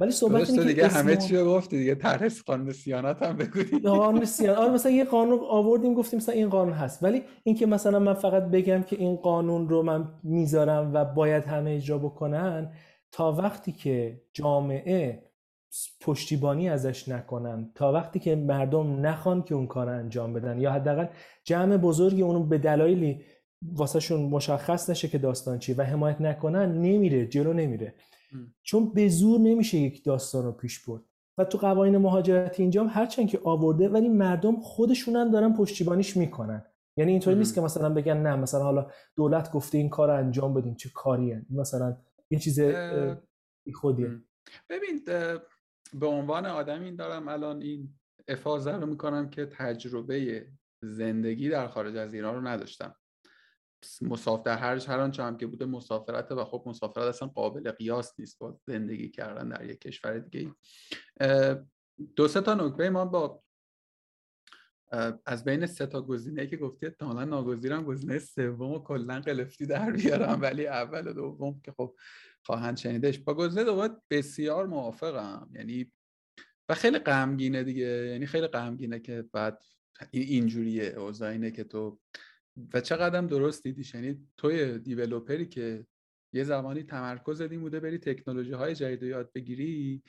ولی صحبت اینه دیگه همه چی رو گفتی دیگه. طرح قانون سیانت هم بگو قانون سیانت. آره مثلا یه قانون آوردیم گفتیم مثلا این قانون هست. ولی اینکه مثلا من فقط بگم که این قانون رو من می‌ذارم و باید همه اجرا بکنن تا وقتی که جامعه پشتیبانی ازش نکنن تا وقتی که مردم نخوان که اون کار انجام بدن یا حداقل جمع بزرگی اونو به دلایلی واسهشون مشخص نشه که داستان چی و حمایت نکنن نمیره جلو نمیره. چون به زور نمیشه یک داستان رو پیش برد. و تو قوانین مهاجرتی اینجا هم هرچند که آورده ولی مردم خودشون هم دارن پشتیبانیش می‌کنن. یعنی اینطوری نیست که مثلا بگن نه مثلا حالا دولت گفته این کار رو انجام بدیم چه کاریه؟ مثلا یه چیز خودیه ببین به عنوان آدمی دارم الان این افاظه رو می‌کنم که تجربه زندگی در خارج از ایران رو نداشتم. مسافر در هر هر آنچه هم که بوده مسافرت و خب مسافرت اصلا قابل قیاس نیست با زندگی کردن در یک کشور دیگه دو سه تا نکته ما با از بین سه تا گزینه که گفتی احتمالا ناگزیرم گزینه سوم و کلا قلفتی در بیارم ولی اول و دوم که خب خواهند شنیدش با گزینه دوم بسیار موافقم. یعنی و خیلی غمگینه دیگه. یعنی خیلی غمگینه که بعد اینجوریه اوضاع اینه که تو و چقدر درست دیدیش؟ یعنی توی دیولوپری که یه زمانی تمرکز این بوده بری تکنولوژی های جدید یاد بگیری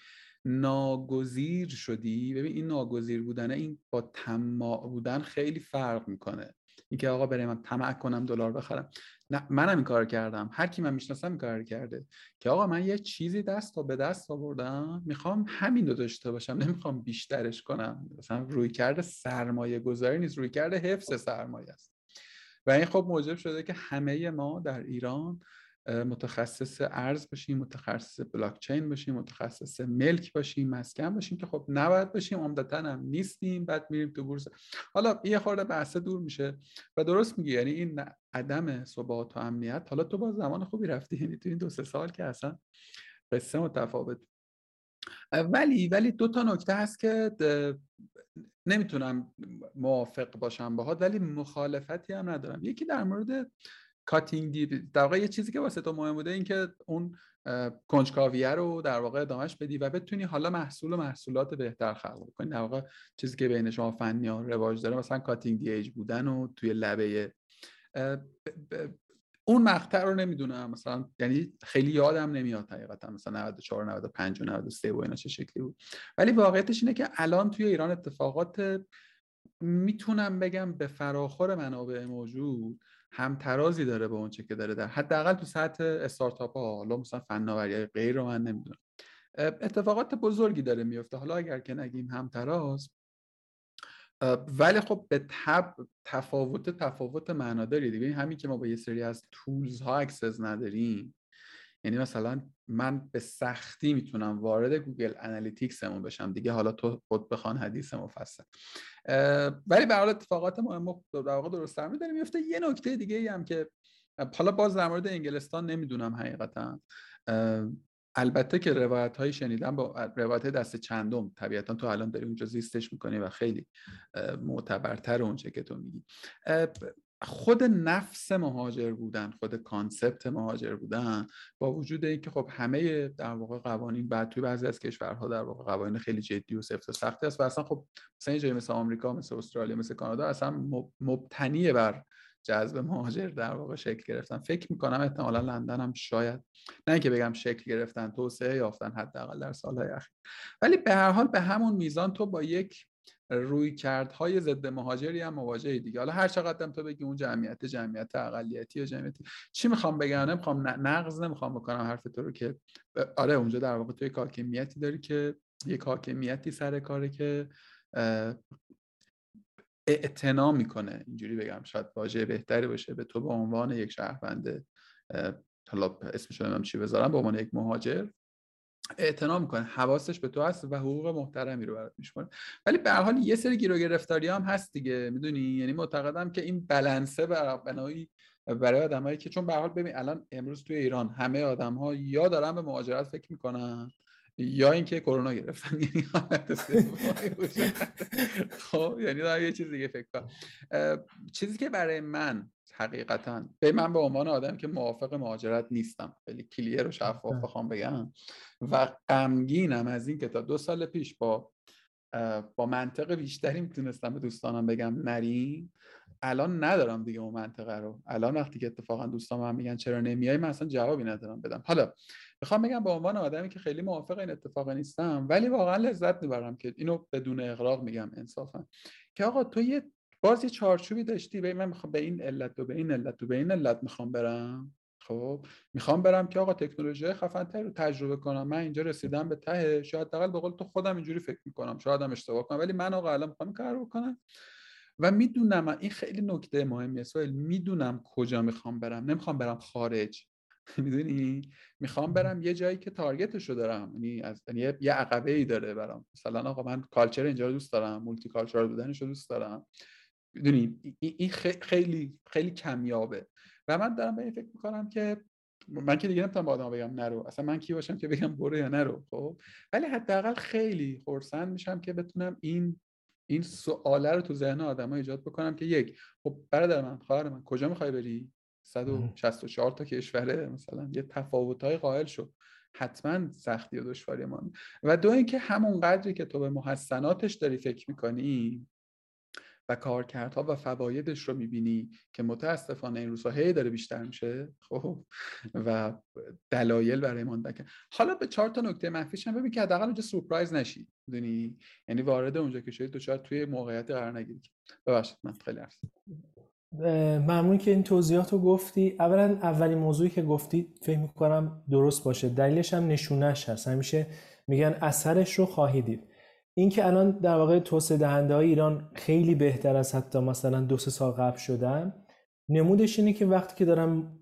ناگزیر شدی. ببین این ناگزیر بودن این با تماع بودن خیلی فرق می‌کنه. اینکه آقا برای من طمع کنم دلار بخرم. نه منم این کار کردم. هر کی من می‌شناسم این کار کرده. که آقا من یه چیزی دست تا به دست آوردم می‌خوام همین رو داشته باشم. نمی‌خوام بیشترش کنم. مثلا روی کرده سرمایه گذاری نیست. روی کرده حفظ سرمایه است. و این خب موجب شده که همه ما در ایران متخصص ارز باشیم متخصص بلاک چین باشیم متخصص ملک باشیم مسکن باشیم که خب نباید باشیم عمدتا هم نیستیم بعد میریم تو بورس. حالا یه خورده بحث دور میشه و درست میگی یعنی این عدم ثبات و امنیت حالا تو با زمان خوبی رفتی یعنی تو این دو سه سال که اصلا قصه متفاوت. ولی ولی دو تا نکته هست که نمی‌تونم موافق باشم باهات ولی مخالفتی هم ندارم. یکی در مورد cutting edge در واقع یه چیزی که واسه تو مهم بوده این که اون کنجکاویه رو در واقع ادامهش بدی و بتونی حالا محصول و محصولات بهتر خلق کنی. در واقع چیزی که بین شما فنی ها رواج داره مثلا cutting edge بودن و توی لبه اون مقطع رو نمی‌دونم مثلا یعنی خیلی یادم نمیاد حقیقتا مثلا 94 95 و 93 و اینا چه شکلی بود. ولی واقعیتش اینه که الان توی ایران اتفاقات می‌تونم بگم به فراخور منابع موجود همترازی داره به اونچه که داره در حداقل تو سطح استارتاپ ها حالا مثلا فناوری غیر رو من نمی‌دونم. اتفاقات بزرگی داره میفته حالا اگر که نگیم همتراز ولی خب به تبع تفاوت تفاوت معناداری دیگه. همین که ما با یه سری از tools ها access نداریم. یعنی مثلا من به سختی می‌تونم وارد Google Analytics مون بشم. دیگه حالا تو خود بخوان حدیث مفصل. ولی به حال اتفاقات مهم در واقع درست در داره میفته یه نکته دیگه ای هم که حالا باز در مورد انگلستان نمی‌دونم حقیقتا. البته که روایت هایی شنیدم با روایت دست چندم طبیعتا تو الان داری اونجا زیستش می‌کنی و خیلی معتبرتر اونچه که تو میگی. خود نفس مهاجر بودن خود کانسپت مهاجر بودن با وجود اینکه خب همه در واقع قوانین بعد توی بعضی از کشورها در واقع قوانین خیلی جدی و سفت و سختی است و اصلا خب مثلا جایی مثل آمریکا مثل استرالیا مثل کانادا اصلا مبتنی بر جذب مهاجر در واقع شکل گرفتن. فکر می‌کنم احتمالا لندن هم شاید نه اینکه بگم شکل گرفتن توسعه یافتن حداقل در سالهای اخیر. ولی به هر حال به همون میزان تو با یک روی کردهای ضد مهاجری هم مواجهی دیگه. حالا هر چقدر تو بگی اون جمعیت جمعیت اقلیتی یا جمعیتی چی می‌خوام بگم؟ نمی‌خوام نقض نمی‌خوام بکنم حرف تو رو که آره اونجا در واقع تو یک حاکمیتی داری که یک حاکمیتی سر کاره که اعتنا می‌کنه. اینجوری بگم شاید واژه بهتری باشه به تو به عنوان یک شهروند حالا اسمش نمی‌دونم چی بذارم به عنوان یک مهاجر اعتنا می‌کنه. حواسش به تو هست و حقوق محترمی رو برات میشماره. ولی به حال یه سری گیر و گرفتاری هم هست دیگه می‌دونی؟ یعنی معتقدم که این بلنسه بنایی برای آدمایی که چون به حال ببین الان امروز توی ایران همه آدم ها یا دارن به مهاجرت فکر می‌کنن یا اینکه کرونا گرفتن. یعنی خب یعنی دارم یه چیز دیگه فکر کنم. چیزی که برای من حقیقتا به من به عنوان آدم که موافق مهاجرت نیستم. خیلی کلیر و شفاف بخوام بگم. و غمگینم از این که تا دو سال پیش با با منطق بیشتری می‌تونستم به دوستانم بگم نریم الان ندارم دیگه اون منطقه رو. الان وقتی که اتفاقا دوستان هم میگن چرا نمیای من اصلا جوابی ندارم بدم. حالا می‌خوام بگم به عنوان آدمی که خیلی موافق این اتفاق نیستم ولی واقعا لذت می‌برم که اینو بدون اغراق میگم انصافا. که آقا تو یه باز چارچوبی داشتی به من می‌خوام به این علت و به این علت و به این علت می‌خوام برم. خب می‌خوام برم که آقا تکنولوژی خفن رو تجربه کنم. من اینجا رسیدم به ته شاید حداقل به قول تو خودم اینجوری فکر می‌کنم. شاید هم اشتباه کنم. ولی من آقا الان می‌خوام کار بکنم. و می‌دونم این خیلی نکته مهمیه سوال می‌دونم کجا می‌خوام برم. نمی‌خوام برم خارج. می‌دونی؟ می‌خوام برم یه جایی که target شو دارم. یعنی از یعنی یه عقبه ای داره برام. مثلا آقا من culture اینجا رو دوست دارم multiculture بودنش رو دوست دارم. می‌دونی؟ این خیلی خیلی کمیابه. و من دارم به این فکر می‌کنم که من که دیگه نمی‌تونم با آدم بگم نرو. اصلا من کی باشم که بگم برو یا نرو خب؟ ولی حداقل خیلی خرسند میشم که بتونم این این سواله رو تو ذهن آدم ها ایجاد بکنم که یک خب برادر من خواهر من کجا می‌خوای بری؟ 164 تا کشوره مثلا یه های قائل شد حتما سختی و دشواری ما و دو اینکه همون قدری که تو به محسناتش داری فکر می‌کنی و کارکردها و فوایدش رو می‌بینی که متاسفانه این روزها هی داره بیشتر میشه خب و دلایل برای ماندن حالا به چهار تا نکته منفیش هم ببین که حداقل اونجا سورپرایز نشی می‌دونی؟ یعنی وارد اونجا که شدید دوچار توی موقعیت قرار نگیری. ببخشید من خیلی عرض ممنون که این توضیحات رو گفتی. اولا اولین موضوعی که گفتی فکر می‌کنم درست باشه. دلیلش هم نشونش هست. همیشه میگن اثرش رو خواهی دید. این که الان در واقع توسعه دهنده های ایران خیلی بهتر از حتی مثلا دو سه سال قبل شدن نمودش اینه که وقتی که دارم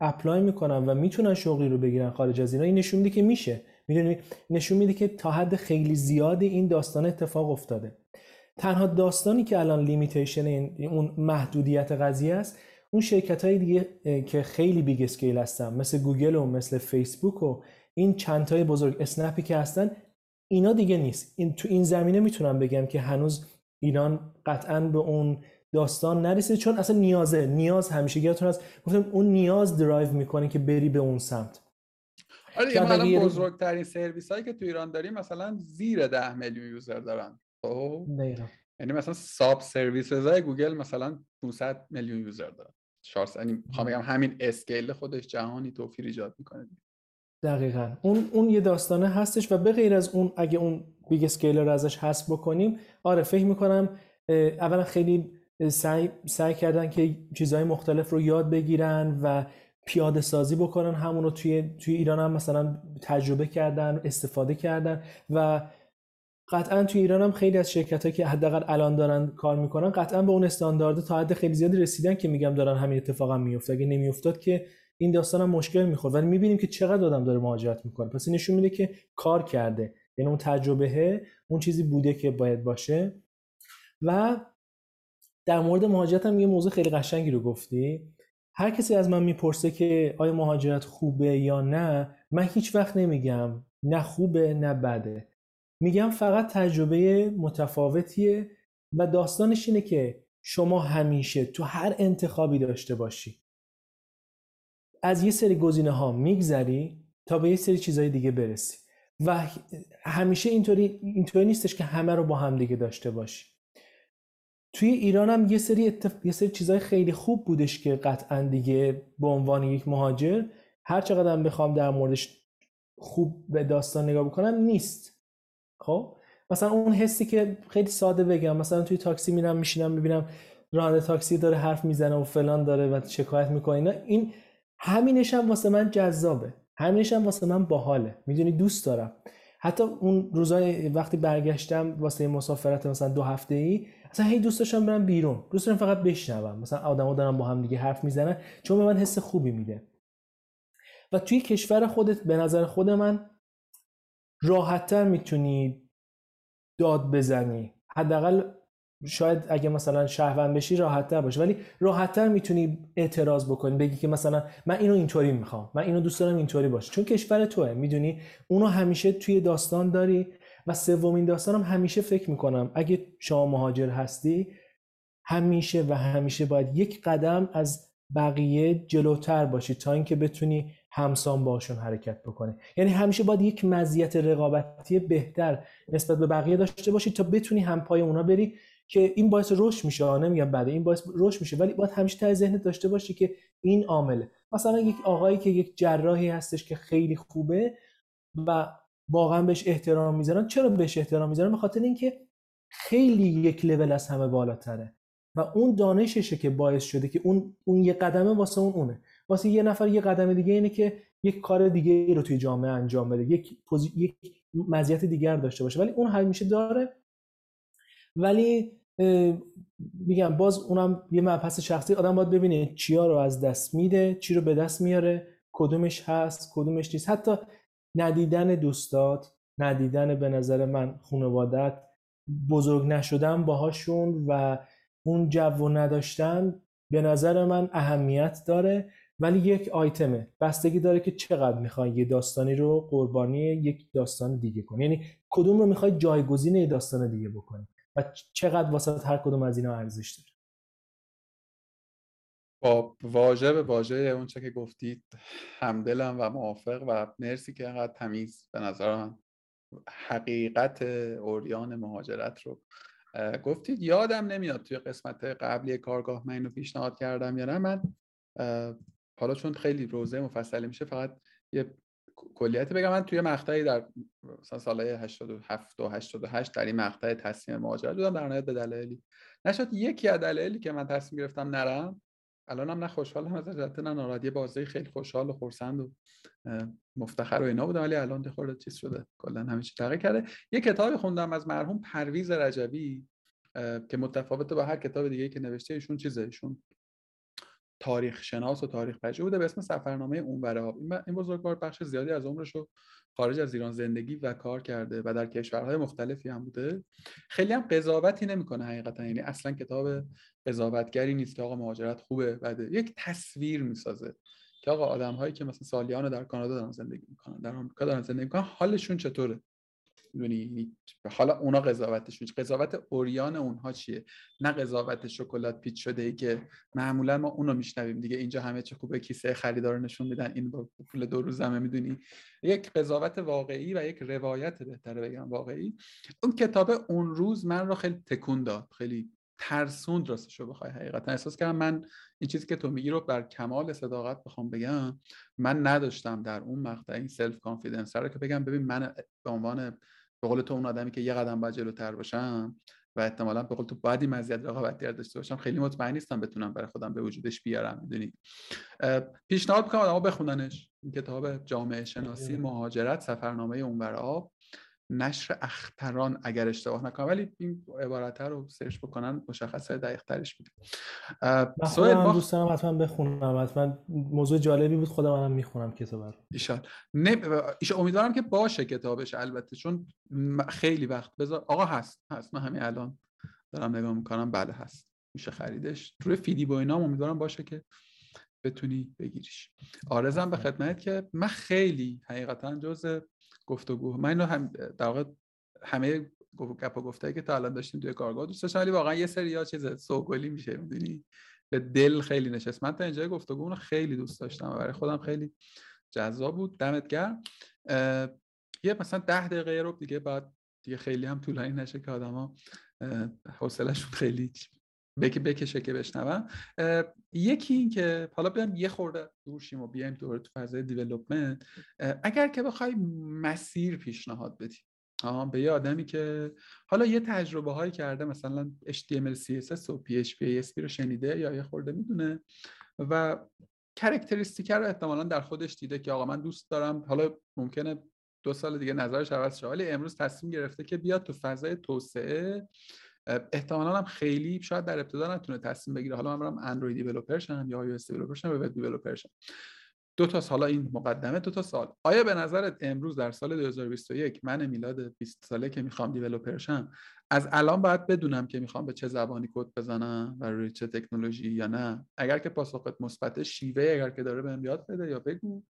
اپلای می‌کنم و می‌تونن شغلی رو بگیرن خارج از ایران این نشون میده که میشه. می‌دونی؟ نشون میده که تا حد خیلی زیادی این داستان اتفاق افتاده. تنها داستانی که الان limitation اون محدودیت قضیه است اون شرکت های دیگه که خیلی big scale هستن مثل گوگل و مثل فیسبوک و این چند تای بزرگ اسنپی که هستن اینا دیگه نیست. این تو این زمینه می‌تونم بگم که هنوز ایران قطعا به اون داستان نرسید چون اصلا نیازه. نیاز همیشه یادتون از گفتم اون نیاز درایو می‌کنه که بری به اون سمت. آره بزرگترین سرویس هایی که تو ایران داریم مثلا زیر ده میلیون یوزر دارن. خب. یعنی مثلا ساب سرویس های گوگل مثلا 500 میلیون user دارن. شارس یعنی می‌خوام بگم همین scale خودش جهانی توفیر ایجاد می‌کنه دقیقا. اون اون یه داستانه هستش و به غیر از اون اگه اون big scale رو ازش حذف بکنیم آره فکر می‌کنم اولا خیلی سعی, سعی کردن که چیزهای مختلف رو یاد بگیرن و پیاده سازی بکنن همون رو توی, توی ایران هم مثلا تجربه کردن استفاده کردن و قطعا توی ایران هم خیلی از شرکت که حداقل الان دارن کار می‌کنن قطعا به اون استاندارد تا حد خیلی زیادی رسیدن که میگم دارن همین اتفاق هم میفته اگه نمیافتاد که این داستان هم مشکل می‌خورد. ولی می‌بینیم که چقدر آدم داره مهاجرت می‌کنه. پس نشون میده که کار کرده. یعنی اون تجربه اون چیزی بوده که باید باشه. و در مورد مهاجرت هم یه موضوع خیلی قشنگی رو گفتی. هر کسی از من می‌پرسه که آیا مهاجرت خوبه یا نه من هیچ وقت نمیگم نه خوبه نه بده. میگم فقط تجربه متفاوتیه و داستانش اینه که شما همیشه تو هر انتخابی داشته باشی. از یه سری گزینه ها میگذری تا به یه سری چیزهای دیگه برسی. و همیشه اینطوری اینطوری نیستش که همه رو با هم دیگه داشته باشی. توی ایران هم یه سری اتف... یه سری چیزای خیلی خوب بودش که قطعا دیگه به عنوان یک مهاجر هر چقدر بخوام در موردش خوب به داستان نگاه بکنم نیست. خب؟ مثلا اون حسی که خیلی ساده بگم مثلا توی تاکسی میرم میشینم می‌بینم راننده تاکسی داره حرف می‌زنه و فلان داره و شکایت می‌کنه. این همینش هم واسه من جذابه. همینش هم واسه من باحاله. می‌دونی؟ دوست دارم. حتی اون روزای وقتی برگشتم واسه مسافرت مثلا دو هفته ای اصلا هی دوست داشتم برم بیرون. دوست دارم فقط بشنوم. مثلا آدما دارن با هم دیگه حرف می‌زنن چون به من حس خوبی میده. و توی کشور خودت به نظر خود من راحتتر می‌تونی داد بزنی. حداقل شاید اگه مثلا شهروند بشی راحتتر باشه. ولی راحتتر می‌تونی اعتراض بکنی. بگی که مثلا من اینو اینطوری می‌خوام. من اینو دوست دارم اینطوری باشه. چون کشور توه. می‌دونی؟ اونو همیشه توی داستان داری و سومین داستانم همیشه فکر می‌کنم. اگه شما مهاجر هستی همیشه و همیشه باید یک قدم از بقیه جلوتر باشی تا اینکه بتونی همسان باشون حرکت بکنه. یعنی همیشه باید یک مزیت رقابتی بهتر نسبت به بقیه داشته باشی تا بتونی همپای اونا بری که این باعث رشد میشه. نمیگم بعد این باعث رشد میشه ولی باید همیشه ته ذهنت داشته باشی که این عامله. مثلا یک آقایی که یک جراحی هستش که خیلی خوبه و واقعا بهش احترام می‌ذارن. چرا بهش احترام می‌ذارن؟ به خاطر اینکه خیلی یک لول از همه بالاتره. و اون دانششه که باعث شده که اون اون یه قدمه واسه اون اونه. واسه یه نفر یه قدم دیگه اینه که یک کار دیگه رو توی جامعه انجام بده یک یک مزیت دیگر داشته باشه. ولی اون همیشه داره. ولی میگم باز اونم یه مبحث شخصی. آدم باید ببینه چیا رو از دست میده چی رو به دست میاره کدومش هست کدومش نیست. حتی ندیدن دوستات ندیدن به نظر من خانوادت بزرگ نشدن باهاشون و اون جو نداشتن به نظر من اهمیت داره. ولی یک آیتمه. بستگی داره که چقدر می‌خوای یه داستانی رو قربانی یک داستان دیگه کنی. یعنی کدوم رو می‌خوای جایگزین یه داستان دیگه بکنی و چقدر واسه هر کدوم از اینا ارزش داره. با واژه به واژه اون چه که گفتید همدلم و موافق و مرسی که انقدر تمیز به نظر من حقیقت اوریان مهاجرت رو گفتید. یادم نمیاد توی قسمت قبلی کارگاه من اینو پیشنهاد کردم یا نه. من حالا چون خیلی روزه مفصلی میشه فقط یه کلیت بگم. من توی مقطعی در مثلا سالهای 87 و 88 در این مقطع تصمیم مهاجرت بودم در نهایت به دلایلی. نشد یکی از دلایلی که من تصمیم گرفتم نرم الانم نه خوشحالم از نه ناراحت. یه بازی خیلی خوشحال و خرسند و مفتخر و اینا بودم ولی الان خورده چیز شده. کلا همه چی تغییر کرده. یه کتابی خوندم از مرحوم پرویز رجبی که متفاوت با هر کتاب دیگه که نوشته ایشون چیزه؟ ایشون تاریخ شناس و تاریخ پژوه بوده به اسم سفرنامه اونور آب. این بزرگوار بخش زیادی از عمرش رو خارج از ایران زندگی و کار کرده و در کشورهای مختلفی هم بوده. خیلی هم قضاوتی نمی‌کنه حقیقتا. یعنی اصلا کتاب قضاوتگری نیست که آقا مهاجرت خوبه بده. یک تصویر می‌سازه که آقا آدم هایی که مثلا سالیان در کانادا دارن زندگی می‌کنن در آمریکا دارن زندگی می‌کنن حالشون چطوره؟ می‌دونی؟ حالا اونا قضاوتشون قضاوت اوریان اونها چیه؟ نه قضاوت شکلات پیچ شده ای که معمولا ما اونو میشنویم دیگه. اینجا همه چه خوبه کیسه خریدار نشون میدن. این با پول دو روزمه می‌دونی. یک قضاوت واقعی و یک روایت بهتره بگم واقعی. اون کتاب اون روز من رو خیلی تکون داد. خیلی ترسوند راستشو بخوای. حقیقتا احساس کردم من این چیزی که تو میگی رو بر کمال صداقت بخوام بگم من نداشتم در اون مقطع این self confidence رو که بگم ببین من به عنوان به قول تو اون آدمی که یه قدم باید جلوتر باشم و احتمالا به قول تو باید این مزیت رقابتی داشته باشم خیلی مطمئن نیستم بتونم برای خودم به وجودش بیارم می‌دونی؟ پیشنهاد می‌کنم آدما بخوننش. این کتاب جامعه شناسی مهاجرت سفرنامه اونور آب نشر اختران اگر اشتباه نکنم. ولی این عبارت رو سرچ بکنن مشخص دقیق ترش میده. سوال ما دوست دارم حتما بخونم. حتما موضوع جالبی بود خودم منم می‌خونم کتاب رو ایشان. نه امیدوارم که باشه کتابش البته چون خیلی وقت بذار آقا هست هست. من همین الان دارم نگاه می‌کنم. بله هست. میشه خریدش. روی فیدی با اینا امیدوارم باشه که بتونی بگیریش. آرزم به خدمت که من خیلی حقیقتا جز گفتگو من اینو هم در واقع همه گپ و گفتایی که تا الان داشتیم توی کارگاه دوست داشتم ولی واقعا یه سری ها چیز سوگلی میشه می‌دونی؟ به دل خیلی نشست. من تا اینجا گفتگو رو خیلی دوست داشتم و برای خودم خیلی جذاب بود. دمت گرم. یه مثلا ده دقیقه رو دیگه بعد دیگه خیلی هم طولانی نشه که آدما حوصلهشون خیلی بک بکشه که بشنوم. یکی این که حالا بیایم یه خورده دور و بیایم دوباره تو فضای دیولپمنت اگر که بخوای مسیر پیشنهاد بدی. به یه آدمی که حالا یه تجربه هایی کرده مثلا HTML CSS و PHP ASP رو شنیده یا یه خورده می‌دونه و کرکتریستیک رو احتمالا در خودش دیده که آقا من دوست دارم حالا ممکنه دو سال دیگه نظرش عوض شه ولی امروز تصمیم گرفته که بیاد تو فضای توسعه احتمالا هم خیلی شاید در ابتدا نتونه تصمیم بگیره. حالا من برم اندروید دیولپر شم یا iOS دیولپر شم یا وب دیولپر شم. دو تا حالا این مقدمه دو تا سال. آیا به نظرت امروز در سال 2021 من میلاد 20 ساله که می‌خوام دیولپر شم از الان باید بدونم که می‌خوام به چه زبانی کد بزنم و روی چه تکنولوژی یا نه؟ اگر که پاسخت مثبت شیوه اگر که داره بهم یاد بده یا بگو.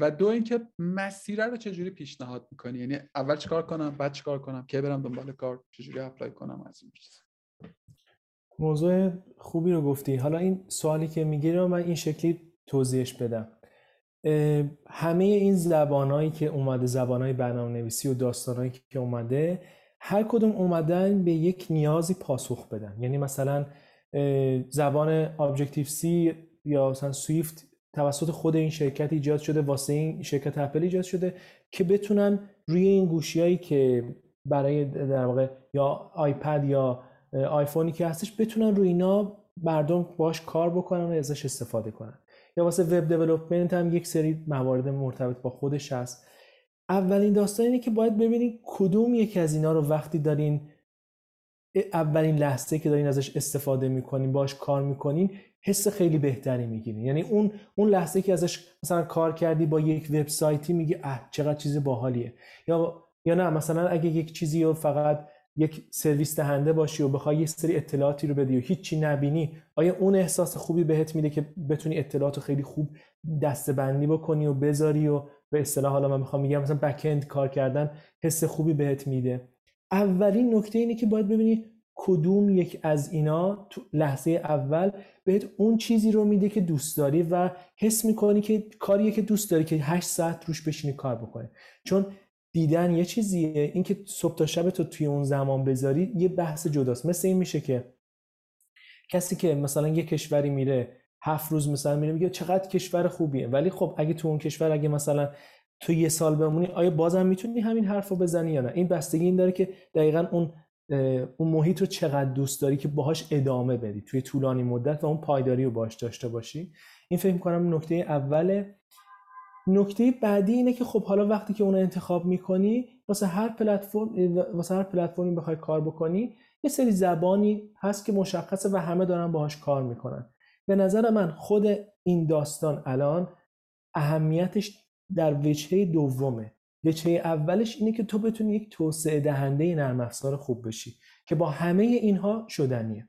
و دو اینکه مسیر رو چجوری پیشنهاد می‌کنی؟ یعنی اول چیکار کنم بعد چیکار کنم؟ که برم دنبال کار؟ چجوری اپلای کنم؟ از این چیز موضوع خوبی رو گفتی. حالا این سوالی که میگی رو من این شکلی توضیحش بدم. همه این زبانهایی که اومده زبانهای برنامه نویسی و داستانهایی که اومده هر کدوم اومدن به یک نیازی پاسخ بدن. یعنی مثلا زبان Objective C یا مثلا سویفت توسط خود این شرکت ایجاد شده واسه این شرکت اپل ایجاد شده که بتونن روی این گوشیایی که برای در واقع یا آیپد یا آیفونی که هستش بتونن روی اینا مردم باش کار بکنن و ازش استفاده کنن. یا واسه وب دیولپمنت هم یک سری موارد مرتبط با خودش هست. اولین داستان اینه که باید ببینید کدوم یکی از اینا رو وقتی دارین اولین لحظه که دارین ازش استفاده می‌کنین باش کار می‌کنین حس خیلی بهتری می‌گیرین. یعنی اون اون لحظه که ازش مثلا کار کردی با یک وبسایتی میگی اه چقدر چیز باحالیه. یا یا نه مثلا اگه یک چیزی رو فقط یک سرویس دهنده باشی و بخوای یه سری اطلاعاتی رو بدی و هیچی نبینی آیا اون احساس خوبی بهت میده که بتونی اطلاعات رو خیلی خوب دستبندی بکنی و بذاری و به اصطلاح حالا من می‌خوام میگم مثلا بک کار کردن حس خوبی بهت میده؟ اولین نکته اینه که باید ببینی کدوم یک از اینا تو لحظه اول بهت اون چیزی رو میده که دوست داری و حس می‌کنی که کاریه که دوست داری که 8 ساعت روش بشینی کار بکنی. چون دیدن یه چیزیه اینکه صبح تا شب تو توی اون زمان بذاری یه بحث جداست. مثل این میشه که کسی که مثلا یه کشوری میره هفت روز مثلا میره میگه چقدر کشور خوبیه. ولی خب اگه تو اون کشور اگه مثلا تو یه سال بمونی آیا بازم می‌تونی همین حرف رو بزنی یا نه؟ این بستگی این داره که دقیقا اون اون محیط رو چقدر دوست داری که باهاش ادامه بدی توی طولانی مدت و اون پایداری رو باش داشته باشی. این فکر کنم نکته اوله نکته بعدی اینه که خب حالا وقتی که اون انتخاب می‌کنی واسه هر پلتفرم واسه هر پلتفرمی بخوای کار بکنی یه سری زبانی هست که مشخصه و همه دارن باهاش کار می‌کنن. به نظر من خود این داستان الان اهمیتش در وجهه دومه. وجهه اولش اینه که تو بتونی یک توسعه دهنده نرم افزار خوب بشی که با همه اینها شدنیه.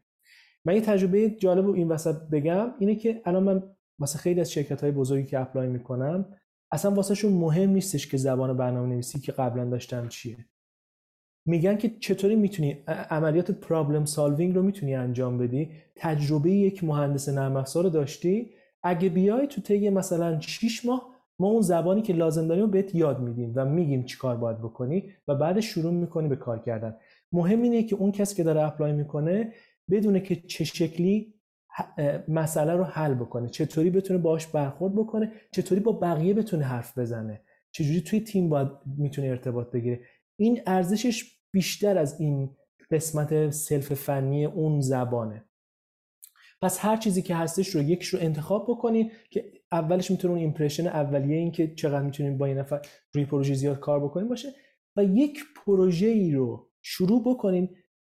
من یه تجربه جالب رو این وسط بگم اینه که الان من واسه خیلی از شرکت های بزرگی که apply می‌کنم اصلا واسه شون مهم نیستش که زبان برنامه نویسی که قبلا داشتم چیه. میگن که چطوری می‌تونی عملیات problem solving رو می‌تونی انجام بدی؟ تجربه یک مهندس نرم افزار داشتی؟ اگه بیای تو طی مثلا 6 ماه ما اون زبانی که لازم داریم بهت یاد میدیم و میگیم چی کار باید بکنی و بعدش شروع می‌کنی به کار کردن. مهم اینه که اون کسی که داره apply می‌کنه بدونه که چه شکلی مسئله رو حل بکنه. چطوری بتونه باهاش برخورد بکنه چطوری با بقیه بتونه حرف بزنه. چجوری توی تیم باید می‌تونه ارتباط بگیره. این ارزشش بیشتر از این قسمت سلف فنی اون زبانه. پس هر چیزی که هستش رو یکش رو انتخاب بکنین که اولش می‌تونه اون impression اولیه این که چقدر می‌تونیم با این نفر روی پروژه زیاد کار بکنیم باشه و یک پروژه ای رو شروع بکنین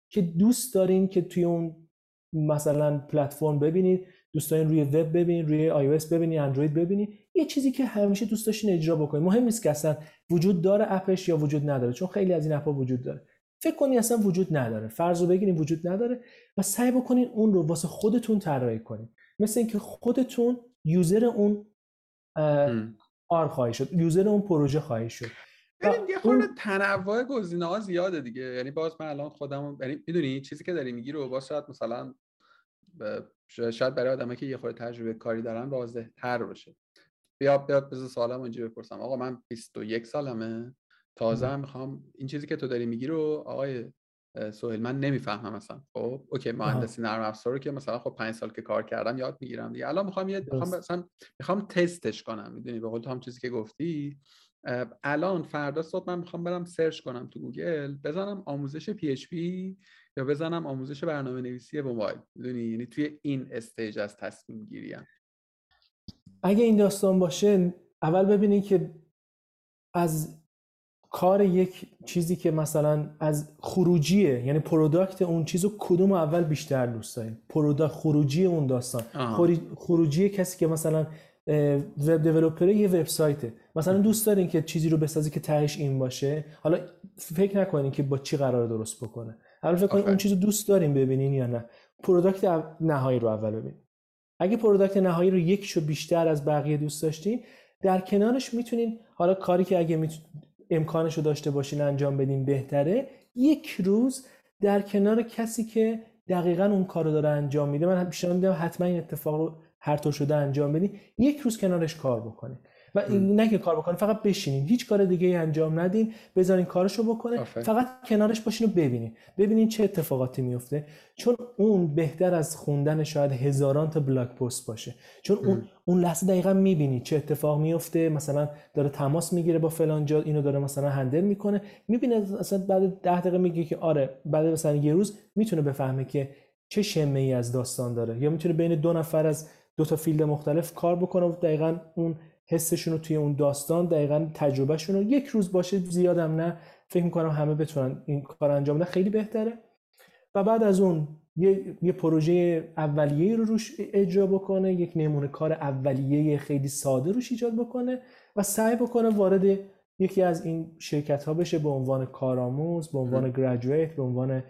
که دوست دارین که توی اون مثلا پلتفرم ببینید دوست دارین روی وب ببینید روی آی ببینید اندروید ببینید یه چیزی که همیشه دوست داشتین اجرا بکنید. مهم نیست که اصلا وجود داره اپش یا وجود نداره چون خیلی از این اپا وجود داره. فکر کنی اصلا وجود نداره. فرض رو بگیریم وجود نداره و سعی بکنین اون رو واسه خودتون طراحی کنید مثل اینکه خودتون user اون آر خواهی شد user اون پروژه خواهی شد. ببین یه خورده تنوع گزینه ها زیاده دیگه. یعنی باز من الان خودم یعنی می‌دونی چیزی که داری میگی رو باز شاید مثلا شاید برای آدمایی که یه خورده تجربه کاری دارن واضح تر باشه. بیا بیا بذار سوالم اونجا بپرسم. آقا من 21 سالمه. تازه هم می‌خوام این چیزی که تو داری میگی رو آقای سهیل من نمی‌فهمم مثلا خب okay مهندسی نرم افزار رو که مثلا خب 5 سال که کار کردم یاد می‌گیرم دیگه. الان می‌خوام یه می‌خوام مثلا می‌خوام تستش کنم می‌دونی؟ به قول تو هم چیزی که گفتی. الان فردا صبح من می‌خوام برم search کنم تو گوگل بزنم آموزش PHP یا بزنم آموزش برنامه نویسی موبایل. می‌دونی؟ یعنی توی این stage از تصمیم گیریم. اگه این داستان باشه اول ببینید که از کار یک چیزی که مثلا از خروجیه یعنی product اون چیزو کدوم اول بیشتر دوست دارین product خروجی اون داستان. خروجی کسی که مثلا web developer یه وبسایته مثلا دوست دارین که چیزی رو بسازی که تهش این باشه. حالا فکر نکنین که با چی قرار درست بکنه. حالا فکر کنین اون چیزو دوست دارین ببینین یا نه. product نهایی رو اول ببینین اگه product نهایی رو یکشو بیشتر از بقیه دوست داشتین در کنارش می‌تونین حالا کاری که اگه امکانش رو داشته باشین انجام بدین بهتره یک روز در کنار کسی که دقیقا اون کار رو داره انجام میده من بیشتر میدم حتما این اتفاق رو هر طور شده انجام بدین یک روز کنارش کار بکنه. و نه که کار بکنه فقط بشینین. هیچ کار دیگه ای انجام ندین بذارین کارشو بکنه. فقط کنارش باشین و ببینین. ببینین چه اتفاقاتی میفته. چون اون بهتر از خوندن شاید هزاران تا بلاگ پست باشه. چون اون اون لحظه دقیقا می‌بینی چه اتفاق میفته. مثلا داره تماس می‌گیره با فلان جا اینو داره مثلا هندل می‌کنه. می‌بینه مثلا بعد ده دقیقه میگه که آره بعد مثلا یه روز می‌تونه بفهمه که چه شمه ای از داستان داره. یا می‌تونه بین دو نفر از دو تا فیلد مختلف کار بکنه و دقیقا اون حسشون رو توی اون داستان دقیقا تجربهشون رو یک روز باشه زیادم نه. فکر می‌کنم همه بتونن این کار انجام بدن. خیلی بهتره. و بعد از اون یه, یه پروژه اولیه رو روش اجرا بکنه یک نمونه کار اولیه خیلی ساده روش ایجاد بکنه و سعی بکنه وارد یکی از این شرکت ها بشه به عنوان کارآموز به عنوان گریجویت به عنوان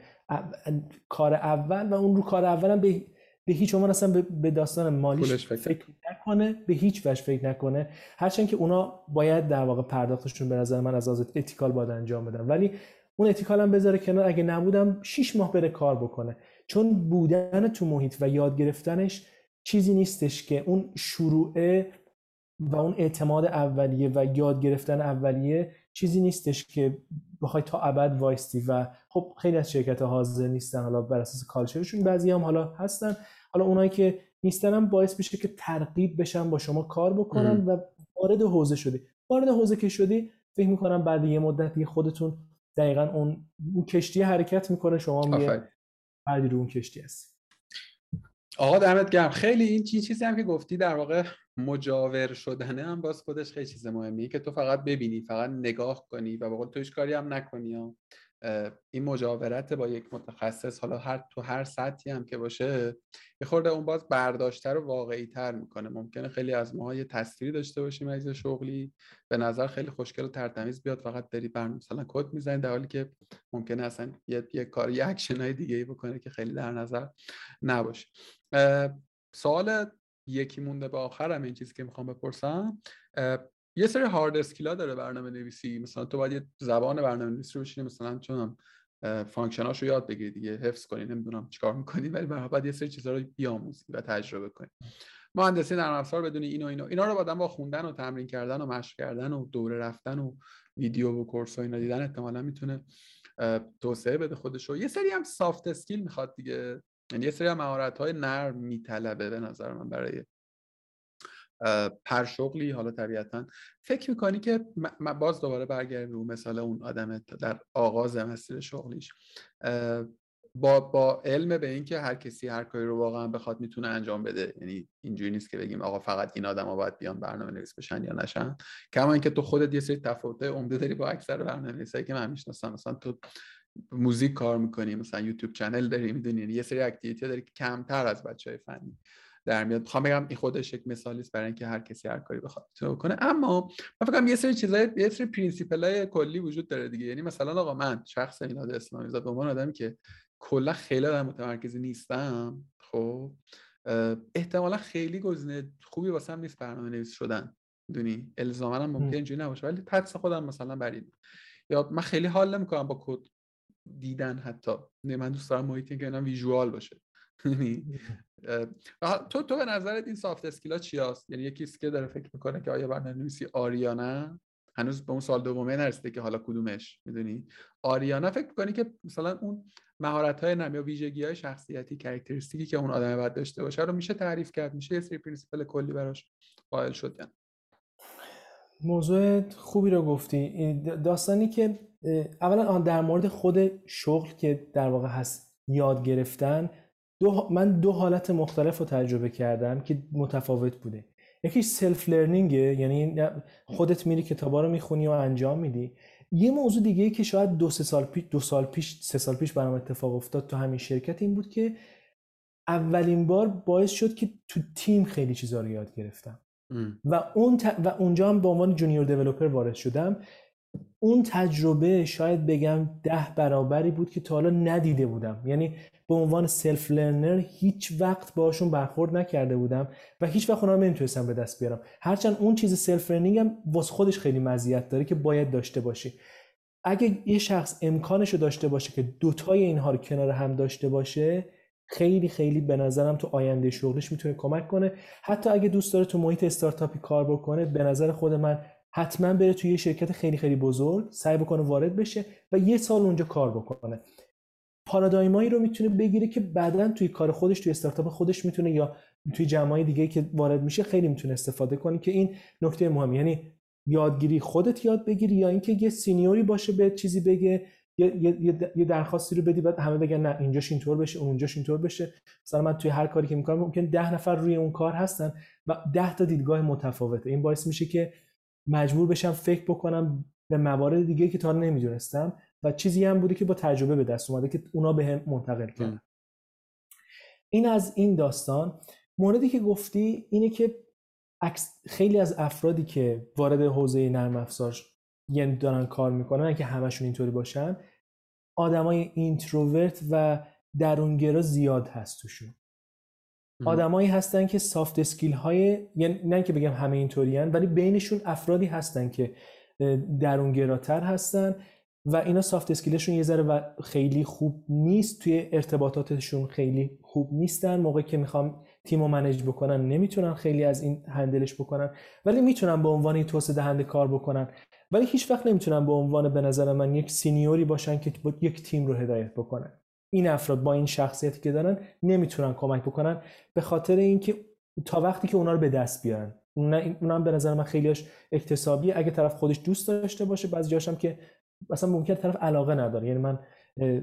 کار اول و اون رو کار اول هم به به هیچ عنوان اصلا به داستان مالیش فکر. فکر نکنه به هیچ وجه فکر نکنه. هرچند که اونا باید در واقع پرداختشون به نظر من از از اتیکال باید انجام بدن. ولی اون اتیکال هم بذاره کنار. اگه نبودم 6 ماه بره کار بکنه. چون بودن تو محیط و یاد گرفتنش چیزی نیستش که اون شروعه و اون اعتماد اولیه و یاد گرفتن اولیه چیزی نیستش که بخوای تا ابد وایستی و خب خیلی از شرکت ها حاضر نیستن حالا بر اساس کالچرشون بعضی هم حالا هستن. حالا اونایی که نیستن هم باعث میشه که ترغیب بشن با شما کار بکنن و وارد حوزه شده وارد حوزه که شدی فکر می‌کنم بعد یه مدت دیگه خودتون دقیقا اون, اون کشتی حرکت می‌کنه شما میگه بعدی رو اون کشتی هستی. آقا دمت گرم. خیلی این چی چیزی هم که گفتی در واقع مجاور شدنه هم باز خودش خیلی چیز مهمیه که تو فقط ببینی فقط نگاه کنی و بقول تو هیچ کاری هم نکنی این مجاورت با یک متخصص حالا هر تو هر سطحی هم که باشه یه خورده اون باز برداشته رو واقعی تر می‌کنه. ممکنه خیلی از ما یه تصویری داشته باشیم از شغلی به نظر خیلی خوشگل و ترتمیز بیاد فقط داری بر مثلا کد می‌زنی در حالی که ممکنه اصلا یه, یه کار یه اکشنای دیگه ای بکنه که خیلی در نظر نباشه. سوال یکی مونده به آخرم این چیزی که می‌خوام بپرسم. یه سری hard skill ا داره برنامه نویسی مثلا تو باید یه زبان برنامه نویسی رو بشینی مثلا چون function اشو یاد بگیری دیگه حفظ کنی نمی‌دونم چیکار می‌کنی ولی بعد یه سری چیزا رو بیاموزی و تجربه کنی. مهندسی نرم افزار بدونی اینو اینو. اینا رو بعدم با خوندن و تمرین کردن و مشق کردن و دوره رفتن و ویدیو و کورس و اینا دیدن احتمالا می‌تونه توسعه بده خودش رو. یه سری هم سافت اسکیل می‌خواد دیگه. یعنی یه سری هم مهارت های نرم میطلبه به نظر من برای پر شغلی حالا طبیعتا. فکر می‌کنی که باز دوباره برگرد رو مثال اون آدم در آغاز مسیر شغلیش؟ با با علم به اینکه هر کسی هر کاری رو واقعا بخواد می‌تونه انجام بده. یعنی اینجوری نیست که بگیم آقا فقط این آدما باید بیان برنامه نویس بشن یا نشن. کما اینکه تو خودت یه سری تفاوت عمده داری با اکثر برنامه نویسایی که من می‌شناسم. مثلا تو music کار می‌کنی مثلا YouTube channel داری می‌دونی؟ یه سری activity داری که کمتر از بچه های فنی. در میاد. می‌خوام بگم این خودش یک مثالی است برای اینکه هر کسی هر کاری بخواد بکنه. اما من فکر یه سری چیزای یه سری principle کلی وجود داره دیگه. یعنی مثلا آقا من شخص ایناد اسلامی زاد به عنوان آدمی که کلا خیلی آدم متمرکزی نیستم خب احتمالا خیلی گزینه خوبی واسم نیست برنامه نویس شدن. می‌دونی؟ الزاما هم ممکن اینجوری نباشه. ولی حدس خودم مثلا برید یا من خیلی حال نمی‌کنم با کد دیدن حتی. نه من دوست دارم محیطی که اینا ویژوال باشه. یعنی، تو تو به نظرت این سافت اسکیلا چی هست؟ یعنی یکی که داره فکر می‌کنه که آیا برنامه‌نویسی آریانا هنوز به اون سال دومه نرسیده که حالا کدومش می‌دونی آریانا فکر می‌کنی که مثلا اون مهارت های نم یا ویژگی های شخصیتی characteristic ی که اون آدم باید داشته باشه رو میشه تعریف کرد میشه یه سری principle کلی براش قائل شد یعنی. موضوع خوبی رو گفتی داستانی که اولا در مورد خود شغل که در واقع هست یاد گرفتن دو من دو حالت مختلف رو تجربه کردم که متفاوت بوده. یکیش self learning ه یعنی خودت میری کتابا رو می‌خونی و انجام میدی. یه موضوع دیگه که شاید دو سه سال پیش دو سال پیش سه سال پیش برام اتفاق افتاد تو همین شرکت این بود که اولین بار باعث شد که تو تیم خیلی چیزا رو یاد گرفتم. و اون و اونجا هم به عنوان junior developer وارد شدم. اون تجربه شاید بگم ده برابری بود که تا حالا ندیده بودم. یعنی به عنوان self learner هیچ وقت باشون برخورد نکرده بودم و هیچ وقت اونا نمی‌تونستم به دست بیارم. هرچند اون چیز self learning هم واس خودش خیلی مزیت داره که باید داشته باشی اگه یه شخص امکانش رو داشته باشه که دوتای اینها رو کنار هم داشته باشه خیلی خیلی به نظرم تو آینده شغلش می‌تونه کمک کنه. حتی اگه دوست داره تو محیط استارتاپی کار بکنه به نظر خود من حتما بره توی یه شرکت خیلی خیلی بزرگ سعی بکنه وارد بشه و یه سال اونجا کار بکنه. پارادایمایی رو می‌تونه بگیره که بعدا توی کار خودش توی استارتاپ خودش می‌تونه یا توی جمعای دیگه که وارد میشه خیلی می‌تونه استفاده کنه که این نکته مهمی. یعنی یادگیری خودت یاد بگیری یا اینکه یه سینیوری باشه به چیزی بگه یه درخواستی رو بدی بعد همه بگن نه اینجاش اینطور بشه اونجاش اینطور بشه. مثلا من توی هر کاری که می‌کنم ممکن ده نفر روی اون کار هستن و ده تا دیدگاه متفاوته. این باعث میشه که مجبور بشم فکر بکنم به موارد دیگه که تا نمی‌دونستم و چیزی هم بوده که با تجربه به دست اومده که اونا به هم منتقل کردن. این از این داستان. موردی که گفتی اینه که خیلی از افرادی که وارد حوزه نرم افزار یعنی دارن کار می‌کنن که همشون اینطوری باشن آدمای introvert و درونگرا زیاد هست توشون. آدمایی هستن که soft skill های یعنی نه که بگم همه اینطورین ولی بینشون افرادی هستن که درونگراتر هستن و اینا soft skill شون یه ذره و خیلی خوب نیست. توی ارتباطاتشون خیلی خوب نیستن. موقعی که می‌خوان تیم رو manage بکنن نمی‌تونن خیلی از این handle ش بکنن ولی می‌تونن به عنوان توسعه دهنده کار بکنن. ولی هیچ وقت نمی‌تونن به عنوان به نظر من یک سینیوری باشن که یک تیم رو هدایت بکنن. این افراد با این شخصیتی که دارن نمی‌تونن کمک بکنن به خاطر اینکه تا وقتی که اونا رو به دست بیارن. اونم به نظر من خیلیش اکتسابیه. اگه طرف خودش دوست داشته باشه بعضی هم که اصلا ممکن طرف علاقه نداره. یعنی من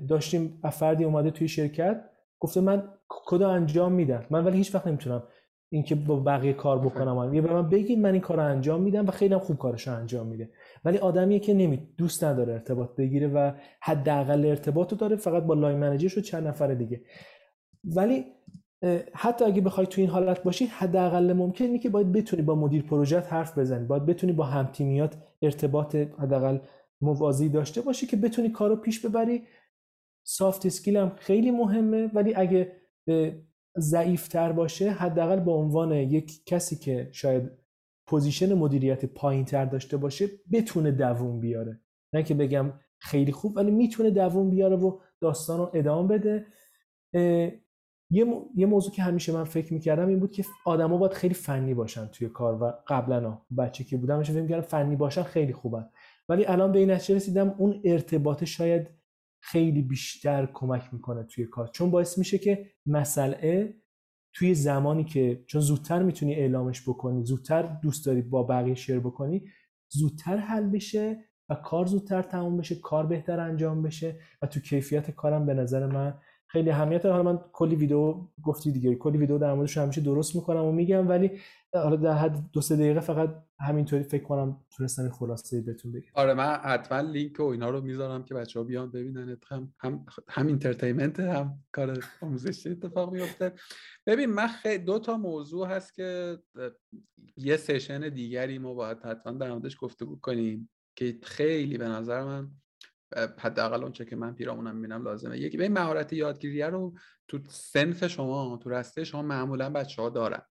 داشتیم فردی اومده توی شرکت گفته من کد انجام میدم؟ من ولی هیچ وقت نمی‌تونم اینکه با بقیه کار بکنم یه به من بگید من این کار رو انجام میدم و خیلی هم خوب کارش رو انجام میده. ولی آدمیه که نمی دوست نداره ارتباط بگیره و حداقل ارتباط رو داره فقط با line manager ش و چند نفر دیگه. ولی حتی اگه بخوای تو این حالت باشی حداقل ممکنه که باید بتونی با مدیر پروژه حرف بزنی. باید بتونی با هم‌تیمیات ارتباط حداقل موازی داشته باشی که بتونی کارو پیش ببری. soft skill هم خیلی مهمه ولی اگه ضعیفتر باشه حداقل به عنوان یک کسی که شاید position مدیریت پایین تر داشته باشه بتونه دووم بیاره. نه که بگم خیلی خوب ولی می‌تونه دووم بیاره و داستان رو ادامه بده. یه, یه موضوع که همیشه من فکر می‌کردم این بود که آدما باید خیلی فنی باشن توی کار و قبلا بچه که بودم فکر می‌کردم فنی باشن خیلی خوبن. ولی الان به این نتیجه رسیدم اون ارتباط شاید خیلی بیشتر کمک می‌کنه توی کار. چون باعث میشه که مسئله توی زمانی که چون زودتر می‌تونی اعلامش بکنی زودتر دوست داری با بقیه شیر بکنی زودتر حل بشه و کار زودتر تموم بشه کار بهتر انجام بشه و تو کیفیت کارم به نظر من خیلی اهمیت حالا من کلی ویدیو گفتی دیگه کلی ویدیو در موردش همیشه درست می‌کنم و میگم ولی حالا در حد دو سه دقیقه فقط همینطوری فکر کنم تونستم خلاصه بهتون بگم. آره من حتما لینک و اینا رو می‌ذارم که بچه ها بیان ببینن هم هم هم entertainment هم کار آموزشی اتفاق میفته ببین من خیلی دو تا موضوع هست که یه session دیگری ما باید حتما در موردش گفتگو کنیم که خیلی به نظر من حداقل اونچه که من پیرامونم می‌بینم لازمه. یکی به مهارت یادگیری رو تو صنف شما تو رسته شما معمولا بچه ها دارن.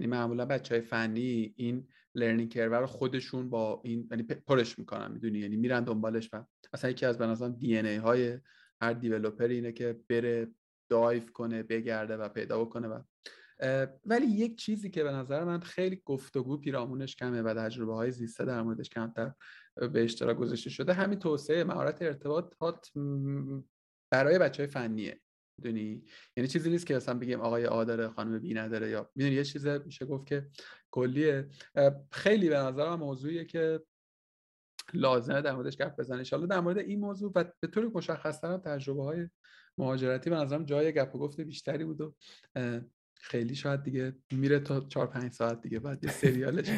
یعنی معمولا بچه های فنی این لرنینگ کرو رو خودشون با این یعنی پرش می‌کنن می‌دونی؟ یعنی میرن دنبالش و اصلا یکی از به دی ای های هر دیولپر اینه که بره دایف کنه بگرده و پیدا بکنه و ولی یک چیزی که به نظر من خیلی گفتگو پیرامونش کمه و تجربه های زیسته در موردش کمتر به اشتراک گذاشته شده همین توسعه مهارت ارتباطات برای بچه های فنیه. می‌دونی؟ یعنی چیزی نیست که مثلا بگیم آقای آ داره خانم بی نداره یا می‌دونی یه چیز میشه گفت که کلیه. خیلی به نظرم موضوعیه که لازمه در موردش گپ بزنیم ان در مورد این موضوع و به طور مشخص تجربه های مهاجرتی به نظرم جای گپ و گفت بیشتری بود و خیلی شاید دیگه میره تا 4 5 ساعت دیگه بعد یه سریالش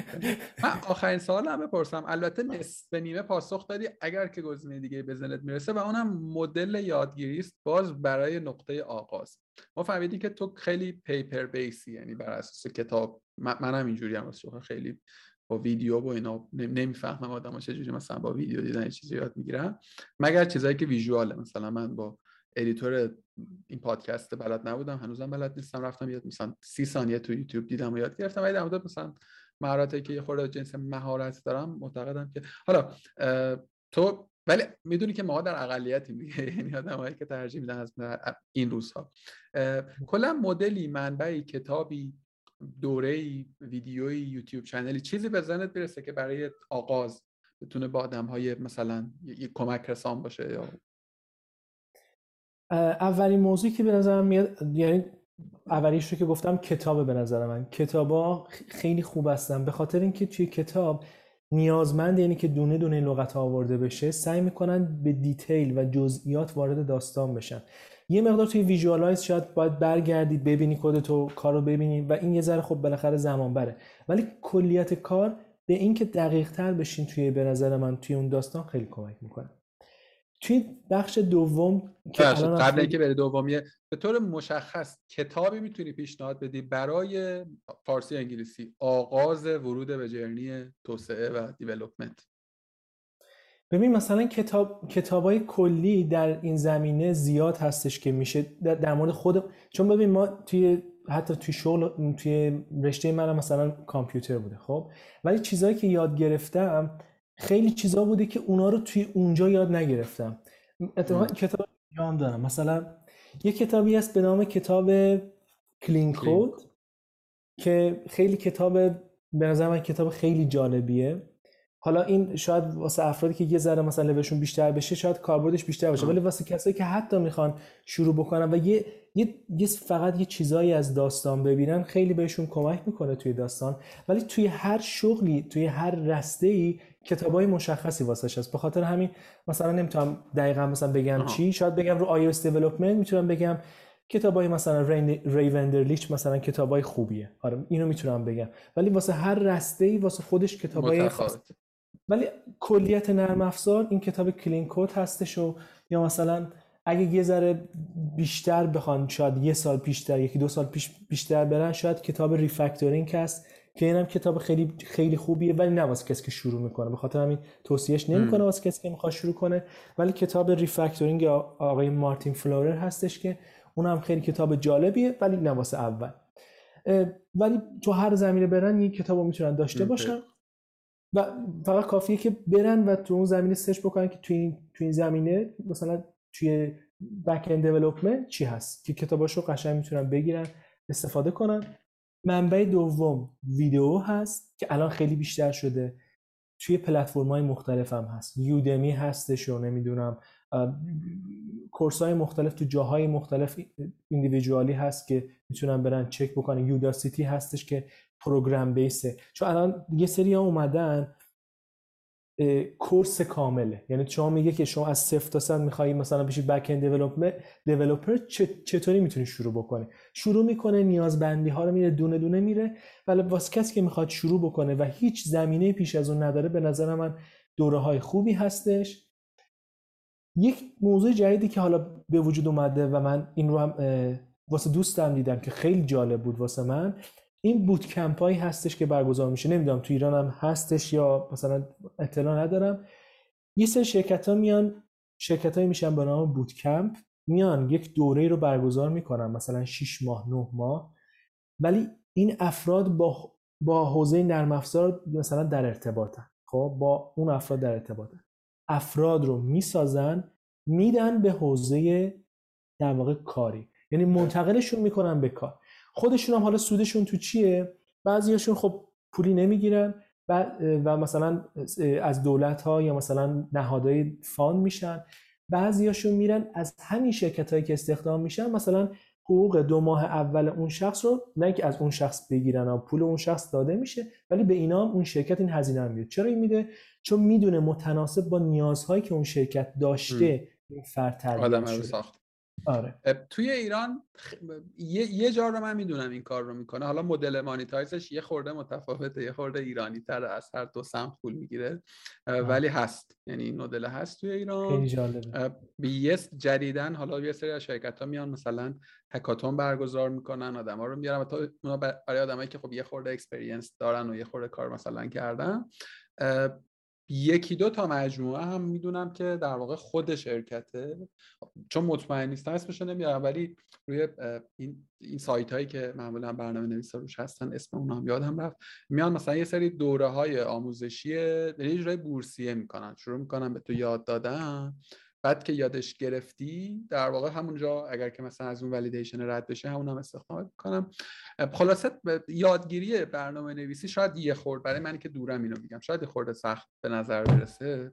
من آخرین سوال هم بپرسم. البته نصف نیمه پاسخ دادی اگر که گزینه دیگه به ذهنت می‌رسه و اونم مدل یادگیری است باز برای نقطه آغاز. ما فهمیدیم که تو خیلی paper base ی یعنی بر اساس کتاب منم اینجوری هم خیلی با ویدیو و اینا نمی‌فهمم آدم‌ها چجوری مثلا با ویدیو دیدن چیزی یاد می‌گیرن. مگر چیزایی که visual ه. مثلا من با editor این پادکست بلد نبودم هنوزم بلد نیستم. رفتم یاد مثلا سی ثانیه تو یوتیوب دیدم و یاد گرفتم. ولی در مورد مثلا مهارتی که یه خورده جنس مهارت دارم معتقدم که حالا تو ولی می‌دونی که ما در اقلیتی میگه یعنی آدمایی که ترجیح میدن از این روزها. کلا مدلی منبعی کتابی دوره ویدیویی یوتیوب چنلی چیزی به ذهنت برسه که برای آغاز بتونه با آدم های مثلا یک کمک رسان باشه یا اولین موضوعی که به نظرم میاد یعنی اولیش رو که گفتم کتاب به نظر من. کتابا خیلی خوب هستن. به خاطر اینکه توی کتاب نیازمند یعنی که دونه دونه لغت آورده بشه سعی می‌کنن به دیتیل و جزئیات وارد داستان بشن. یه مقدار توی visualize شاید باید برگردی ببینی کدتو کارو ببینی و این یه ذره خب بالاخره زمان بره ولی کلیت کار به اینکه دقیق تر بشین توی به نظر من توی اون داستان خیلی کمک می‌کنه. توی بخش دوم که قبل اینکه بره دومیه به طور مشخص کتابی می‌تونی پیشنهاد بدی برای فارسی انگلیسی. آغاز ورود به journey توسعه و development. ببین مثلا کتاب کتابای کلی در این زمینه زیاد هستش که میشه در مورد خود چون ببین ما توی حتی توی شغل توی رشته من مثلا کامپیوتر بوده خب؟ ولی چیزهایی که یاد گرفتم خیلی چیزا بوده که اونا رو توی اونجا یاد نگرفتم. اتفاقا کتاب یام دارم. مثلا یه کتابی هست به نام کتاب کلین کود که خیلی کتاب به نظر من کتاب خیلی جالبیه. حالا این شاید واسه افرادی که یه ذره مثلا لولشون بیشتر بشه شاید کاربردش بیشتر باشه. ولی واسه کسایی که حتی می‌خوان شروع بکنن و یه یه, یه فقط یه چیزایی از داستان ببینن خیلی بهشون کمک می‌کنه توی داستان. ولی توی هر شغلی توی هر رسته ای کتابای مشخصی واسش هست. به خاطر همین مثلا نمی‌تونم دقیقا مثلا بگم چی. شاید بگم رو iOS development می‌تونم بگم کتابای مثلا ری وندرلیچ مثلا کتابای خوبیه. آره اینو می‌تونم بگم. ولی واسه هر رسته ای واسه خودش کتابای خاص. ولی کلیت نرم افزار این کتاب Clean Code هستش و یا مثلا اگه یه ذره بیشتر بخوان شاید یه سال پیشتر یکی دو سال پیش بیشتر برن شاید کتاب Refactoring هست. که اینم کتاب خیلی خیلی خوبیه ولی نه واسه کسی که شروع می‌کنه. به خاطر همین توصیهش نمی‌کنه واسه کسی که می‌خواد شروع کنه. ولی کتاب Refactoring آقای مارتین فاولر هستش که اونم خیلی کتاب جالبیه ولی نه واسه اول. ولی تو هر زمینه برن این کتاب رو می‌تونن داشته باشن. و فقط کافیه که برن و تو اون زمینه سرچ بکنن که تو این, تو این زمینه مثلا توی بک اند چی هست. که کتاباشو قشنگ می‌تونن بگیرن استفاده کنن. منبع دوم ویدیو هست که الان خیلی بیشتر شده. توی پلتفرم های مختلف هم هست. یودمی هستش و نمی‌دونم. کورس های مختلف تو جاهای مختلف ایندیویدوالی هست که می‌تونن برن چک بکنن. یوداسیتی هستش که پروگرام بیسه. چون الان یه سری ها اومدن کورس کامله. یعنی شما میگه که شما از صفر تا صد میخوایی مثلا بشی بک اند دیولپر چطوری می‌تونی شروع بکنی؟ شروع می‌کنه نیازبندی ها رو میره دونه دونه میره ولی واسه کسی که می‌خواد شروع بکنه و هیچ زمینه پیش از اون نداره به نظر من دوره های خوبی هستش. یک موضوع جدیدی که حالا به وجود اومده و من این رو هم واسه دوستم دیدم که خیلی جالب بود واسه من این بوت کمپ هایی هستش که برگزار میشه. نمی‌دونم تو ایران هم هستش یا مثلا اطلاع ندارم. یه سری شرکت ها میان شرکت هایی میشن به نام بوت کمپ میان یک دوره رو برگزار می‌کنن مثلا 6 ماه 9 ماه. ولی این افراد با با حوزه نرم افزار مثلا در ارتباطن. خب با اون افراد در ارتباطن. افراد رو می‌سازن میدن به حوزه در واقع کاری. یعنی منتقلشون می‌کنن به کار. خودشون هم حالا سودشون تو چیه؟ بعضیاشون خب پولی نمی‌گیرن و مثلا از دولت ها یا مثلا نهادهای فان میشن. بعضیاشون میرن از همین شرکت هایی که استخدام میشن مثلا حقوق دو ماه اول اون شخص رو نه که از اون شخص بگیرن و پول اون شخص داده میشه ولی به اینا اون شرکت این هزینه میده. چرا این میده؟ چون می‌دونه متناسب با نیازهایی که اون شرکت داشته این فرد تربیت شده. آره. توی ایران یه, یه جا رو من می‌دونم این کار رو می‌کنه. حالا مدل مانیتایزش یه خورده متفاوته یه خورده ایرانی تر از هر دو سمت پول می‌گیره ولی هست. یعنی این مدل هست توی ایران. خیلی جالبه. بیس جدیدن حالا یه سری از شرکت ها میان مثلا hackathon برگزار می‌کنن آدم ها رو میارن تا برای آدمایی که خب یه خورده experience دارن و یه خورده کار مثلا کردن یکی دو تا مجموعه هم می‌دونم که در واقع خود شرکته. چون مطمئن نیستم اسمش نمیارم ولی روی این این سایت هایی که معمولا برنامه نویسا روش هستن اسم اون هم یادم رفت. میان مثلا یه سری دوره های آموزشی یه جورای بورسیه می‌کنن. شروع می‌کنن به تو یاد دادن. بعد که یادش گرفتی در واقع همونجا اگر که مثلا از اون ولیدیشن رد بشه همون هم استخدام می‌کنم خلاصه یادگیری برنامه نویسی شاید یه خورد. برای منی که دورم اینو میگم. شاید یه خورده سخت به نظر برسه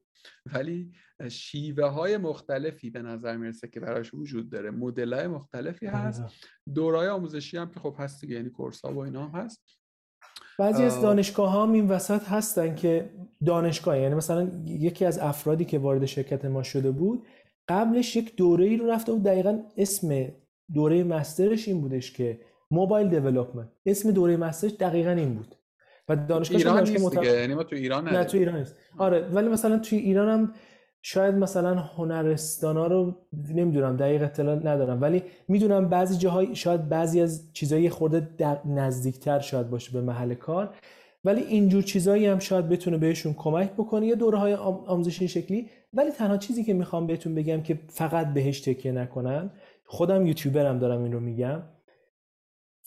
ولی شیوه های مختلفی به نظر می‌رسه که براش وجود داره. مدل های مختلفی هست. دورای آموزشی هم که خب هست دیگه یعنی کورس ها و اینا هم هست. بعضی از دانشگاه ها هم این وسط هستن که دانشگاه یعنی مثلا یکی از افرادی که وارد شرکت ما شده بود قبلش یک دوره ای رو رفته بود دقیقا اسم دوره مسترش این بودش که موبایل دیولپمنت اسم دوره مسترش دقیقا این بود. و دانشگاه ایران نیست دیگه یعنی ما تو ایران نه تو ایران نیست. آره ولی مثلا توی ایران هم شاید مثلا هنرستان رو نمی‌دونم دقیق اطلاع ندارم ولی می‌دونم بعضی جاهای شاید بعضی از چیزایی خورده نزدیکتر شاید باشه به محل کار ولی اینجور چیزایی هم شاید بتونه بهشون کمک بکنه یا دوره های آموزشی شکلی. ولی تنها چیزی که می‌خوام بهتون بگم که فقط بهش تکیه نکنن خودم یوتیوبرم دارم این رو میگم.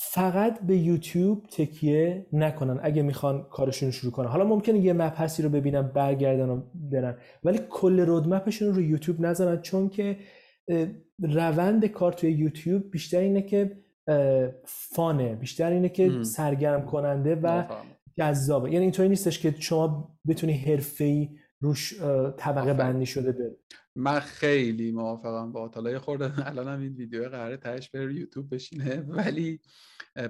فقط به یوتیوب تکیه نکنن اگه می‌خوان کارشون رو شروع کنن. حالا ممکنه یه مبحثی رو ببینن برگردن و برن. ولی کل رودمپشون رو یوتیوب نذارن چون که روند کار توی یوتیوب بیشتر اینه که فانه. بیشتر اینه که سرگرم کننده و جذابه. یعنی اینطوری نیستش که شما بتونی حرفه‌ای روش طبقه بندی شده بره من خیلی موافقم با حالا خورده الان هم این ویدیو قراره تهش بره یوتیوب بشینه. ولی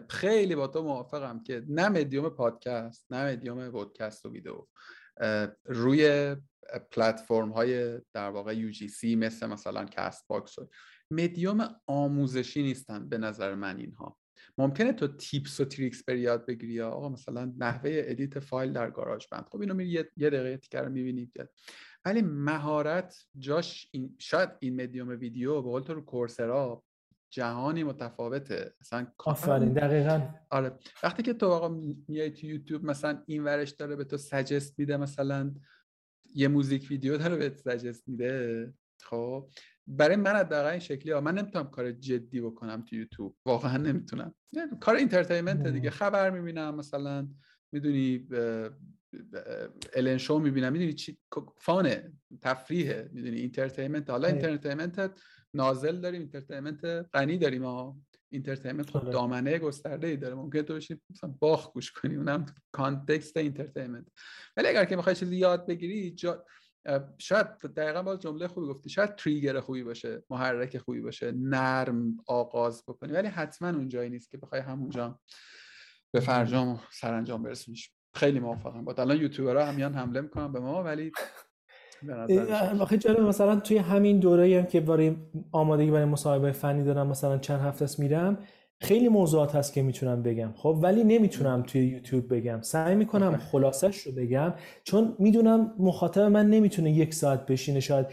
خیلی با تو موافقم که نه مدیوم پادکست نه مدیوم پادکست و ویدیو. روی پلتفرم های در واقع UGC مثل مثلا کست باکس مدیوم آموزشی نیستن به نظر من اینها. ممکنه تو tips و tricks بری یاد بگیری یا آقا مثلا نحوه edit فایل در گاراژ بند خب اینو میری یه دقیقه تیکر رو می‌بینید ولی مهارت جاش این شاید این مدیوم ویدیو به قول تو رو کورسرا جهانی متفاوته. مثلا آفرین دقیقا. آره. وقتی که تو آقا میای تو یوتیوب مثلا این ورش داره به تو suggest میده مثلا یه music video داره به suggest میده خب؟ برای من حداقل این شکلی ها من نمی‌تونم کار جدی بکنم تو یوتیوب. واقعا نمی‌تونم. کار entertainment دیگه. خبر می‌بینم مثلا می‌دونی الن شو می‌بینم. می‌دونی چی؟ fun ه. تفریحه. می‌دونی؟ entertainment حالا entertainment نازل داریم entertainment غنی داریم ها entertainment خب آره. دامنه گسترده ای داره. ممکن تو بشین مثلا باخ گوش کنی. اونم context entertainment ولی اگر که می‌خوای چیزی یاد بگیری جا... شاید دقیقا باز جمله خوبی گفتی. شاید trigger خوبی باشه محرک خوبی باشه نرم آغاز بکنی. ولی حتما اون جایی نیست که بخوای همونجا به فرجام و سرانجام برسونیش. خیلی موافقم. با الان یوتیوبرها همیان حمله می‌کنن به ما ولی واقعا جالب مثلا توی همین دوره هم که برای آمادگی برای مصاحبه فنی دارم مثلا چند هفته است میرم خیلی موضوعات هست که می‌تونم بگم. خب ولی نمی‌تونم توی یوتیوب بگم. سعی می‌کنم خلاصش رو بگم. چون می‌دونم مخاطب من نمی‌تونه یک ساعت بشینه شاید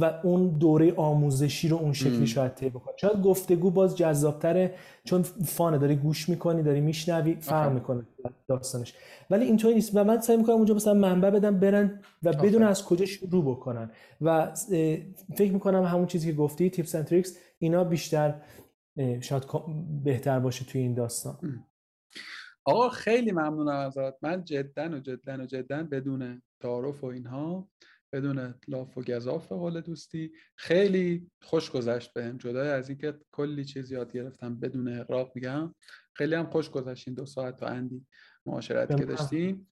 و اون دوره آموزشی رو اون شکلی شاید طی بکنه. شاید گفتگو باز جذابتره چون فانه داری گوش می‌کنی داری میشنوی فرق می‌کنه داستانش. ولی اینطوری نیست. و من سعی می‌کنم اونجا مثلا منبع بدم برن و بدون از کجا شروع بکنن. و فکر می‌کنم همون چیزی که گفتی تیپس تریکس اینا بیشتر شاید بهتر باشه توی این داستان. آقا خیلی ممنونم ازت. من جدا و جدا و جدا بدون تعارف و اینها بدون لاف و گذاف به قول دوستی خیلی خوش گذشت بهم. جدای از اینکه کلی چیز یاد گرفتم بدون اقراق میگم. خیلی هم خوش گذشت این دو ساعت تا اندی معاشرتی که داشتیم.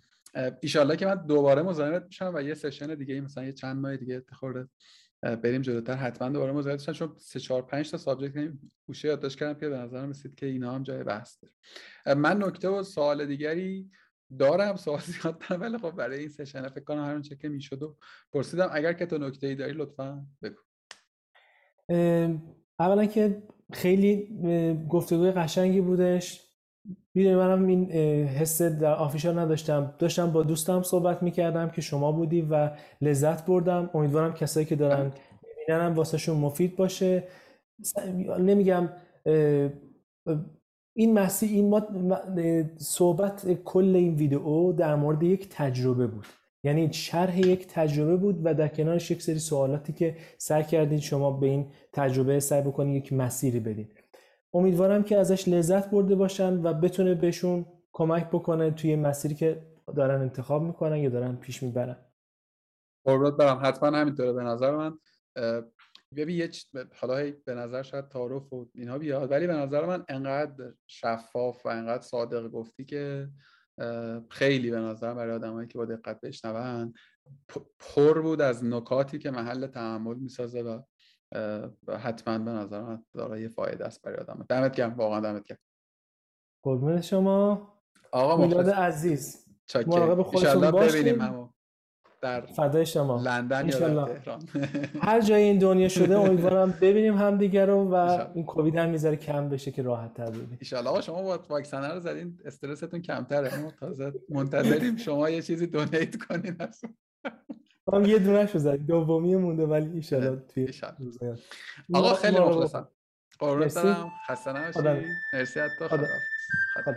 ایشالله که من دوباره مزاحمت میشم و یه session دیگه مثلا یه چند ماه دیگه اتخورده بریم جلوتر. حتما دوباره مزاحمت شدن چون 3 4 5 تا subject گوشه یادداشت کردم که به نظرم رسید که اینا هم جای بحث داره. من نکته و سوال دیگری دارم سوال زیاد دارم ولی خب برای این session فکر کنم هر چه که می‌شد و پرسیدم. اگر که تو نکته ای داری لطفا بگو. اولا که خیلی گفتگوی قشنگی بودش. می‌دونی منم این حس در آفیشال نداشتم. داشتم با دوستم صحبت می‌کردم که شما بودی و لذت بردم. امیدوارم کسایی که دارن می‌بینن واسه شون مفید باشه. نمیگم این مسیح این ما صحبت کل این ویدیو در مورد یک تجربه بود. یعنی شرح یک تجربه بود و در کنارش یک سری سوالاتی که سعی کردید شما به این تجربه سعی بکنید یک مسیری بدید امیدوارم که ازش لذت برده باشن و بتونه بهشون کمک بکنه توی مسیری که دارن انتخاب می‌کنن یا دارن پیش می‌برن. قربت برم. حتما همینطوره. به نظر من ببین یه حالا به نظر شاید تعارف و اینها بیاد ولی به نظر من انقدر شفاف و انقدر صادق گفتی که خیلی به نظر برای آدمایی که با دقت بشنون پر بود از نکاتی که محل تحمل می‌سازه و حتما به نظر من داره یه فایده است برای آدم. دمت گرم واقعا دمت گرم. قربون شما. آقا میلاد عزیز مراقب خودتون ببینیم همو. در فدای شما. لندن یا تهران. هر جای این دنیا شده امیدوارم ببینیم هم دیگر رو و این کووید هم می‌ذاره کم بشه که راحت تر ببینیم. ان آقا شما با واکسن رو زدین استرستون کمتره. ما تازه منتظریم شما یه چیزی دونیت کنین. هم یه دونه شو زدیم دومی مونده ولی ان شاء توی آقا خیلی مخلصم. قربونت برم. خسته نباشی. مرسی حتی خدا خدا